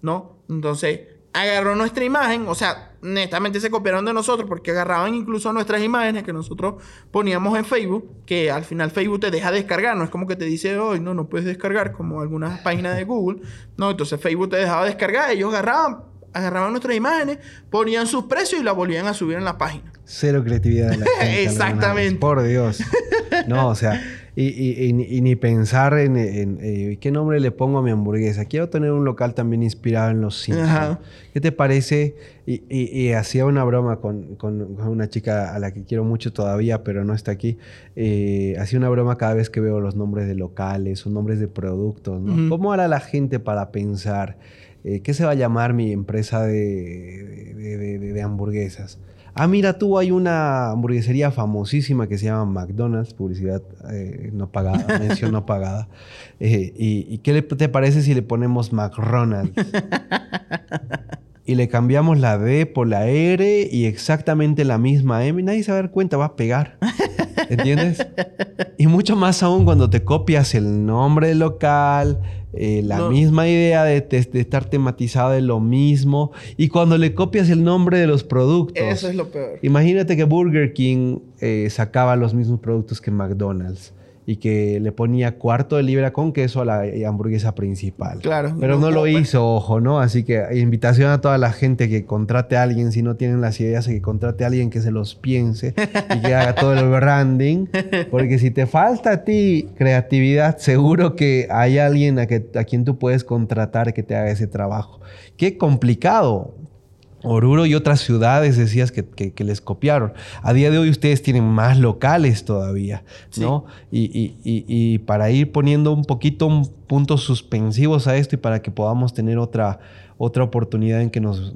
¿no? Entonces, agarró nuestra imagen, o sea, netamente se copiaron de nosotros porque agarraban incluso nuestras imágenes que nosotros poníamos en Facebook, que al final Facebook te deja descargar, no es como que te dice, hoy no, no puedes descargar, como algunas páginas de Google, no, entonces Facebook te dejaba descargar, ellos agarraban, agarraban nuestras imágenes, ponían sus precios y la volvían a subir en la página. Cero creatividad de la <laughs> gente. Exactamente. Por Dios. No, o sea, y, y- y ni- y ni pensar en, en, eh, qué nombre le pongo a mi hamburguesa. Quiero tener un local también inspirado en los Simpsons. ¿Qué te parece? Y, hacía una broma con, con- con una chica a la que quiero mucho todavía, pero no está aquí. Eh, hacía una broma cada vez que veo los nombres de locales o nombres de productos. ¿no? Ujú. ¿Cómo hará la gente para pensar? Eh, ¿Qué se va a llamar mi empresa de, de- de- de- hamburguesas? Ah, mira, tú hay una hamburguesería famosísima que se llama McDonald's, publicidad eh, no pagada, <laughs> mención no pagada. Eh, y, y qué le- te parece si le ponemos McDonald's? <laughs> y le cambiamos la D por la R y exactamente la misma M. Nadie se va a dar cuenta, va a pegar. <laughs> ¿Entiendes? y mucho más aún cuando te copias el nombre del local, eh, la misma idea de, estar tematizado de lo mismo y cuando le copias el nombre de los productos. Eso es lo peor. Imagínate que Burger King eh, sacaba los mismos productos que McDonald's y que le ponía cuarto de libra con queso a la hamburguesa principal. Claro. Pero no, lo hizo, ojo, ¿no? Así que invitación a toda la gente que contrate a alguien, si no tienen las ideas, que contrate a alguien que se los piense y que haga todo el branding. Porque si te falta a ti creatividad, seguro que hay alguien a, que, a quien tú puedes contratar que te haga ese trabajo. Qué complicado. Oruro y otras ciudades decías que, les copiaron. A día de hoy ustedes tienen más locales todavía, ¿no? Y, para ir poniendo un poquito un puntos suspensivos a esto y para que podamos tener otra, otra oportunidad en que nos,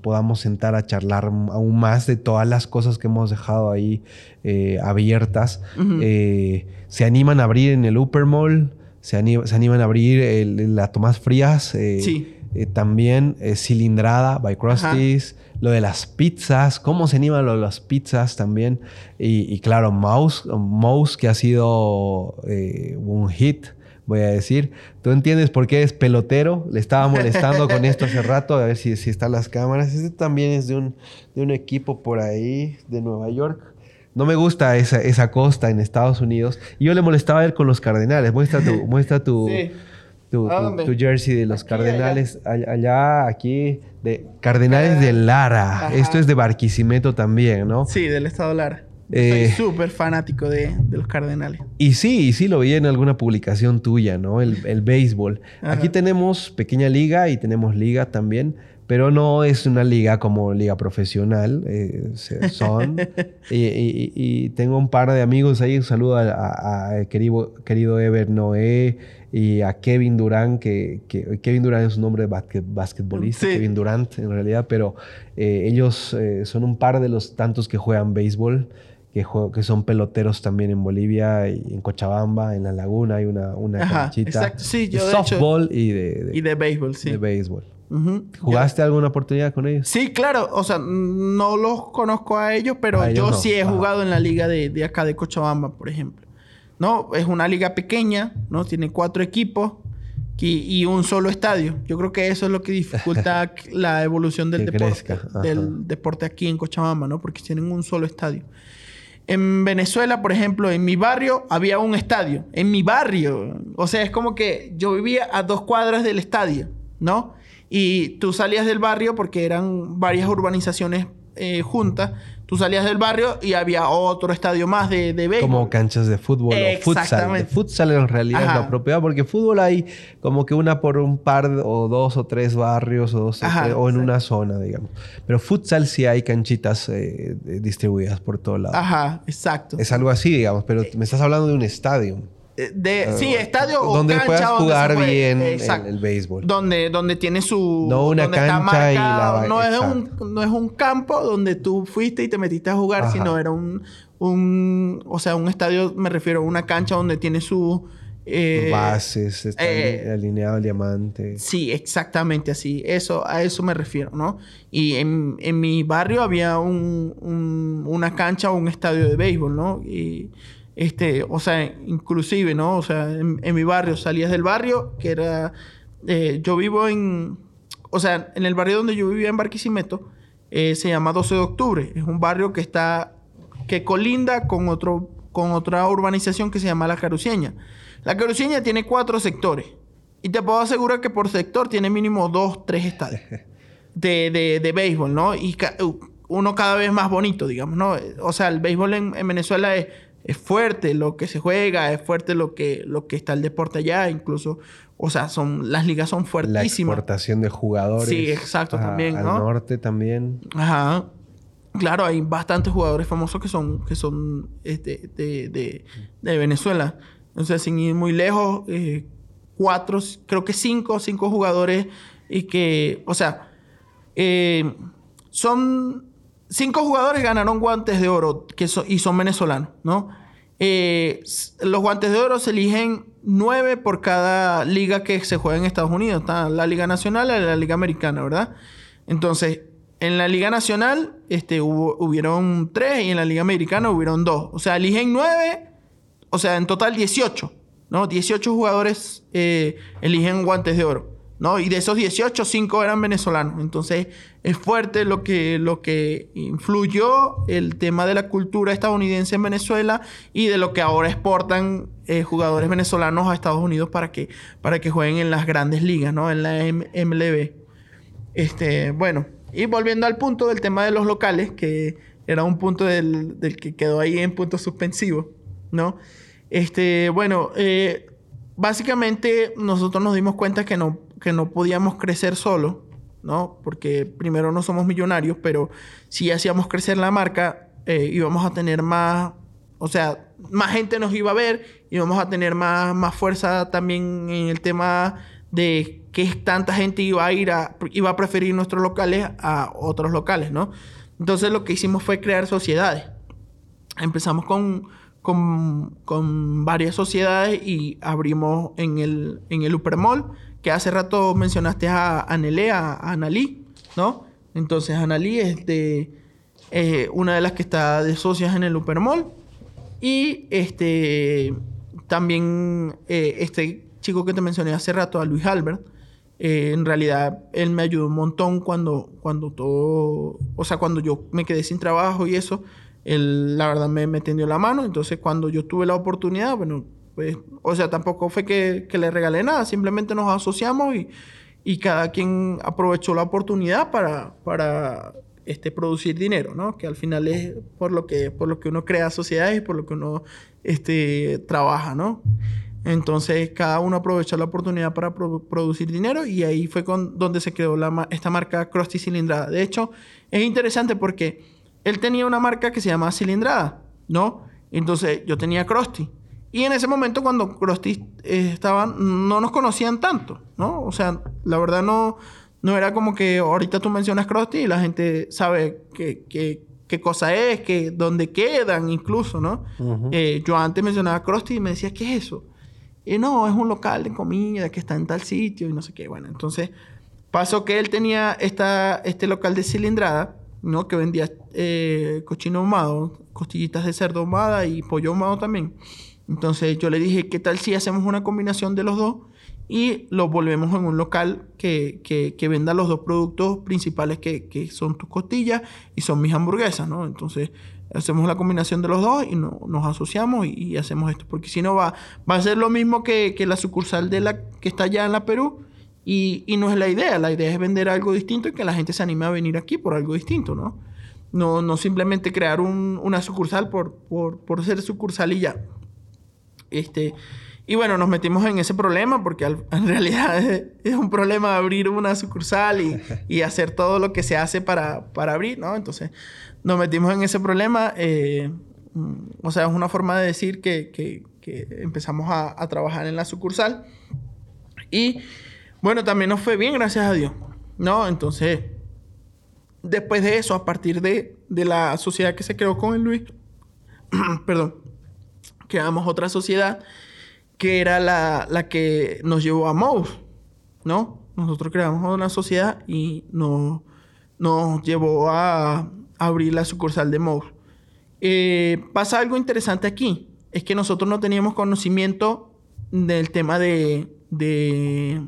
podamos sentar a charlar aún más de todas las cosas que hemos dejado ahí eh, abiertas. Eh, se animan a abrir en el Upper Mall, se, animan a abrir la Tomás Frías. Eh, sí eh, también eh, Cilindrada by Krusty's, lo de las pizzas, cómo se anima lo de las pizzas también. Y, claro, Mouse, Mouse que ha sido eh, un hit, voy a decir. ¿Tú entiendes por qué es pelotero? Le estaba molestando con esto hace <laughs> rato, a ver si, si están las cámaras. Este también es de un, de un equipo por ahí de Nueva York. No me gusta esa, esa costa en Estados Unidos. Y yo le molestaba a él con los cardenales. Muestra tu, muestra tu, <laughs> tu, jersey de los Cardenales, allá. aquí, de Cardenales de Lara. Esto es de Barquisimeto también, ¿no? Sí, del estado Lara. Eh, Soy súper fanático de, los Cardenales. Y sí, y sí lo vi en alguna publicación tuya, ¿no? El, el béisbol. Aquí tenemos pequeña liga y tenemos liga también pero no es una liga como liga profesional, eh, son. <laughs> y, tengo un par de amigos ahí, un saludo a, querido, querido Ever Noé y a Kevin Durant, que, Kevin Durant es un nombre de basquetbolista, Kevin Durant en realidad, pero eh, ellos eh, son un par de los tantos que juegan béisbol. Que, que, son peloteros también en Bolivia y en Cochabamba, en La Laguna, hay una, una canchita Sí, de softball y de, y de béisbol, sí. De béisbol. ¿Jugaste alguna oportunidad con ellos? Sí, claro. O sea, no los conozco a ellos, pero yo sí he jugado en la liga de, acá de Cochabamba, por ejemplo. ¿No? Es una liga pequeña, ¿no? Tiene cuatro equipos y, un solo estadio. Yo creo que eso es lo que dificulta <laughs> la evolución del deporte, del deporte aquí en Cochabamba, ¿no? Porque tienen un solo estadio. En Venezuela, por ejemplo, en mi barrio había un estadio. En mi barrio. O sea, es como que yo vivía a dos cuadras del estadio, ¿no? y tú salías del barrio porque eran varias urbanizaciones eh, juntas. Tú salías del barrio y había otro estadio más de, de béisbol. Como canchas de fútbol o futsal. De futsal en realidad es la propiedad porque fútbol hay como que una por un par o dos o tres barrios o, dos o, en una zona, digamos. Pero futsal sí hay canchitas eh, distribuidas por todo lado. Ajá, exacto. Es algo así, digamos, pero me estás hablando de un estadio. Eh, de, sí, estadio o donde cancha. Puedas jugar bien el, béisbol. Donde, donde tiene su... No una cancha y la... No es, un, no es un campo donde tú fuiste y te metiste a jugar, sino era un, un... O sea, un estadio, me refiero a una cancha donde tiene su... Eh, Bases, está eh, alineado el diamante. Sí, exactamente así. Eso, a eso me refiero, ¿no? Y en, en mi barrio había un, un, una cancha o un estadio de béisbol, ¿no? Y este, o sea, inclusive, ¿no? O sea, en, mi barrio, salías del barrio, que era, eh, yo vivo en, o sea, en el barrio donde yo vivía en Barquisimeto, eh, se llama 12 de octubre. Es un barrio que está, que colinda con, otro, con otra urbanización que se llama La Caruceña. La Caruceña tiene cuatro sectores. Y te puedo asegurar que por sector tiene mínimo dos, tres estadios <laughs> de, de, de béisbol, ¿no? Y uno cada vez más bonito, digamos, ¿no? O sea, el béisbol en, en Venezuela es es fuerte lo que se juega, es fuerte lo que, lo que está el deporte allá, incluso, o sea, son, las ligas son fuertísimas. La exportación de jugadores. Sí, exacto, también, ¿no? Al norte también. Ajá. Claro, hay bastantes jugadores famosos que son, que son este, de, de, de, Venezuela. Entonces, sin ir muy lejos, eh, cuatro, creo que cinco, cinco jugadores y que, o sea, eh, son cinco jugadores ganaron guantes de oro que y son venezolanos, ¿no? Eh, los guantes de oro se eligen nueve por cada liga que se juega en Estados Unidos. Está la Liga Nacional y la Liga Americana, ¿verdad? Entonces, en la Liga Nacional este, hubo, hubieron tres y en la Liga Americana hubieron dos. O sea, eligen nueve o sea, en total 18, ¿no? 18 jugadores eh, eligen guantes de oro. ¿No? Y de esos 18, 5 eran venezolanos. Entonces es fuerte lo que, lo que influyó el tema de la cultura estadounidense en Venezuela y de lo que ahora exportan eh, jugadores venezolanos a Estados Unidos para que, para que jueguen en las grandes ligas, ¿no? En la MLB. Este, bueno, y volviendo al punto del tema de los locales, que era un punto del, que quedó ahí en punto suspensivo, ¿no? Este, bueno, eh, básicamente nosotros nos dimos cuenta que no que no podíamos crecer solo, ¿no? Porque primero no somos millonarios, pero si hacíamos crecer la marca, eh, íbamos a tener más, o sea, más gente nos iba a ver, íbamos a tener más, más fuerza también en el tema de que tanta gente iba a ir a, iba a preferir nuestros locales a otros locales, ¿no? Entonces lo que hicimos fue crear sociedades. Empezamos con, con, con varias sociedades y abrimos en el, en el Upermall que hace rato mencionaste a Anelé, a, Analí, ¿no? Entonces Analí es de una de las que está de socias en el Upermall. Y este también eh, este chico que te mencioné hace rato, a Luis Albert, eh, en realidad él me ayudó un montón cuando, cuando todo, o sea, cuando yo me quedé sin trabajo y eso, él la verdad me, me tendió la mano. Entonces cuando yo tuve la oportunidad, bueno, pues, o sea, tampoco fue que, le regalé nada, simplemente nos asociamos y, y, cada quien aprovechó la oportunidad para, para este, producir dinero, ¿no? Que al final es por lo que, por lo que uno crea sociedades y por lo que uno este, trabaja, ¿no? Entonces, cada uno aprovechó la oportunidad para producir dinero y ahí fue con, donde se creó la, esta marca Krusty Cilindrada. De hecho, es interesante porque él tenía una marca que se llama Cilindrada, ¿no? Entonces, yo tenía Krusty. Y en ese momento, cuando Krusty eh, estaban, no nos conocían tanto, ¿no? O sea, la verdad no, no era como que ahorita tú mencionas Krusty y la gente sabe qué, qué, cosa es, que, dónde quedan incluso, ¿no? Eh, yo antes mencionaba Krusty y me decía, ¿qué es eso? Y no, es un local de comida que está en tal sitio y no sé qué. Bueno, entonces pasó que él tenía esta, este local de cilindrada, ¿no? Que vendía eh, cochino ahumado, costillitas de cerdo ahumada y pollo ahumado también. Entonces yo le dije, ¿qué tal si hacemos una combinación de los dos y lo volvemos en un local que, que, venda los dos productos principales que, que, son tus costillas y son mis hamburguesas, ¿no? Entonces hacemos la combinación de los dos y no, nos asociamos y, hacemos esto, porque si no va, va a ser lo mismo que, la sucursal de la que está allá en la Perú. Y, y, no es la idea, la idea es vender algo distinto y que la gente se anime a venir aquí por algo distinto, ¿no? No, no simplemente crear un, una sucursal por, por, por ser sucursal y ya. Este, y bueno, nos metimos en ese problema porque <laughs> en realidad es, un problema abrir una sucursal y, <laughs> hacer todo lo que se hace para, abrir, ¿no? Entonces nos metimos en ese problema. Eh, o sea, es una forma de decir que, empezamos a, trabajar en la sucursal. Y bueno, también nos fue bien, gracias a Dios, ¿no? Entonces, después de eso, a partir de, de la sociedad que se creó con el Luis, <clears throat> perdón, creamos otra sociedad que era la, la que nos llevó a Mouse, ¿no? Nosotros creamos una sociedad y nos, nos llevó a, abrir la sucursal de Mouse. Eh, pasa algo interesante aquí, es que nosotros no teníamos conocimiento del tema de, de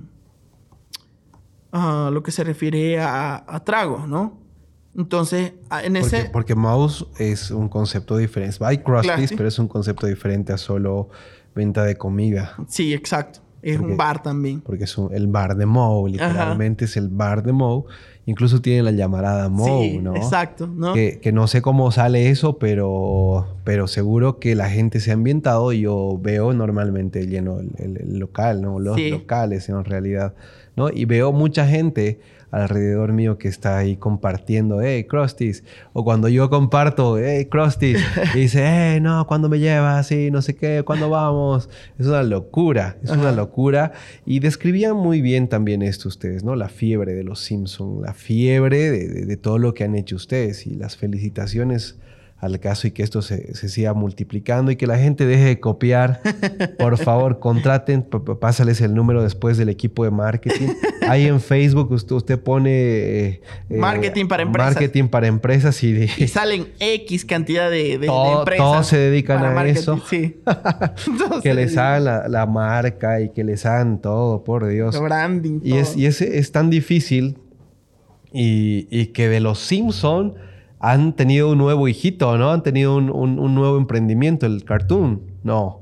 uh, lo que se refiere a, a tragos, ¿no? Entonces, en ese... Porque, mouse es un concepto diferente. Hay Krusty's, pero es un concepto diferente a solo venta de comida. Sí, exacto. Es un bar también. Porque es el bar de Moe, literalmente es el bar de Moe. Incluso tiene la llamarada Moe, sí, ¿no? Exacto, ¿no? Que, que, no sé cómo sale eso, pero, pero seguro que la gente se ha ambientado y yo veo normalmente lleno el, local, ¿no? Los locales en realidad, ¿no? Y veo mucha gente alrededor mío que está ahí compartiendo, hey, Krusties. O cuando yo comparto, hey, Krusties. <laughs> y dice, hey, no, ¿cuándo me llevas? Y no sé qué, ¿cuándo vamos? Es una locura, es una locura. Y describían muy bien también esto ustedes, ¿no? La fiebre de los Simpsons, la fiebre de, todo lo que han hecho ustedes y las felicitaciones al caso y que esto se, se, siga multiplicando y que la gente deje de copiar. Por <laughs> favor, contraten, pásales el número después del equipo de marketing. Ahí en Facebook usted, usted pone... Eh, marketing para empresas. Marketing para empresas y, y salen X cantidad de, empresas. Todos se dedican a eso. Sí. <laughs> que les hagan la, la, marca y que les hagan todo, por Dios. branding. Y, es, y es, es tan difícil y, y que de los Simpson han tenido un nuevo hijito, ¿no? Han tenido un, un, nuevo emprendimiento, el cartoon, ¿no?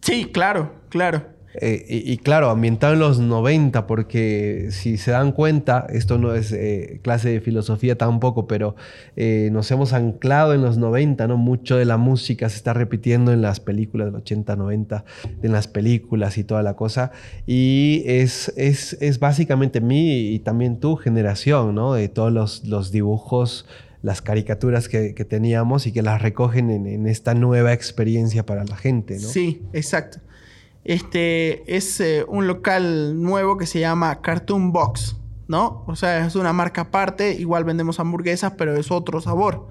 Sí, claro, claro. Eh, y, claro, ambientado en los 90, porque si se dan cuenta, esto no es eh, clase de filosofía tampoco, pero eh, nos hemos anclado en los 90, ¿no? Mucho de la música se está repitiendo en las películas del 80, 90, en las películas y toda la cosa. Y es, es, es básicamente mi y también tu generación, ¿no? De todos los, los dibujos las caricaturas que, teníamos y que las recogen en, esta nueva experiencia para la gente, ¿no? Sí, exacto. Este es eh, un local nuevo que se llama Cartoon Box, ¿no? O sea, es una marca aparte, igual vendemos hamburguesas, pero es otro sabor,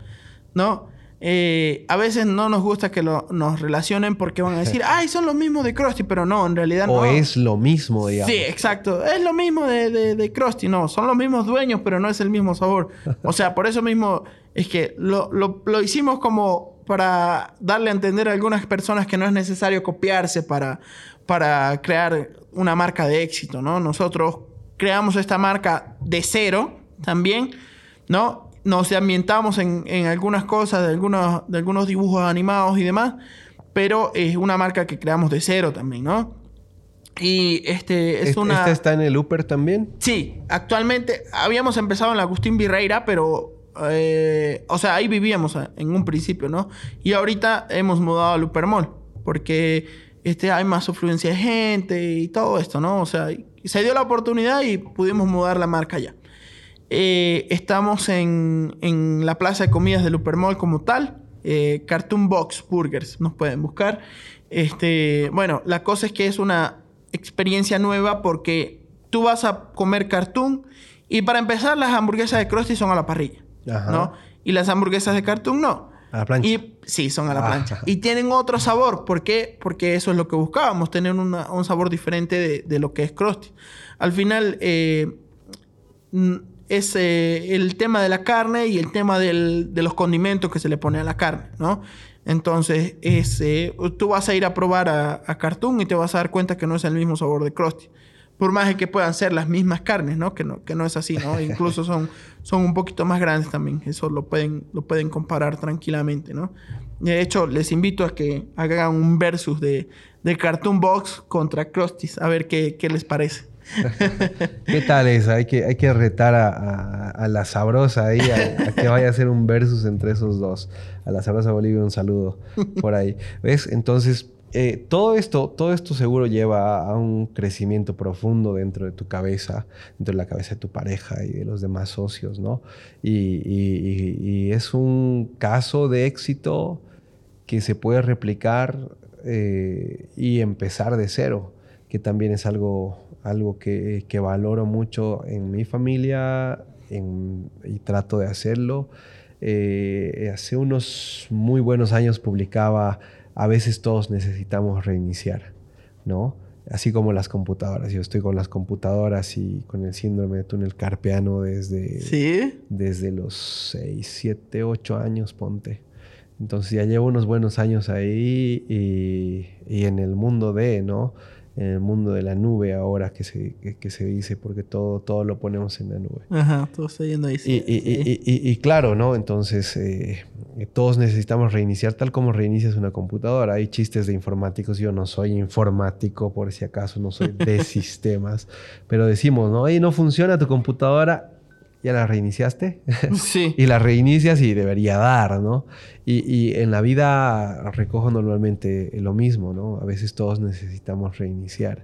¿no? Eh, a veces no nos gusta que nos relacionen porque van a decir, <laughs> ay, son los mismos de Krusty, pero no, en realidad no. O es lo mismo, digamos. Sí, exacto. Es lo mismo de, de, de, Krusty, no. Son los mismos dueños, pero no es el mismo sabor. O sea, por eso mismo es que lo, lo, lo hicimos como para darle a entender a algunas personas que no es necesario copiarse para, para crear una marca de éxito, ¿no? Nosotros creamos esta marca de cero también, ¿no? Nos ambientamos en, algunas cosas, de algunos, de algunos dibujos animados y demás, pero es una marca que creamos de cero también, ¿no? Y este es una... ¿Esta está en el Upper también? Sí, actualmente habíamos empezado en la Agustín Virreira, pero... Eh, o sea, ahí vivíamos en un principio, ¿no? Y ahorita hemos mudado al Upper Mall, porque este, hay más afluencia de gente y todo esto, ¿no? O sea, se dio la oportunidad y pudimos mudar la marca ya. Eh, estamos en, en, la plaza de comidas del Mall como tal. Eh, Cartoon Box Burgers, nos pueden buscar. Este, bueno, la cosa es que es una experiencia nueva porque tú vas a comer cartoon y para empezar las hamburguesas de Krusty son a la parrilla, ¿no? Y las hamburguesas de cartoon no. A la plancha. Y, sí, son a la plancha. Y tienen otro sabor. ¿Por qué? Porque eso es lo que buscábamos, tener un sabor diferente de, de, lo que es Krusty. Al final, eh, es eh, el tema de la carne y el tema de los condimentos que se le pone a la carne, ¿no? Entonces, eh, tú vas a ir a probar a, Cartoon y te vas a dar cuenta que no es el mismo sabor de Krusty. Por más que puedan ser las mismas carnes, ¿no? Que no, que no es así, ¿no? <laughs> Incluso son, son un poquito más grandes también. Eso lo pueden, lo pueden comparar tranquilamente, ¿no? De hecho, les invito a que hagan un versus de, de Cartoon Box contra Krusty. A ver qué, qué les parece. ¿Qué tal eso? Hay que, hay que retar a, la sabrosa ahí, a, que vaya a hacer un versus entre esos dos. A la sabrosa Bolivia un saludo por ahí. ¿Ves? Entonces, eh, todo, esto, todo esto seguro lleva a un crecimiento profundo dentro de tu cabeza, dentro de la cabeza de tu pareja y de los demás socios, ¿no? Y, es un caso de éxito que se puede replicar eh, y empezar de cero, que también es algo algo que, valoro mucho en mi familia y trato de hacerlo. Eh, hace unos muy buenos años publicaba A veces todos necesitamos reiniciar, ¿no? Así como las computadoras. Yo estoy con las computadoras y con el síndrome de túnel carpeano desde, ¿Sí? desde los 6, 7, 8 años, ponte. Entonces ya llevo unos buenos años ahí y, y en el mundo de, ¿no? En el mundo de la nube ahora que se, que, se dice, porque todo, todo lo ponemos en la nube. Ajá, todo está yendo ahí. Y, y, y, y, claro, ¿no? Entonces, eh, todos necesitamos reiniciar tal como reinicias una computadora. Hay chistes de informáticos, yo no soy informático, por si acaso, no soy de <laughs> sistemas, pero decimos, ¿no? Oye, no funciona tu computadora, ya la reiniciaste. <laughs> Sí. y la reinicias y debería dar, ¿no? Y, en la vida recojo normalmente lo mismo, ¿no? A veces todos necesitamos reiniciar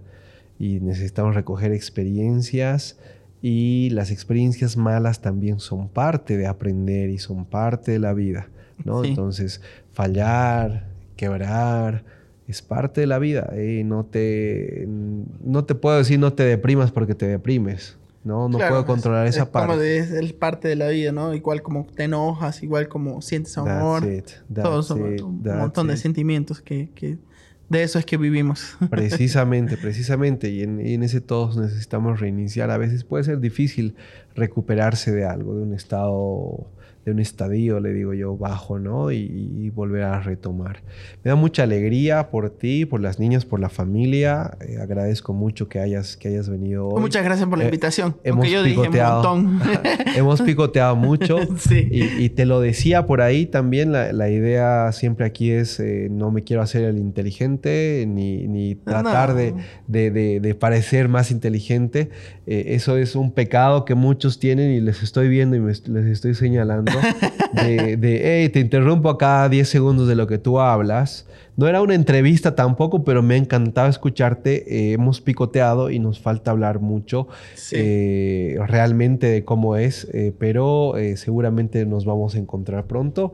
y necesitamos recoger experiencias y las experiencias malas también son parte de aprender y son parte de la vida, ¿no? Entonces, fallar, quebrar, es parte de la vida. ¿eh? No, te, no te puedo decir no te deprimas porque te deprimes. ¿No? No puedo controlar esa es parte. Como es, es, parte de la vida, ¿no? Igual como te enojas, igual como sientes amor. That's it. That's Todos un montón de sentimientos que, que, de eso es que vivimos. <laughs> Precisamente, precisamente. Y en, y en, ese todos necesitamos reiniciar. A veces puede ser difícil recuperarse de algo, de un estado de un estadio, le digo yo, bajo, ¿no? Y, volver a retomar. Me da mucha alegría por ti, por las niñas, por la familia. Eh, agradezco mucho que hayas, que hayas venido hoy. Muchas gracias por la eh, invitación. hemos yo picoteado, dije un montón. <laughs> hemos picoteado mucho. <laughs> sí. y, te lo decía por ahí también, la, la idea siempre aquí es, eh, no me quiero hacer el inteligente, ni, ni tratar de, de, de, parecer más inteligente. eso es un pecado que muchos tienen y les estoy viendo y les estoy señalando de, de, hey, te interrumpo cada 10 segundos de lo que tú hablas. No era una entrevista tampoco, pero me ha encantado escucharte. Eh, hemos picoteado y nos falta hablar mucho eh, realmente de cómo es, eh, pero seguramente nos vamos a encontrar pronto.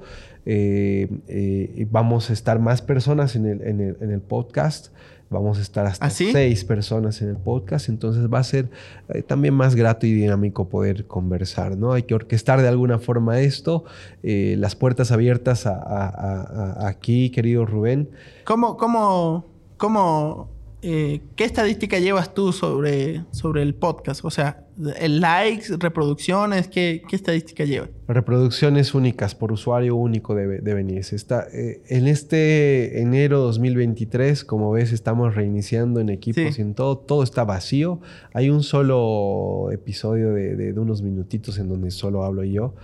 vamos a estar más personas en el, en el, en el podcast. Vamos a estar hasta ¿Ah, seis personas en el podcast, entonces va a ser eh, también más grato y dinámico poder conversar, ¿no? Hay que orquestar de alguna forma esto, eh, las puertas abiertas a, aquí, querido Rubén. ¿Cómo, cómo, cómo eh, ¿qué estadística llevas tú sobre, sobre el podcast? O sea, el likes, reproducciones, ¿qué, qué estadística llevas? Reproducciones únicas por usuario único de, de venirse. Está, eh, en este enero 2023, como ves, estamos reiniciando en equipos y en todo. Todo está vacío. Hay un solo episodio de, de, unos minutitos en donde solo hablo yo.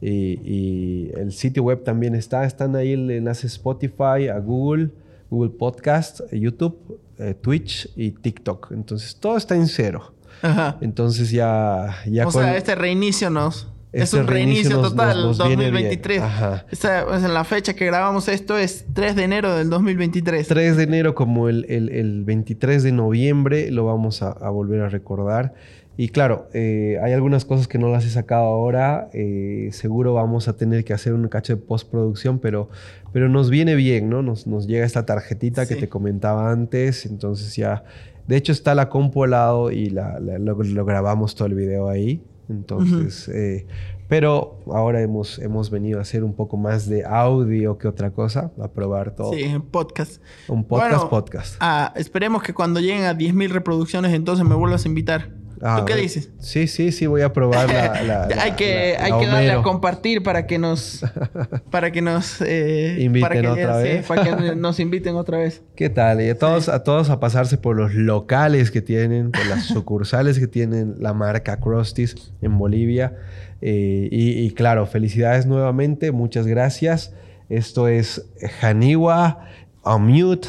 Y, y, el sitio web también está. Están ahí el enlace Spotify, a Google, Google Podcast, YouTube eh, Twitch y TikTok. Entonces todo está en cero. Ajá. Entonces ya... ya o sea, este reinicio nos... es este un reinicio total, 2023. Ajá. Esta, pues, en la fecha que grabamos esto es 3 de enero del 2023. 3 de enero como el, el, el 23 de noviembre lo vamos a, a volver a recordar. Y claro, eh, hay algunas cosas que no las he sacado ahora. Eh, seguro vamos a tener que hacer un cacho de postproducción, pero, pero nos viene bien, ¿no? Nos, nos llega esta tarjetita que te comentaba antes. Entonces ya. De hecho, está la compu al lado y la, lo, grabamos todo el video ahí. Entonces. Eh, pero ahora hemos, hemos venido a hacer un poco más de audio que otra cosa, a probar todo. Sí, en podcast. Un podcast, podcast. Ah, esperemos que cuando lleguen a 10.000 reproducciones, entonces me vuelvas a invitar. Ah, ¿Tú qué dices? Sí, sí, sí, voy a probar la. <laughs> hay que, hay que darle a compartir para que nos. <laughs> Para que nos. Eh, inviten otra vez. para que <laughs> nos inviten otra vez. ¿Qué tal? Y a todos, a todos a pasarse por los locales que tienen, por las sucursales que tienen la marca Crustis en Bolivia. Eh, y, y claro, felicidades nuevamente. Muchas gracias. Esto es Janiwa Unmute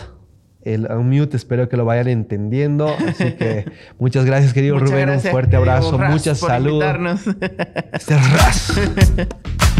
el unmute, espero que lo vayan entendiendo. Así que <laughs> muchas gracias, querido Rubén. un fuerte abrazo, muchas saludos. Este <laughs>